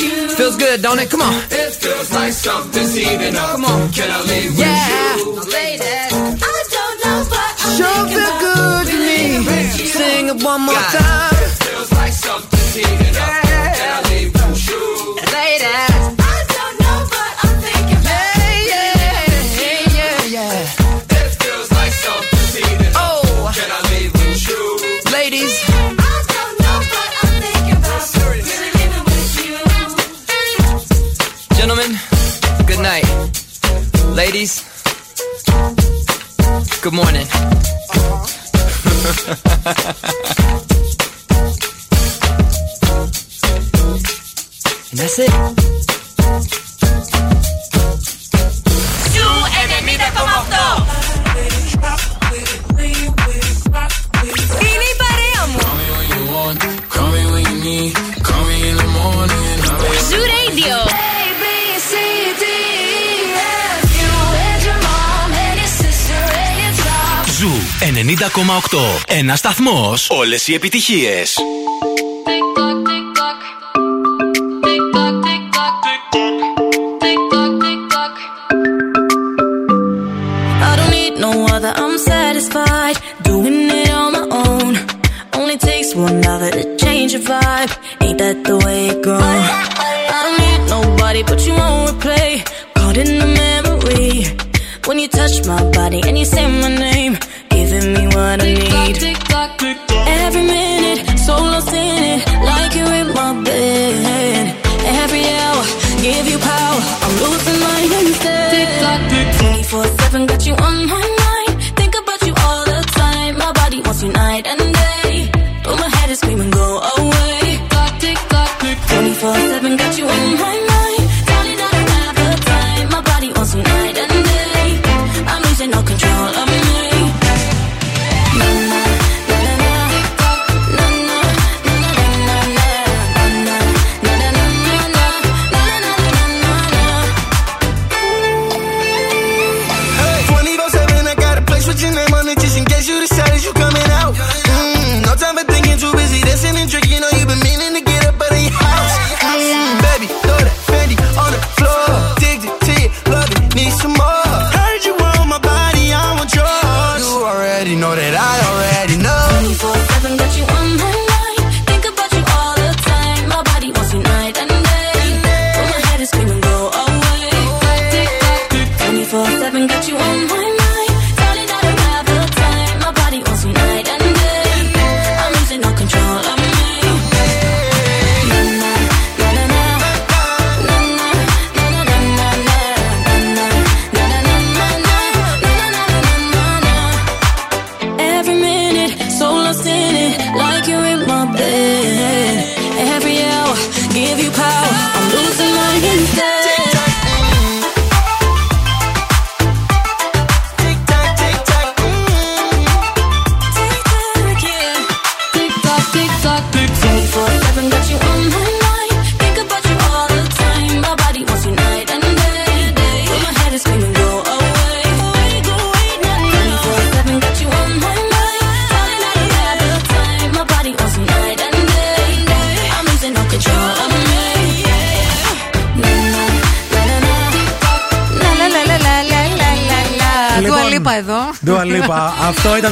you. Feels good, don't it? Come on. It feels like something's heating up. Come on. Can I leave yeah. with you? Yeah. I don't know what I'm Sure feel good to me. Sing it one more God. time. It feels like something's heating up. Yeah. Good morning. Uh-huh. and that's it. Ένα σταθμό. Όλε οι επιτυχίε. One lover to change your vibe. Ain't that the way it goes? I don't need nobody but you want.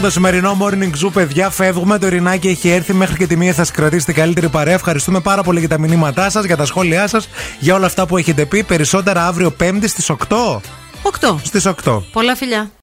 το σημερινό morning zoo, παιδιά. Φεύγουμε. Το Ειρηνάκι έχει έρθει μέχρι και τη μία θα κρατήσει την καλύτερη παρέα. Ευχαριστούμε πάρα πολύ για τα μηνύματά σας, για τα σχόλιά σας, για όλα αυτά που έχετε πει. Περισσότερα αύριο Πέμπτη στις 8. 8. Στις 8. Πολλά φιλιά.